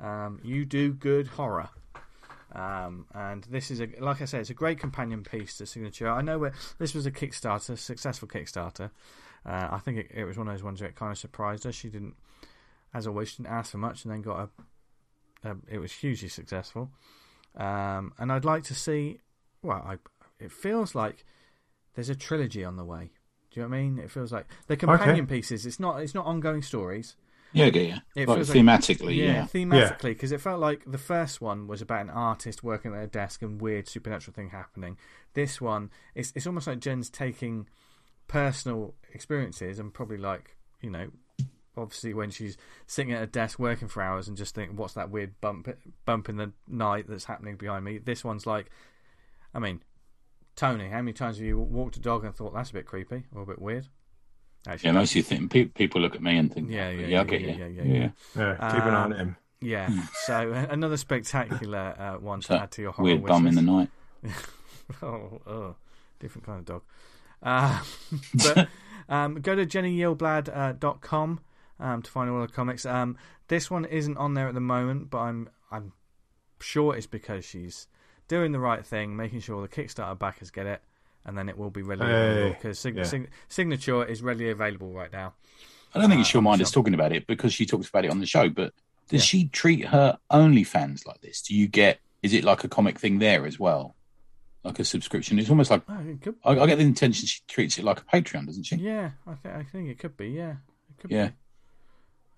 Um, you do good horror. Um, and this is a like I said, it's a great companion piece to Signature. I know where this was a Kickstarter, successful Kickstarter. Uh, I think it, it, was one of those ones where it kind of surprised us. She didn't, as always, she didn't ask for much, and then got a. a it was hugely successful, um, and I'd like to see. Well, I, it feels like there's a trilogy on the way. Do you know what I mean? It feels like the companion okay. pieces. It's not. It's not ongoing stories. Yeah, yeah. It like thematically, like, yeah, yeah. thematically, because it felt like the first one was about an artist working at a desk and weird supernatural thing happening. This one, it's it's almost like Jen's taking personal experiences and probably like you know, obviously when she's sitting at a desk working for hours and just think, what's that weird bump bump in the night that's happening behind me? This one's like, I mean, Tony, how many times have you walked a dog and thought that's a bit creepy or a bit weird? Actually, Yeah, most of think pe- people look at me and think, Yeah, yeah, yeah, yeah, I get yeah, yeah, yeah, yeah, yeah. Yeah, keep an eye on Um, him. yeah. So uh, another spectacular uh, one to add to your horror Weird wish bum in the night. oh, oh, different kind of dog. Uh, but um, go to jennygyllblad.com uh, dot com, um, to find all the comics. Um, this one isn't on there at the moment, but I'm I'm sure it's because she's doing the right thing, making sure the Kickstarter backers get it, and then it will be readily Hey, available because sig- yeah. sig- signature is readily available right now. I don't think it's Uh, she'll mind the us talking about it because she talks about it on the show. But does Yeah. she treat her OnlyFans like this? Do you get? Is it like a comic thing there as well, like a subscription? It's almost like Oh, it I, I get the intention she treats it like a Patreon, doesn't she? yeah, I, th- I think it could be. Yeah, it could Yeah. be.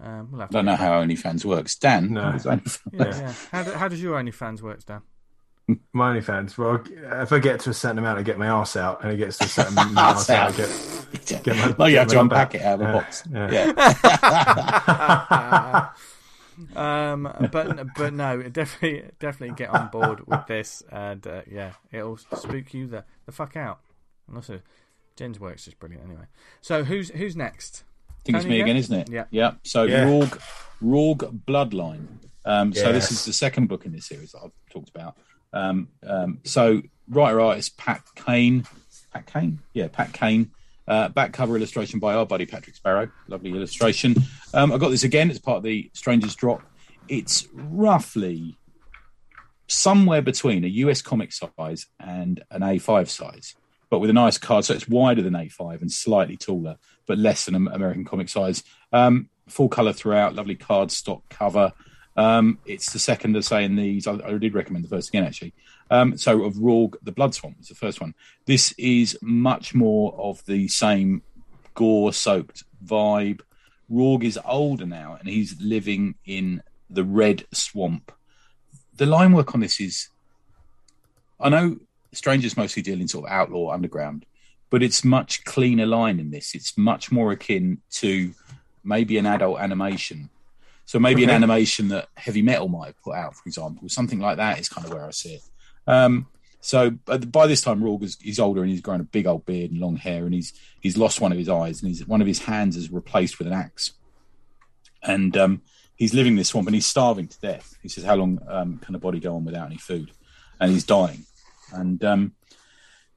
Um, we'll have I don't know how OnlyFans works. Dan, No. how does OnlyFans- Yeah, yeah. How, do, how does your OnlyFans work, Dan? My OnlyFans. Well, if I get to a certain amount, I get my ass out, and it gets to a certain amount, Arse I out. get. Get my- well, you get have to unpack back. it out of the Yeah, box. yeah. Yeah. um, but but no, definitely definitely get on board with this, and uh, yeah, it'll spook you the, the fuck out. And also, Jen's work's just brilliant anyway. So who's who's next? I think it's me again? again, isn't it? Yeah. Yeah. So Yeah. Rorg, Rorg Bloodline. Um, So this is the second book in this series that I've talked about. Um, um, so writer artist Pat Kane. Pat Kane? Yeah, Pat Kane. Uh, back cover illustration by our buddy Patrick Sparrow. Lovely illustration. Um, I got this again. It's part of the Strangers Drop. It's roughly somewhere between a US comic size and an A5 size, but with a nice card. So it's wider than A5 and slightly taller, but less than an American comic size. Um, full color throughout, lovely card stock cover. Um, it's the second to say in these. I, I did recommend the first again, actually. Um, so of Rorg, the Blood Swamp was the first one. This is much more of the same gore-soaked vibe. Rorg is older now, and he's living in the Red Swamp. The line work on this is, I know Strangers mostly deal in sort of outlaw underground, but it's much cleaner line in this. It's much more akin to maybe an adult animation. So maybe an animation that heavy metal might have put out, for example, something like that is kind of where I see it. Um, so by this time, Rorg is he's older and he's grown a big old beard and long hair, and he's he's lost one of his eyes, and he's one of his hands is replaced with an axe, and um, he's living in this swamp and he's starving to death. He says, "How long um, can a body go on without any food?" And he's dying, and um,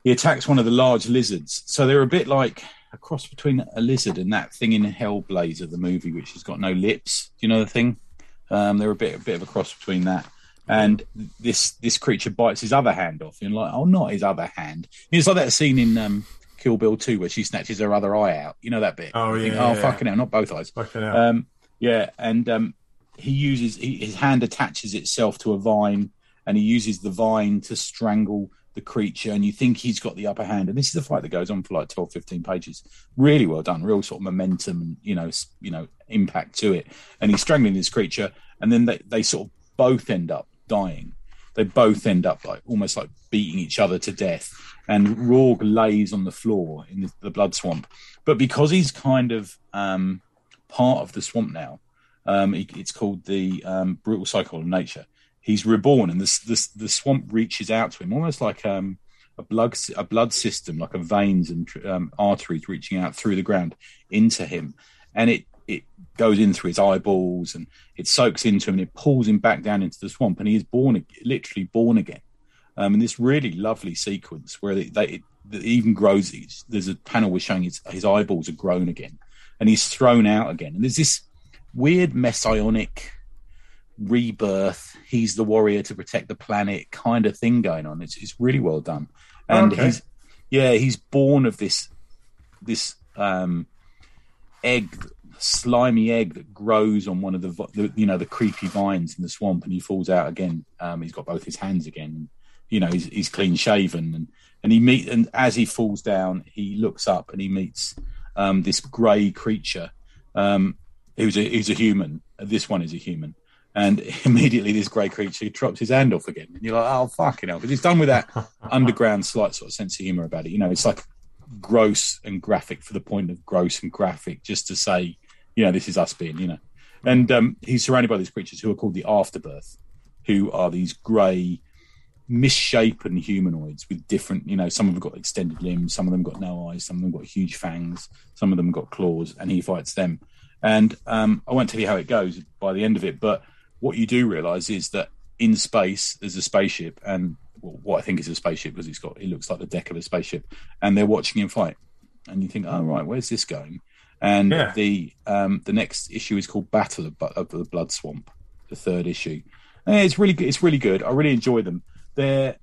he attacks one of the large lizards. So they're a bit like a cross between a lizard and that thing in Hellblazer, the movie, which has got no lips. Do you know the thing? Um, they're a bit a bit of a cross between that. And this this creature bites his other hand off. And you're like, oh, not his other hand. It's like that scene in um, Kill Bill 2 where she snatches her other eye out. You know that bit? Oh, You think, yeah, oh, yeah. fucking hell, not both eyes. Fucking hell. Um, yeah, and um, he uses he, his hand attaches itself to a vine, and he uses the vine to strangle the creature. And you think he's got the upper hand. And this is a fight that goes on for like 12, 15 pages. Really well done, real sort of momentum and you know, you know, impact to it. And he's strangling this creature, and then they they sort of both end up dying. They both end up like almost like beating each other to death. And Rorg lays on the floor in the, the blood swamp. But because he's kind of um, part of the swamp now. Um, it- it's called the um, brutal cycle of nature. He's reborn, and this, the swamp reaches out to him, almost like um, a blood a blood system, like a veins and um, arteries reaching out through the ground into him, and it it goes in through his eyeballs, and it soaks into him, and it pulls him back down into the swamp, and he is born, literally born again. Um, in this really lovely sequence where they, they even grows. There's a panel where showing his, his eyeballs are grown again, and he's thrown out again. And there's this weird messianic rebirth. He's the warrior to protect the planet kind of thing going on. It's it's really well done, and Okay. he's yeah he's born of this this um, egg slimy egg that grows on one of the, the you know the creepy vines in the swamp and he falls out again um, he's got both his hands again and you know he's, he's clean shaven and and he meet and as he falls down he looks up and he meets um, this grey creature um, who's a who's a human this one is a human and immediately this grey creature drops his hand off again. And you're like oh fucking hell because it's done with that underground slight sort of sense of humor about it. You know it's like gross and graphic for the point of gross and graphic just to say you know this is us being you know. And um, he's surrounded by these creatures who are called the afterbirth who are these grey misshapen humanoids with different, you know, some of them got extended limbs, some of them got no eyes, some of them got huge fangs, some of them got claws, and he fights them. And um, I won't tell you how it goes by the end of it, but what you do realize is that in space there's a spaceship, and well, what I think is a spaceship because it's got it looks like the deck of a spaceship, and they're watching him fight, and you think, oh right, where's this going? And Yeah. the um, the next issue is called Battle of, of the Blood Swamp, the third issue. And it's really good. It's really good. I really enjoy them. They're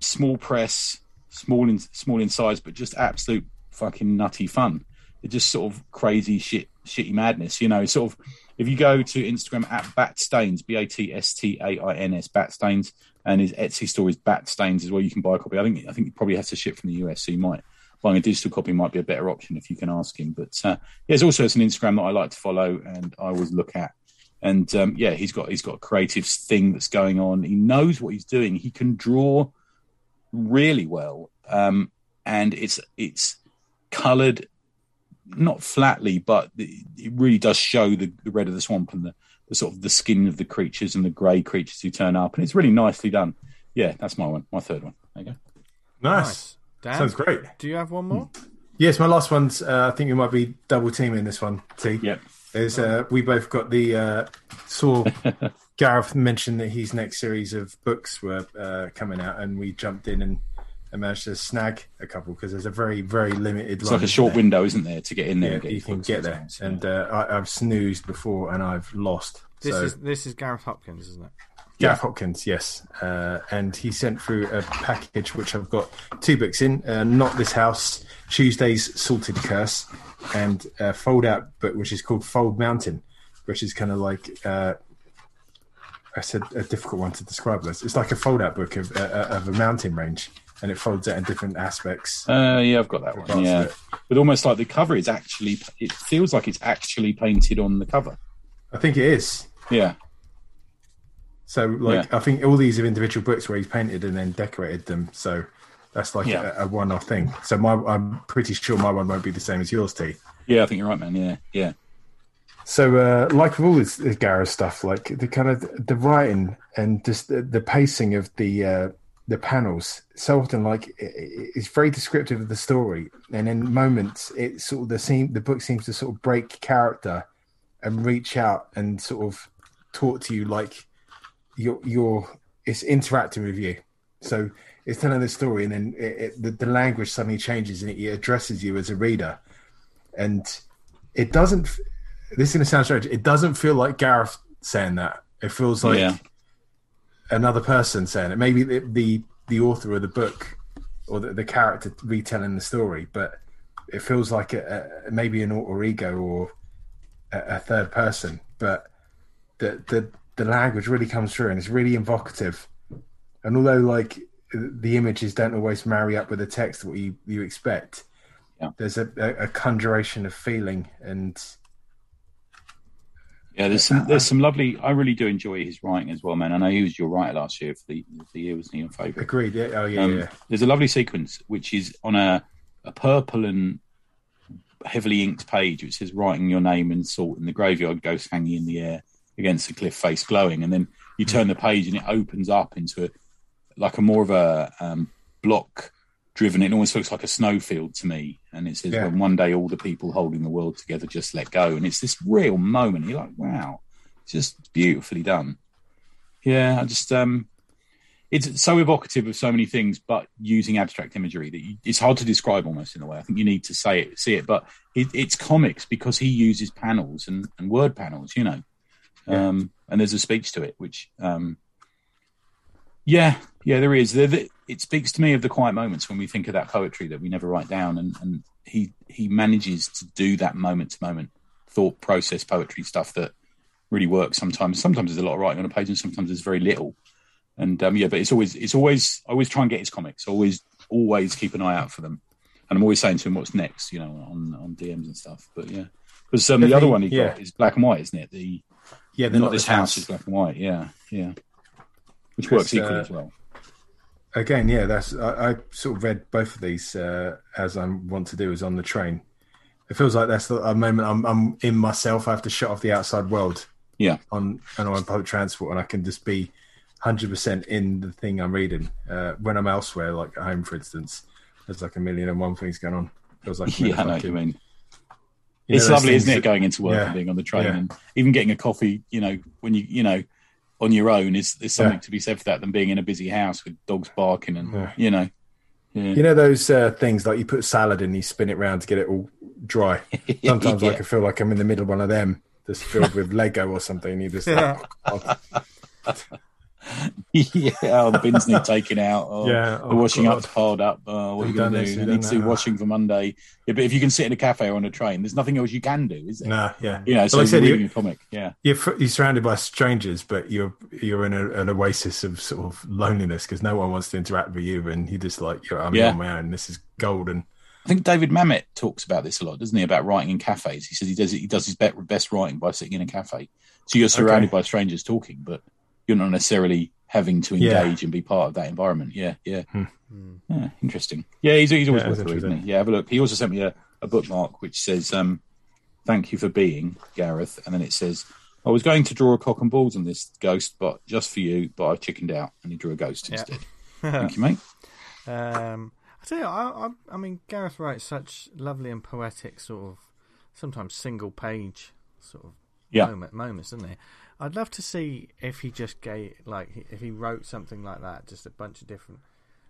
small press, small in small in size, but just absolute fucking nutty fun. They're just sort of crazy shit, shitty madness. You know, sort of. If you go to Instagram at Batstains, B A T S T A I N S, Batstains, and his Etsy store is Batstains as well. You can buy a copy. I think I think it probably has to ship from the US, so you might buying a digital copy might be a better option if you can ask him. But uh, yeah, there's also it's an Instagram that I like to follow and I always look at. And um, yeah, he's got he's got a creative thing that's going on. He knows what he's doing. He can draw really well, um, and it's it's coloured not flatly, but it really does show the, the red of the swamp and the, the sort of the skin of the creatures and the grey creatures who turn up, and it's really nicely done. Yeah, that's my one, my third one. There you go. Nice. Nice. Dan, Sounds great. do you have one more? Yes, my last one's. Uh, I think we might be double teaming this one. T. Yep. Is uh, we both got the uh, saw Gareth mentioned that his next series of books were uh, coming out, and we jumped in and, and managed to snag a couple because there's a very very limited. It's like a short window, isn't there, to get in there? Yeah, and get you can get there, sometimes, yeah. and uh, I, I've snoozed before and I've lost. This so is this is Gareth Hopkins, isn't it? Gareth Hopkins, yes, uh, and he sent through a package which I've got two books in. Uh, Not this house, Tuesday's Salted Curse, and a fold out book which is called Fold Mountain, which is kind of like uh, I said a difficult one to describe this. It's like a fold out book of, uh, of a mountain range, and it folds out in different aspects. Uh, yeah, I've got that one. Yeah, but almost like the cover is actually. It feels like it's actually painted on the cover. I think it is. Yeah, So, like, I think all these are individual books where he's painted and then decorated them. So that's like Yeah. a, a one-off thing. So my, I'm pretty sure my one won't be the same as yours, T. yeah, I think you're right, man. Yeah, yeah, So, uh, like with all this, this Gareth stuff, like the kind of the writing and just the, the pacing of the uh, the panels, so often like it, it- it's very descriptive of the story, and in moments it sort of the seem the book seems to sort of break character and reach out and sort of talk to you like you're you're it's interacting with you. So it's telling the story, and then it, it, the, the language suddenly changes and it addresses you as a reader, and it doesn't this is going to sound strange. It doesn't feel like Gareth saying that. It feels like Yeah. Another person saying it. Maybe the the, the author of the book or the, the character retelling the story, but it feels like a, a, maybe an alter ego or a, a third person. But the the the language really comes through and it's really evocative. And although like the images don't always marry up with the text what you you expect, Yeah. there's a, a, a conjuration of feeling and yeah. There's some there's some lovely. I really do enjoy his writing as well, man. I know he was your writer last year for the the year, wasn't he? Your favourite. agreed. Yeah, oh yeah, Um, yeah. There's a lovely sequence which is on a, a purple and heavily inked page which says writing your name in salt and the graveyard ghost hanging in the air against the cliff face glowing and then you turn the page and it opens up into a, like a more of a um, block driven it almost looks like a snowfield to me and it says Yeah. when one day all the people holding the world together just let go and it's this real moment you're like wow it's just beautifully done yeah i just um it's so evocative of so many things, but using abstract imagery that you, it's hard to describe almost in a way. I think you need to say it, see it, but it, it's comics because he uses panels and, and word panels, you know. Um, and there's a speech to it, which, um, yeah, yeah, there is. There, there- it speaks to me of the quiet moments when we think of that poetry that we never write down, and, and he he manages to do that moment to moment thought process poetry stuff that really works. Sometimes, sometimes there's a lot of writing on a page, and sometimes there's very little and um, yeah, but it's always it's always I always try and get his comics. Always always keep an eye out for them, and I'm always saying to him what's next, you know, on on DMs and stuff. But yeah, because um, the other one he Yeah. got is black and white, isn't it? The Yeah, not, this house is black and white. Yeah, yeah, which works equally uh, as well. Again, yeah, that's I, I sort of read both of these uh, as I want to do is on the train. It feels like that's the- a moment I'm, I'm in myself. I have to shut off the outside world Yeah, on and on public transport, and I can just be hundred percent in the thing I'm reading. Uh, when I'm elsewhere, like at home, for instance, there's like a million and one things going on. It Feels like I'm Yeah, I know what you mean. you it's those lovely, isn't it, that- going into work Yeah. and being on the train Yeah. and even getting a coffee, you know, when you, you know, on your own is, is something Yeah. to be said for that than being in a busy house with dogs barking and, Yeah. you know. Yeah. You know those uh, things like you put salad in, you spin it round to get it all dry. Sometimes I can feel like I'm in the middle of one of them, just filled with Lego or something. You just like, oh, yeah, oh, the bins need taking out. Or Yeah, the oh, washing God. up's piled up. Oh, what are you going to do? we've need to do that. washing for Monday. Yeah, but if you can sit in a cafe or on a train, there's nothing else you can do, is there? nah, yeah. You know, so like I said, reading you- a comic, yeah. You're, you're surrounded by strangers, but you're you're in a, an oasis of sort of loneliness because no one wants to interact with you, and you're just like, you're, I'm Yeah. on my own. This is golden. I think David Mamet talks about this a lot, doesn't he? About writing in cafes. He says he does it, he does his be- best writing by sitting in a cafe. So you're surrounded Okay. by strangers talking, but you're not necessarily having to Yeah. engage and be part of that environment. Yeah, yeah, Hmm. yeah. Interesting. Yeah, he's, he's always Yeah, worth reading. He? Yeah, have a look. He also sent me a, a bookmark which says, um, "Thank you for being Gareth," and then it says. I was going to draw a cock and balls on this ghost, but just for you, but I chickened out and he drew a ghost Yeah. instead. Thank you, mate. Um, I tell you, I, I, I mean, Gareth writes such lovely and poetic sort of, sometimes single page sort of Yeah. moment, moments, doesn't he? I'd love to see if he just gave, like, if he wrote something like that, just a bunch of different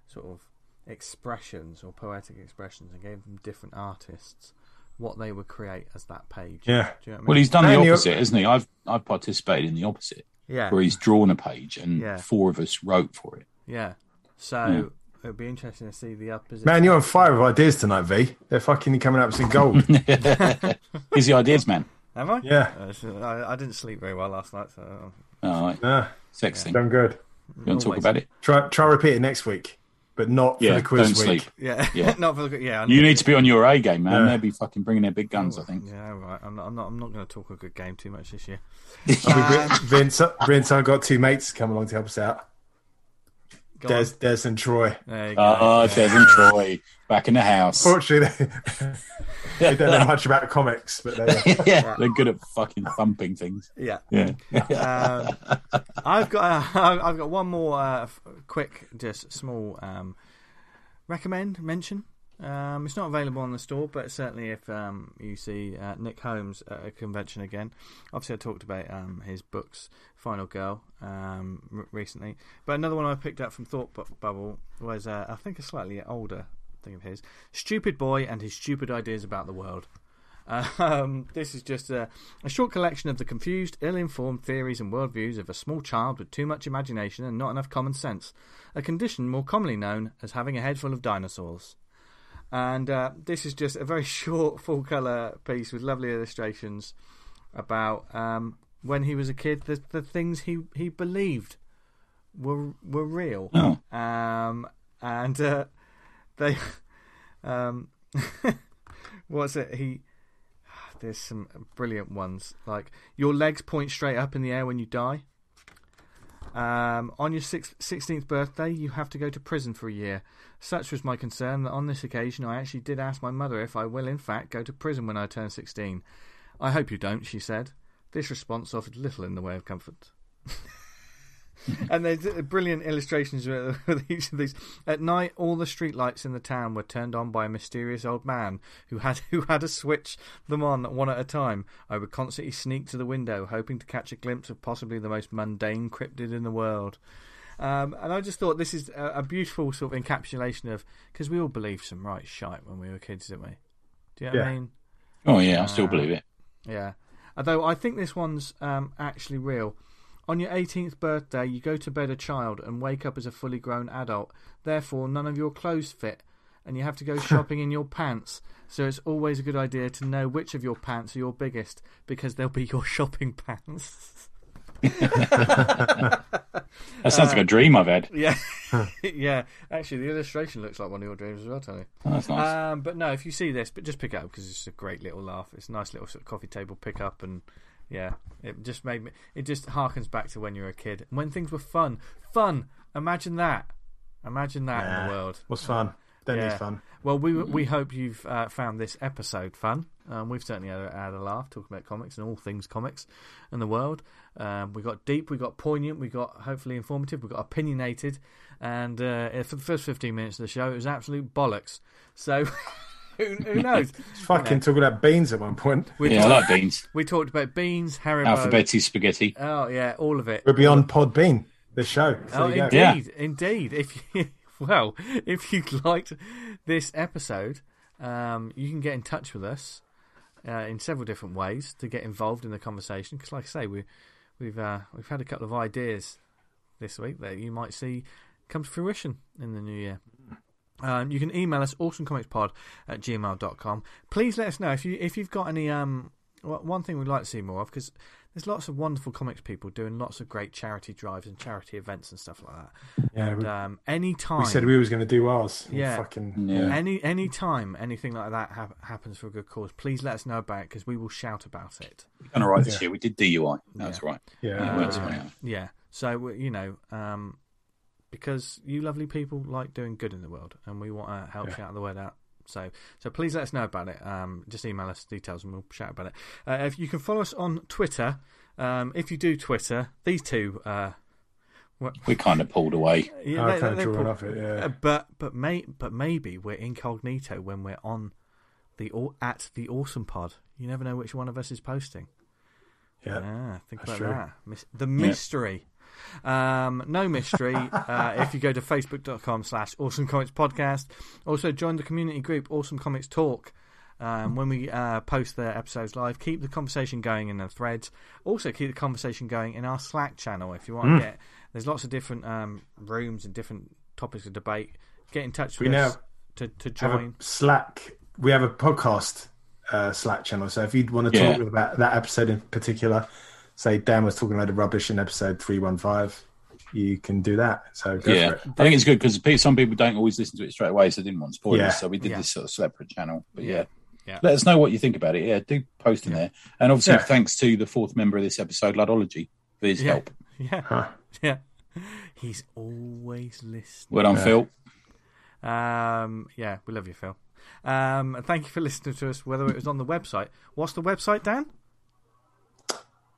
sort of expressions or poetic expressions, and gave them different artists what they would create as that page. Yeah. Do you know what I mean? Well, he's done And the opposite, hasn't he? I've I've participated in the opposite. yeah, where he's drawn a page and Yeah. four of us wrote for it. yeah. So Yeah. it'd be interesting to see the opposite. Man, you're on fire with ideas tonight, V. They're fucking coming up with some gold. He's the ideas man. Am I? Yeah. Uh, so I, I didn't sleep very well last night, so All right, nah, sexy. done good. You want to talk Always. about it? Try try repeat it next week, but not for Yeah, the quiz don't week. sleep. yeah, Yeah. not for the yeah. I You need to be on your A game, man. Yeah. They'll be fucking bringing their big guns. I think. Yeah, right. I'm not. I'm not. I'm not going to talk a good game too much this year. I'll Vince, Vince, I've got two mates to come along to help us out. Go Des. Des and Troy. There you go. Oh, Des and Troy back in the house. Fortunately, they, they don't know much about comics, but they, yeah, they're good at fucking thumping things. yeah. Yeah, Um, I've got. Uh, I've got one more uh, quick, just small um, recommend mention. Um, it's not available on the store, but certainly if um, you see uh, Nick Holmes at a convention again, obviously I talked about um, his books, Final Girl, um, recently. But another one I picked up from Thought Bu- Bubble was, uh, I think, a slightly older thing of his, Stupid Boy and His Stupid Ideas About the World. Um, this is just a, a short collection of the confused, ill informed theories and worldviews of a small child with too much imagination and not enough common sense, a condition more commonly known as having a head full of dinosaurs. And uh, this is just a very short, full colour piece with lovely illustrations about um, when he was a kid, the, the things he, he believed were were real. Oh. Um, and uh, they, um, what's it? He there's some brilliant ones like your legs point straight up in the air when you die. Um, on your six, 16th birthday, you have to go to prison for a year. Such was my concern that on this occasion I actually did ask my mother if I will, in fact, go to prison when I turn 16. I hope you don't, she said. This response offered little in the way of comfort. and there's uh, brilliant illustrations with with each of these. At night, all the streetlights in the town were turned on by a mysterious old man who had who had to switch them on one at a time. I would constantly sneak to the window, hoping to catch a glimpse of possibly the most mundane cryptid in the world. Um, and I just thought this is a, a beautiful sort of encapsulation of because we all believed some right shite when we were kids, didn't we? Do you know what I mean? Oh yeah, I still believe it. Yeah. Although I think this one's um, actually real. On your 18th birthday, you go to bed a child and wake up as a fully grown adult. Therefore, none of your clothes fit, and you have to go shopping in your pants. So it's always a good idea to know which of your pants are your biggest, because they'll be your shopping pants. That sounds like a dream I've had. yeah, yeah. Actually, the illustration looks like one of your dreams as well, Tony. Oh, that's nice. Um, but no, if you see this, but just pick it up because it's a great little laugh. It's a nice little sort of coffee table pick up, and yeah, it just made me. It just harkens back to when you were a kid, when things were fun. Fun. Imagine that. Imagine that in the world. What's fun? Don't Yeah. need fun. Well, we we hope you've uh, found this episode fun. Um, we've certainly had a, had a laugh talking about comics and all things comics in the world. Um, we got deep, we got poignant, we got hopefully informative, we got opinionated, and uh, for the first fifteen minutes of the show, it was absolute bollocks. So who, who knows? Fucking talking about beans at one point. We, Yeah, I like beans. we talked about beans, Haribo. Alphabeti spaghetti. Oh yeah, all of it. We're beyond Pod Bean, the show. So Oh, you go. indeed, indeed. If you, well, if you liked this episode, um, you can get in touch with us uh, in several different ways to get involved in the conversation. Because, like I say, we, we've uh, we've had a couple of ideas this week that you might see come to fruition in the new year. Um, you can email us awesomecomicspod at gmail.com. Please let us know if you if you've got any um one thing we'd like to see more of because there's lots of wonderful comics people doing lots of great charity drives and charity events and stuff like that. Yeah, And we, um, any time we said we was going to do ours. Yeah. Fucking, Yeah. any any time anything like that hap- happens for a good cause, please let us know about it because we will shout about it. We Done all right this Yeah. year. We did DUI. That's right. Yeah. Yeah, Uh, right. Yeah. So you know, um, because you lovely people like doing good in the world, and we want to help Yeah. shout the word out. So, so please let us know about it. Um, just email us details, and we'll shout about it. Uh, if you can follow us on Twitter, um, if you do Twitter, these two, uh, We kind of pulled away. yeah, I they- kind they- of they drawn prob- off it. Uh, Yeah. but but may but maybe we're incognito when we're on the at the awesome pod. You never know which one of us is posting. Yeah. Ah, think that's about true. that. The mystery. Um, no mystery. uh, if you go to facebook.com slash awesome comics podcast, also join the community group Awesome Comics Talk. Um, when we uh, post the episodes live, keep the conversation going in the threads. Also, keep the conversation going in our Slack channel. If you want Mm. to get, there's lots of different um, rooms and different topics of debate. Get in touch We with us to, to join. Slack. We have a podcast uh, Slack channel. So if you'd want to Yeah. talk about that episode in particular, say Dan was talking about the rubbish in episode three one five, you can do that. So go yeah, for it. I think it's good because some people don't always listen to it straight away, so they didn't want spoilers. Yeah. So we did Yeah. this sort of separate channel. But yeah. Yeah. let us know what you think about it. Yeah, do post in there. And obviously, Yeah. thanks to the fourth member of this episode, Ludology, for his Yeah. help. Yeah, Huh. yeah. He's always listening. Well done, Yeah. Phil. Um, yeah, we love you, Phil. Um, thank you for listening to us, whether it was on the website. What's the website, Dan?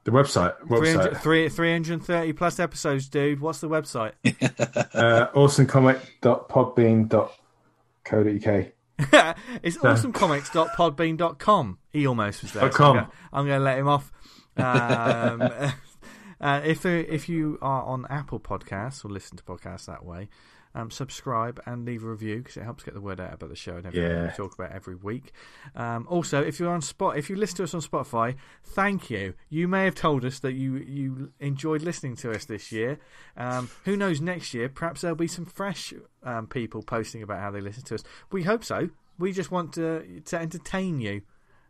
The website. 300, Website. three- 330 plus episodes, dude. What's the website? uh, awesomecomic.podbean.co.uk. it's awesomecomics.podbean.com. He almost was there. Dot so. I'm going to let him off. Um, uh, if, uh, if you are on Apple Podcasts or listen to podcasts that way, um, subscribe and leave a review because it helps get the word out about the show and everything Yeah. we talk about every week. Um, also, if you're on spot, if you listen to us on Spotify, thank you. You may have told us that you you enjoyed listening to us this year. Um, who knows? Next year, perhaps there'll be some fresh um, people posting about how they listen to us. We hope so. We just want to to entertain you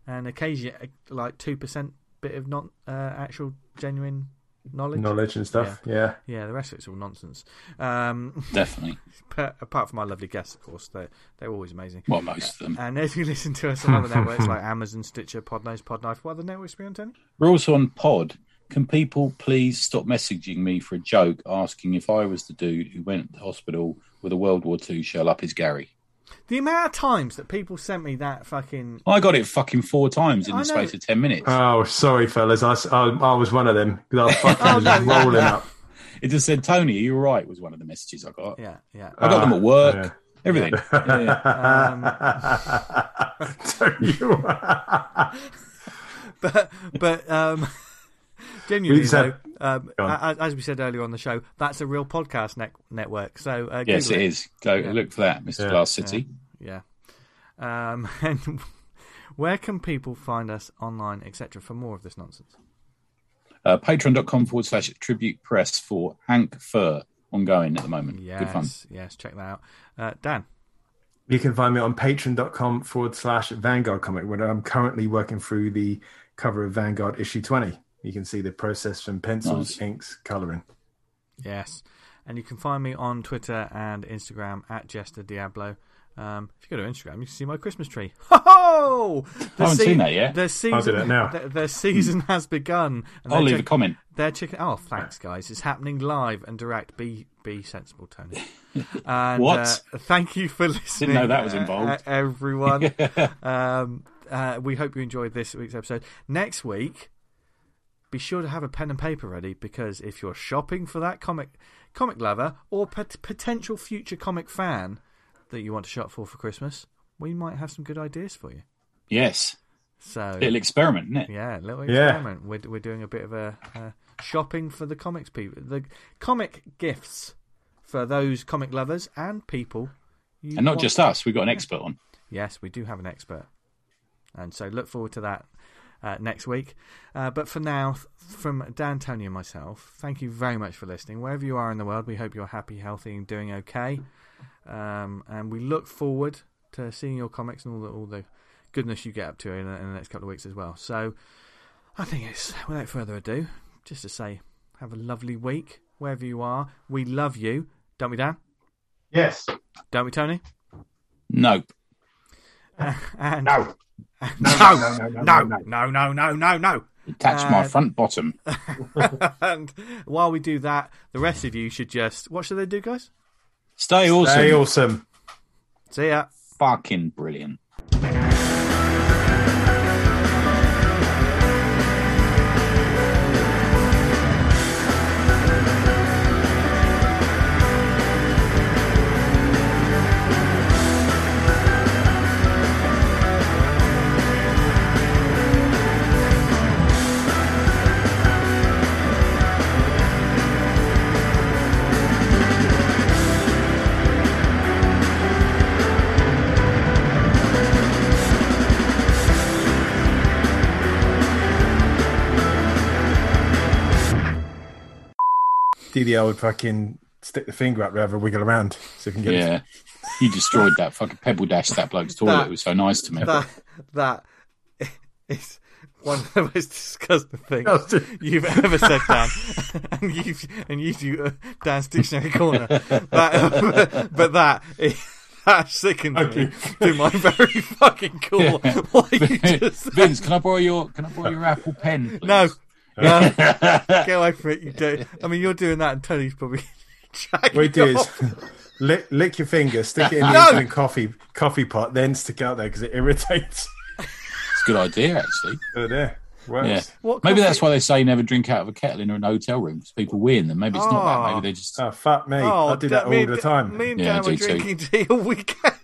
and occasionally like two percent bit of not uh, actual genuine knowledge. Knowledge and stuff. Yeah. Yeah, the rest of it's all nonsense. Um, Definitely. but apart from our lovely guests, of course, they're they're always amazing. Well, most of them. And if you listen to us on other networks like Amazon, Stitcher, Podnose, Podknife, what other networks are we on, Tony? We're also on Pod. Can people please stop messaging me for a joke asking if I was the dude who went to hospital with a World War II shell up his Gary? The amount of times that people sent me that fucking I got it fucking four times in I the know. space of 10 minutes. Oh, sorry, fellas. I—I was one of them. 'Cause I was fucking Oh, no, yeah. rolling up. It just said, Tony, are you all right? was one of the messages I got. yeah, yeah. I got them at work, yeah. everything. Yeah, yeah. So you- But but um, genuinely, We just though, um, Go on. a- as we said earlier on the show, that's a real podcast ne- network. So uh, Yes, Google it is. Go Yeah. look for that, Mr. Yeah. Glass City. Yeah. Um, and where can people find us online, etc., for more of this nonsense? Uh, Patreon.com forward slash tribute press for Hank Fur ongoing at the moment. Yes, Good fun. yes, check that out. Uh, Dan, You can find me on patreon.com forward slash Vanguard comic, where I'm currently working through the cover of Vanguard issue 20. You can see the process from pencils, Nice. inks, colouring. yes, and you can find me on Twitter and Instagram at Jester Diablo. Um, if you go to Instagram, you can see my Christmas tree. Ho ho! Oh, I haven't seen that yet. The season, I'll do that now. The, the season has begun. and I'll they're leave a comment. They're chicken. Oh, thanks, guys. It's happening live and direct. Be be sensible, Tony. And, What? Uh, thank you for listening. know that was uh, involved. uh, everyone. um, uh, we hope you enjoyed this week's episode. Next week, be sure to have a pen and paper ready because if you're shopping for that comic comic lover or pot- potential future comic fan that you want to shop for for Christmas, we might have some good ideas for you. Yes. So Little experiment, isn't it? yeah, a little Yeah. experiment. We're we're doing a bit of a uh, shopping for the comics people, the comic gifts for those comic lovers and people. And not want- just us. We've got an expert on. Yes, we do have an expert, and so look forward to that uh, next week. Uh, but for now, from Dan, Tony, and myself, thank you very much for listening. Wherever you are in the world, we hope you're happy, healthy, and doing okay. Um, and we look forward to seeing your comics and all the all the goodness you get up to in, the- in the next couple of weeks as well. So, I think it's without further ado, just to say, have a lovely week wherever you are. We love you, don't we, Dan? Yes. Don't we, Tony? Nope. and No. no, no, no, no, no, no. no, no, no, no, no. Attach my Uh, front bottom. and while we do that, the rest of you should just what should they do, guys? Stay awesome. Stay awesome. See ya. Fucking brilliant. DDL would fucking stick the finger up rather wiggle around, so you can get Yeah. You destroyed that fucking pebble dash that bloke's toilet. That- it was so nice to me. That that is one of the most disgusting things you've ever said, Dan. and you and you do uh, Dan's dictionary corner. That, but that is, that sickens me to my very fucking core. What you just Vince, can I borrow your can I borrow your Apple pen? Please? no. No, get away from it. You do. I mean, you're doing that, and Tony's probably. What you do is lick, lick your finger, stick it in the No. coffee coffee pot, then stick it out there because it irritates. It's a good idea, actually. Oh, there. Works. Yeah. What Maybe coffee- that's why they say never drink out of a kettle in a hotel room because people wee in them. Maybe it's not Oh. that. Maybe ah. they just. Oh, fuck me. Oh, I do that me all and- the time. Me and Yeah, Dan were do too. drinking tea all weekend.